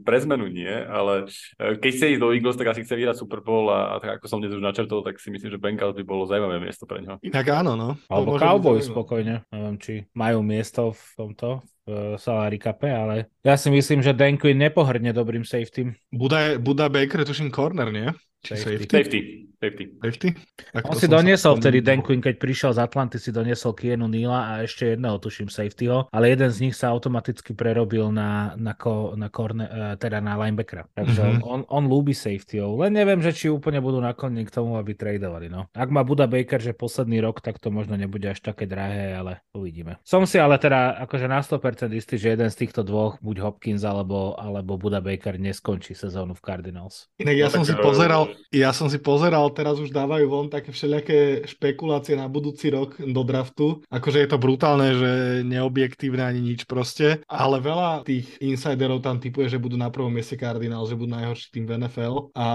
Pre zmenu nie, ale e, keď chce ísť do Eagles, tak asi chce vyhrať Super Bowl a a tak ako som dnes už načrtol, tak si myslím, že Bengals by bolo zaujímavé miesto pre ňo. Inak áno, no. Alebo Cowboys spokojne. Neviem, či majú miesto v tomto, v salary cape, ale ja si myslím, že Dan Quinn nepohrdne dobrým safety. Buda, Buda Baker, tuším corner, nie? Či safety. safety. Safety. Safety? Tak On si doniesol vtedy, Dan Quinn, keď prišiel z Atlanty, si doniesol Kienu Nila a ešte jedného, tuším, safetyho, ale jeden z nich sa automaticky prerobil na, na, ko, na, corner, eh, teda na linebackera. Takže mm-hmm. on, on lúbi safetyho. Len neviem, že či úplne budú naklonení k tomu, aby tradovali. No. Ak má Buda Baker, že posledný rok, tak to možno nebude až také drahé, ale uvidíme. Som si ale teda akože na 100% istý, že jeden z týchto dvoch, buď Hopkins alebo, alebo Buda Baker, neskončí sezónu v Cardinals. Inak ja no, som si pozeral, ja som si pozeral, teraz už dávajú von také všelijaké špekulácie na budúci rok do draftu. Akože je to brutálne, že neobjektívne ani nič proste, ale veľa tých insiderov tam typuje, že budú na prvom mieste Cardinals, že budú najhorší tým v NFL a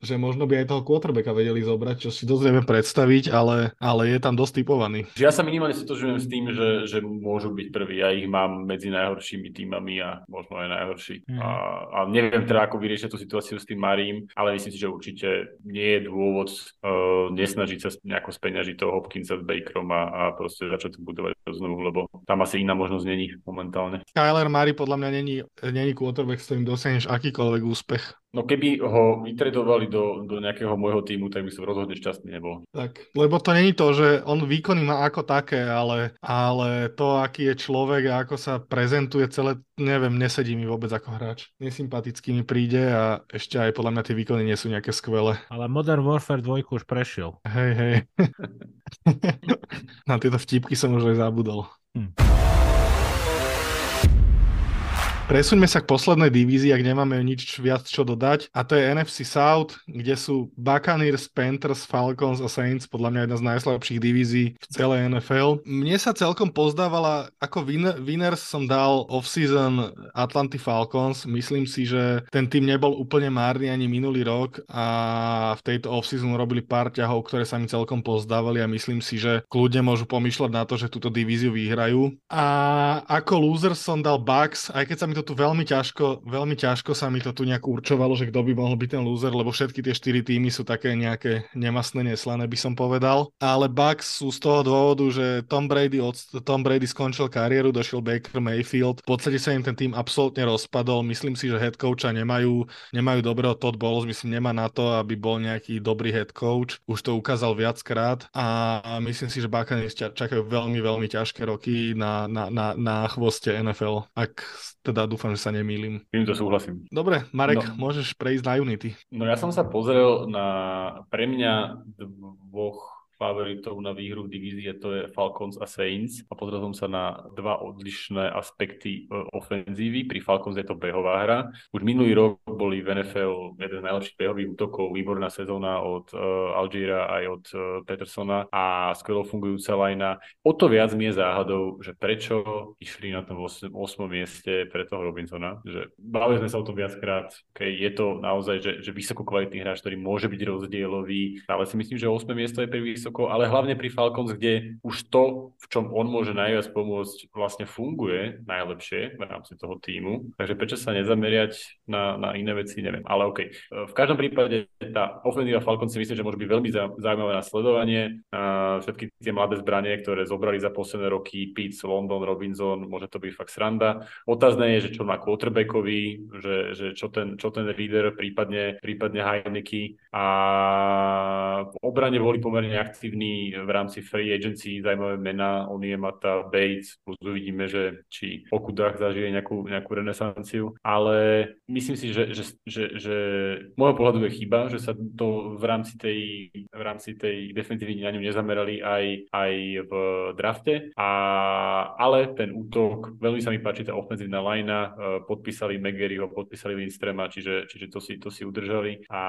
že možno by aj toho quarterbacka vedeli zobrať, čo si dosť vieme predstaviť, ale, ale je tam dosť typovaný. Ja sa minimálne stotožujem s tým, že, že môžu byť prvý. Ja, ja ich mám medzi najhoršími týmami a možno aj najhorší. Mm. A, a neviem teda, ako vyriešia tú situáciu s tým Marím, ale myslím si, že určite nie je dôvod uh, nesnažiť sa nejako speňažiť toho Hopkinsa s Bakerom a, a proste začať to budovať znovu, lebo tam asi iná možnosť není momentálne. Kyler Murray podľa mňa není, není quarterback, s ktorým dosiahneš akýkoľvek úspech. No keby ho vytredovali do, do nejakého môjho týmu, tak by som rozhodne šťastný nebol. Tak, lebo to není to, že on výkony má ako také, ale, ale to, aký je človek a ako sa prezentuje celé, neviem, nesedí mi vôbec ako hráč. Nesympatický mi príde a ešte aj podľa mňa tie výkony nie sú nejaké skvelé. Ale Modern Warfare 2 už prešiel. Hej, hej. (laughs) Na tieto vtipky som už aj zabudol. Hm. Presuňme sa k poslednej divízii, ak nemáme nič viac čo dodať. A to je NFC South, kde sú Buccaneers, Panthers, Falcons a Saints, podľa mňa jedna z najslabších divízií v celej NFL. Mne sa celkom pozdávala, ako win- winners som dal off-season Atlanty Falcons. Myslím si, že ten tým nebol úplne márny ani minulý rok a v tejto off-season robili pár ťahov, ktoré sa mi celkom pozdávali a myslím si, že kľudne môžu pomýšľať na to, že túto divíziu vyhrajú. A ako loser som dal Bucks, aj keď sa mi to tu veľmi ťažko, veľmi ťažko sa mi to tu nejak určovalo, že kto by mohol byť ten loser, lebo všetky tie štyri týmy sú také nejaké nemastné, neslané, by som povedal. Ale Bucks sú z toho dôvodu, že Tom Brady, od, Tom Brady skončil kariéru, došiel Baker Mayfield. V podstate sa im ten tým absolútne rozpadol. Myslím si, že head coacha nemajú, nemajú dobrého Todd Bowles, myslím, nemá na to, aby bol nejaký dobrý head coach. Už to ukázal viackrát a myslím si, že Buccaneers čakajú veľmi, veľmi ťažké roky na, na, na, na chvoste NFL. Ak teda dúfam, že sa nemýlim. Tým to súhlasím. Dobre, Marek, no, môžeš prejsť na Unity. No ja som sa pozrel na pre mňa dvoch favoritov na výhru divízie, to je Falcons a Saints. A pozrel som sa na dva odlišné aspekty e, ofenzívy. Pri Falcons je to behová hra. Už minulý rok boli v NFL jeden z najlepších behových útokov, výborná sezóna od uh, Algiera aj od uh, Petersona a skvelo fungujúca lajna. O to viac mi je záhadou, že prečo išli na tom 8. mieste pre toho Robinsona. Že bavili sme sa o tom viackrát. Okay, je to naozaj, že, že vysoko kvalitný hráč, ktorý môže byť rozdielový, ale si myslím, že 8. miesto je pre vysoko, ale hlavne pri Falcons, kde už to, v čom on môže najviac pomôcť, vlastne funguje najlepšie v rámci toho týmu. Takže prečo sa nezameriať na, na iné veci, neviem. Ale OK. V každom prípade tá ofenzíva Falcons si myslím, že môže byť veľmi zaujímavé na sledovanie. Všetky tie mladé zbranie, ktoré zobrali za posledné roky, Pitts, London, Robinson, môže to byť fakt sranda. Otázne je, že čo má quarterbackovi, že, že čo, ten, čo ten reader, prípadne, prípadne Heineke. A obrane boli pomerne aktivní aktívny v rámci free agency, zaujímavé mená, on je Mata, Bates, plus uvidíme, že či Okudach zažije nejakú, nejakú renesanciu, ale myslím si, že, že, že, že môjho pohľadu je chyba, že sa to v rámci tej, v rámci tej defensívy na ňu nezamerali aj, aj v drafte, a, ale ten útok, veľmi sa mi páči tá ofenzívna lajna, e, podpísali Megeryho, podpísali Lindstrema, čiže, čiže to, si, to si udržali a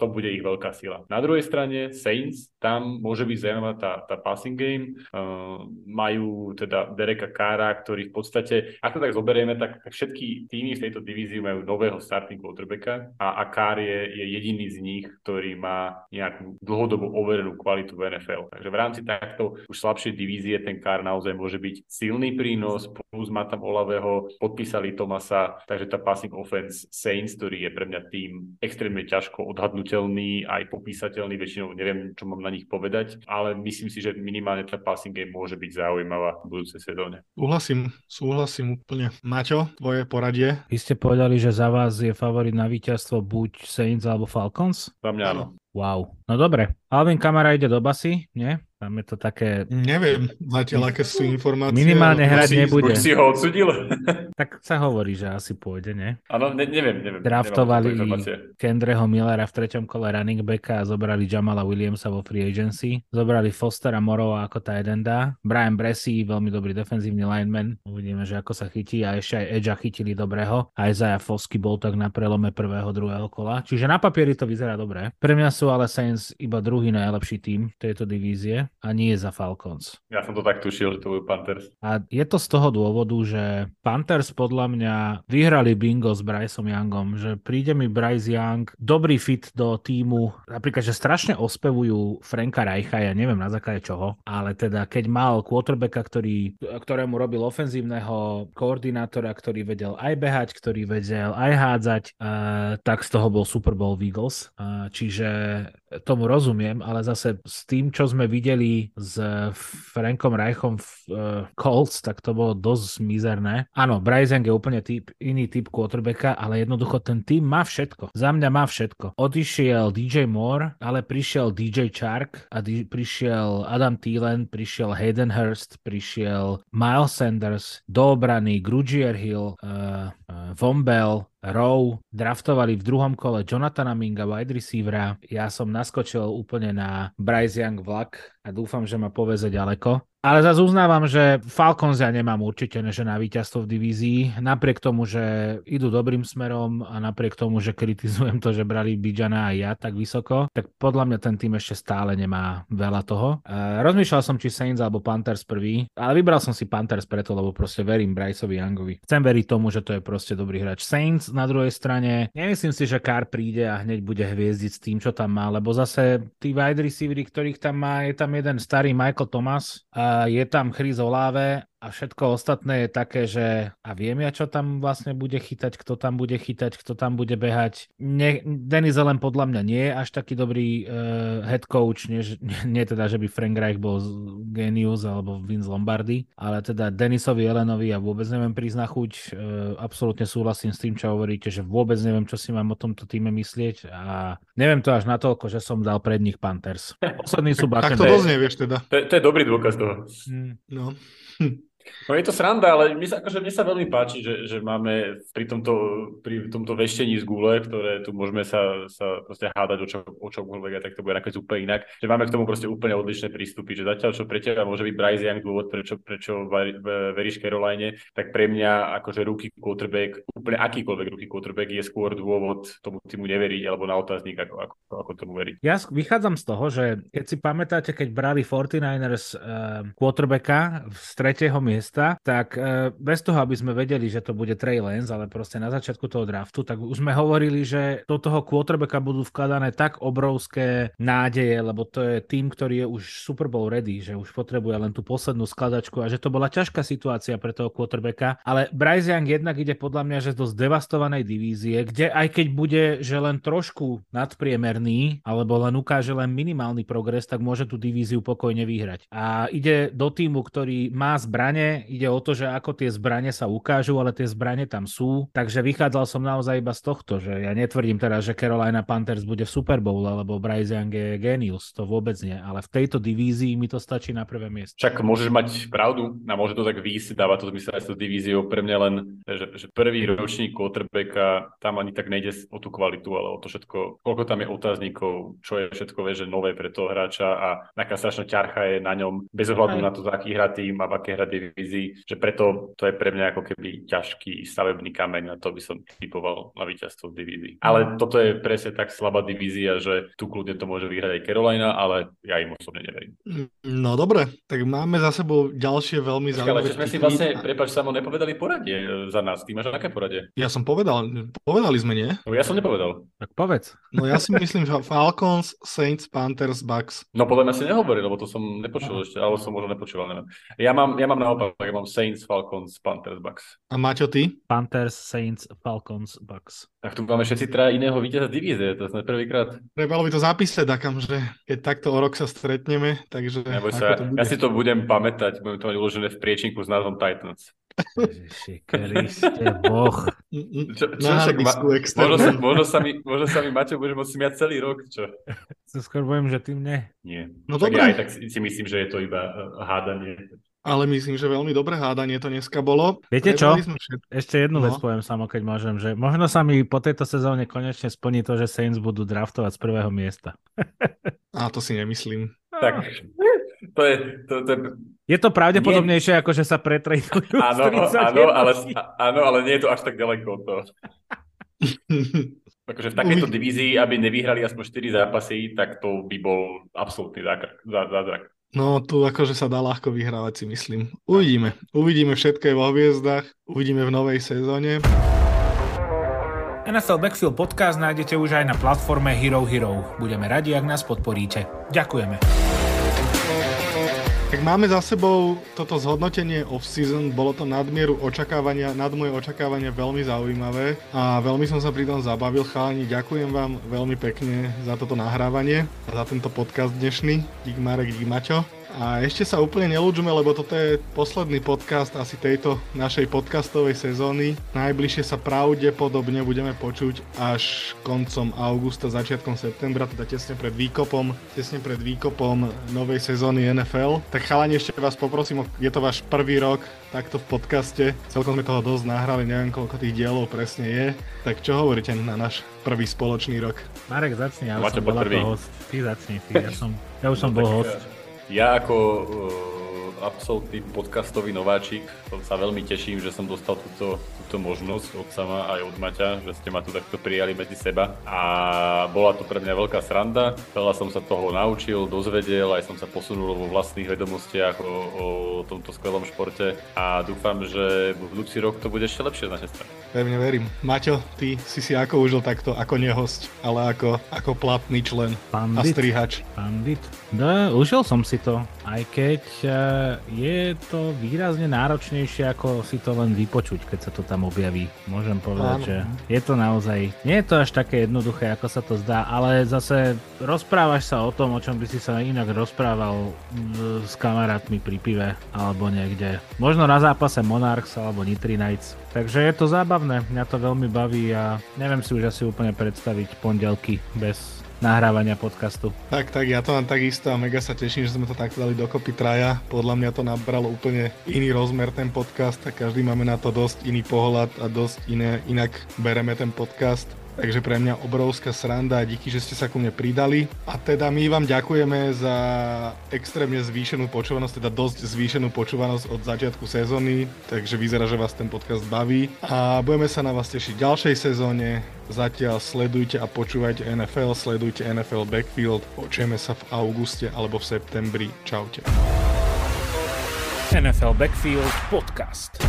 to bude ich veľká sila. Na druhej strane Saints, tam tam môže byť zaujímavá tá, tá passing game. Uh, majú teda Dereka Kára, ktorý v podstate, ako tak zoberieme, tak, tak všetky týmy v tejto divízii majú nového starting quarterbacka a, a Kár je, je jediný z nich, ktorý má nejakú dlhodobo overenú kvalitu v NFL. Takže v rámci takto už slabšej divízie ten Kár naozaj môže byť silný prínos, plus má tam Olavého, podpísali Tomasa, takže tá passing offense Saints, ktorý je pre mňa tým extrémne ťažko odhadnutelný, aj popísateľný, väčšinou neviem, čo mám na nich nich povedať, ale myslím si, že minimálne tá passing game môže byť zaujímavá v budúcej sezóne. Súhlasím, súhlasím úplne. Maťo, tvoje poradie? Vy ste povedali, že za vás je favorit na víťazstvo buď Saints alebo Falcons? Za mňa áno. Wow. No dobre. Alvin Kamara ide do basy, nie? Tam je to také... Neviem zatiaľ, aké sú informácie. Minimálne hrať si, nebude. Už si ho odsudil? (laughs) tak sa hovorí, že asi pôjde, nie? Áno, ne, neviem, neviem. Draftovali Kendreho Millera v treťom kole running backa a zobrali Jamala Williamsa vo free agency. Zobrali Fostera Morova ako tight enda. Brian Bressy, veľmi dobrý defenzívny lineman. Uvidíme, že ako sa chytí a ešte aj Edge chytili dobrého. A Isaiah Fosky bol tak na prelome prvého, druhého kola. Čiže na papieri to vyzerá dobre. Pre mňa sú ale Saints iba druhý najlepší tým tejto divízie a nie za Falcons. Ja som to tak tušil, že to budú Panthers. A je to z toho dôvodu, že Panthers podľa mňa vyhrali bingo s Bryceom Youngom, že príde mi Bryce Young, dobrý fit do týmu, napríklad, že strašne ospevujú Franka Reicha, ja neviem na základe čoho, ale teda keď mal quarterbacka, ktorý, ktorému robil ofenzívneho koordinátora, ktorý vedel aj behať, ktorý vedel aj hádzať, uh, tak z toho bol Super Bowl Eagles. Uh, čiže tomu rozumiem, ale zase s tým, čo sme videli s Frankom Reichom v uh, Colts, tak to bolo dosť mizerné. Áno, Bryce Young je úplne typ, iný typ quarterbacka, ale jednoducho ten tým má všetko. Za mňa má všetko. Odišiel DJ Moore, ale prišiel DJ Chark a di- prišiel Adam Thielen, prišiel Hayden Hurst, prišiel Miles Sanders, do obrany Grugier Hill, uh, uh, Von Bell, Rowe draftovali v druhom kole Jonathana Minga, wide receivera. Ja som naskočil úplne na Bryce Young vlak a dúfam, že ma poveze ďaleko. Ale zase uznávam, že Falcons ja nemám určite že na víťazstvo v divízii, napriek tomu, že idú dobrým smerom a napriek tomu, že kritizujem to, že brali Bidžana aj ja tak vysoko, tak podľa mňa ten tým ešte stále nemá veľa toho. Uh, rozmýšľal som, či Saints alebo Panthers prvý, ale vybral som si Panthers preto, lebo proste verím Bryceovi Youngovi. Chcem veriť tomu, že to je proste dobrý hráč. Saints na druhej strane, nemyslím si, že Carr príde a hneď bude hviezdiť s tým, čo tam má, lebo zase tí wide receivery, ktorých tam má, je tam jeden starý Michael Thomas, a je tam Chris Olave a všetko ostatné je také, že a viem ja, čo tam vlastne bude chytať, kto tam bude chytať, kto tam bude behať. Ne, Denis len podľa mňa nie je až taký dobrý uh, head coach, nie, nie teda, že by Frank Reich bol genius alebo Vince Lombardi, ale teda Denisovi Elenovi ja vôbec neviem prísť na chuť. Uh, absolútne súhlasím s tým, čo hovoríte, že vôbec neviem, čo si mám o tomto týme myslieť a neviem to až natoľko, že som dal pred nich Panthers. Posledný sú Tak to dosť nevieš teda. To, to je dobrý dôkaz toho. Hmm. No. (laughs) No je to sranda, ale my sa, akože mne sa veľmi páči, že, že máme pri tomto, pri tomto veštení z gule, ktoré tu môžeme sa, sa proste hádať o, čo, o čomkoľvek a tak to bude nakoniec úplne inak, že máme k tomu proste úplne odlišné prístupy, že zatiaľ, čo pre teba môže byť Bryce Young dôvod, prečo, prečo veríš Caroline, tak pre mňa akože ruky quarterback, úplne akýkoľvek ruky quarterback je skôr dôvod tomu týmu neveriť alebo na otáznik, ako, ako, ako tomu veriť. Ja vychádzam z toho, že keď si pamätáte, keď brali 49ers uh, quarterbacka z tretieho miesta, tak e, bez toho, aby sme vedeli, že to bude Trey Lance, ale proste na začiatku toho draftu, tak už sme hovorili, že do toho quarterbacka budú vkladané tak obrovské nádeje, lebo to je tým, ktorý je už Super Bowl ready, že už potrebuje len tú poslednú skladačku a že to bola ťažká situácia pre toho quarterbacka, ale Bryce Young jednak ide podľa mňa, že do zdevastovanej divízie, kde aj keď bude, že len trošku nadpriemerný, alebo len ukáže len minimálny progres, tak môže tú divíziu pokojne vyhrať. A ide do týmu, ktorý má zbrane, ide o to, že ako tie zbranie sa ukážu, ale tie zbranie tam sú. Takže vychádzal som naozaj iba z tohto, že ja netvrdím teraz, že Carolina Panthers bude v Super Bowl, alebo Bryce Young je genius, to vôbec nie, ale v tejto divízii mi to stačí na prvé miesto. Však môžeš mať pravdu a môže to tak výjsť, dáva to zmysel aj s divíziou. Pre mňa len, že, že prvý ročník quarterbacka, tam ani tak nejde o tú kvalitu, ale o to všetko, koľko tam je otáznikov, čo je všetko vie, že nové pre toho hráča a aká strašná ťarcha je na ňom, bez ohľadu na to, za aký hrá tým a v aké hra divízii že preto to je pre mňa ako keby ťažký stavebný kameň a to by som typoval na víťazstvo v divízii. Ale toto je presne tak slabá divízia, že tu kľudne to môže vyhrať aj Carolina, ale ja im osobne neverím. No dobre, tak máme za sebou ďalšie veľmi zaujímavé. Ale sme si vlastne, prepáč, samo nepovedali poradie e, za nás. Ty máš aké poradie? Ja som povedal, povedali sme, nie? No ja som nepovedal. Tak povedz. No ja si myslím, že Falcons, Saints, Panthers, Bucks. No podľa mňa si nehovoril, lebo to som nepočul ešte, alebo som možno nepočúval, neviem. Ja mám, ja mám naopak, ja mám Saints, Falcons, Panthers, Bucks. A Maťo, ty? Panthers, Saints, Falcons, Bucks. Tak tu máme všetci teda iného víťaza divízie, to sme prvýkrát. Trebalo by to zapísať, takam, že keď takto o rok sa stretneme, takže... sa, ja si to budem pamätať, budem to mať uložené v priečinku s názvom Titans. Ježiši Kriste, boh. Čo, čo však ma, možno, sa, možno, sa mi, možno sa mi, Maťo, budeš môcť smiať celý rok, čo? Skôr poviem, že tým nie. Nie. No dobre. Ja aj tak si, si myslím, že je to iba uh, hádanie. Ale myslím, že veľmi dobré hádanie to dneska bolo. Viete čo? Ešte jednu no. vec poviem samo, keď môžem, že možno sa mi po tejto sezóne konečne splní to, že Saints budú draftovať z prvého miesta. (laughs) A to si nemyslím. Tak, to je, to, to je... je to pravdepodobnejšie, nie... ako že sa pretrejdujú áno, áno, ale, áno, ale nie je to až tak ďaleko od toho. (laughs) akože v takejto divízii, aby nevyhrali aspoň 4 zápasy, tak to by bol absolútny zázrak. No tu akože sa dá ľahko vyhrávať si myslím. Uvidíme. Uvidíme všetko vo hviezdach, uvidíme v novej sezóne. NFL Backfield podcast nájdete už aj na platforme Hero Hero. Budeme radi, ak nás podporíte. Ďakujeme. Tak máme za sebou toto zhodnotenie off-season, bolo to nadmieru očakávania, nad moje očakávania veľmi zaujímavé a veľmi som sa pri tom zabavil. Chalani, ďakujem vám veľmi pekne za toto nahrávanie a za tento podcast dnešný. Dík Marek, dík Maťo. A ešte sa úplne nelúčme, lebo toto je posledný podcast asi tejto našej podcastovej sezóny. Najbližšie sa pravdepodobne budeme počuť až koncom augusta, začiatkom septembra, teda tesne pred výkopom, tesne pred výkopom novej sezóny NFL. Tak chalani, ešte vás poprosím, je to váš prvý rok takto v podcaste. Celkom sme toho dosť nahrali, neviem koľko tých dielov presne je. Tak čo hovoríte na náš prvý spoločný rok? Marek, začni, ja už som bol host. Ty začni, ty, ja, (laughs) som, ja už som no, bol host. Ja ako uh, absolútny podcastový nováčik sa veľmi teším, že som dostal túto, túto možnosť od sama aj od Maťa, že ste ma tu takto prijali medzi seba a bola to pre mňa veľká sranda. Veľa som sa toho naučil, dozvedel, aj som sa posunul vo vlastných vedomostiach o, o tomto skvelom športe a dúfam, že v budúci rok to bude ešte lepšie z našej strany. Pevne verím. Maťo, ty si si ako užil takto, ako nehost, ale ako, ako platný člen Pandit. a strihač. Pandit. No, užil som si to, aj keď uh, je to výrazne náročnejšie, ako si to len vypočuť, keď sa to tam objaví. Môžem povedať, Áno. že je to naozaj, nie je to až také jednoduché, ako sa to zdá, ale zase rozprávaš sa o tom, o čom by si sa inak rozprával s kamarátmi pri pive alebo niekde. Možno na zápase Monarchs alebo Nitri Knights. Takže je to zábavné, mňa to veľmi baví a neviem si už asi úplne predstaviť pondelky bez nahrávania podcastu. Tak, tak, ja to mám takisto a mega sa teším, že sme to takto dali dokopy traja. Podľa mňa to nabralo úplne iný rozmer ten podcast a každý máme na to dosť iný pohľad a dosť iné, inak bereme ten podcast. Takže pre mňa obrovská sranda a díky, že ste sa ku mne pridali. A teda my vám ďakujeme za extrémne zvýšenú počúvanosť, teda dosť zvýšenú počúvanosť od začiatku sezóny, takže vyzerá, že vás ten podcast baví. A budeme sa na vás tešiť v ďalšej sezóne. Zatiaľ sledujte a počúvajte NFL, sledujte NFL Backfield. Počujeme sa v auguste alebo v septembri. Čaute. NFL Backfield Podcast.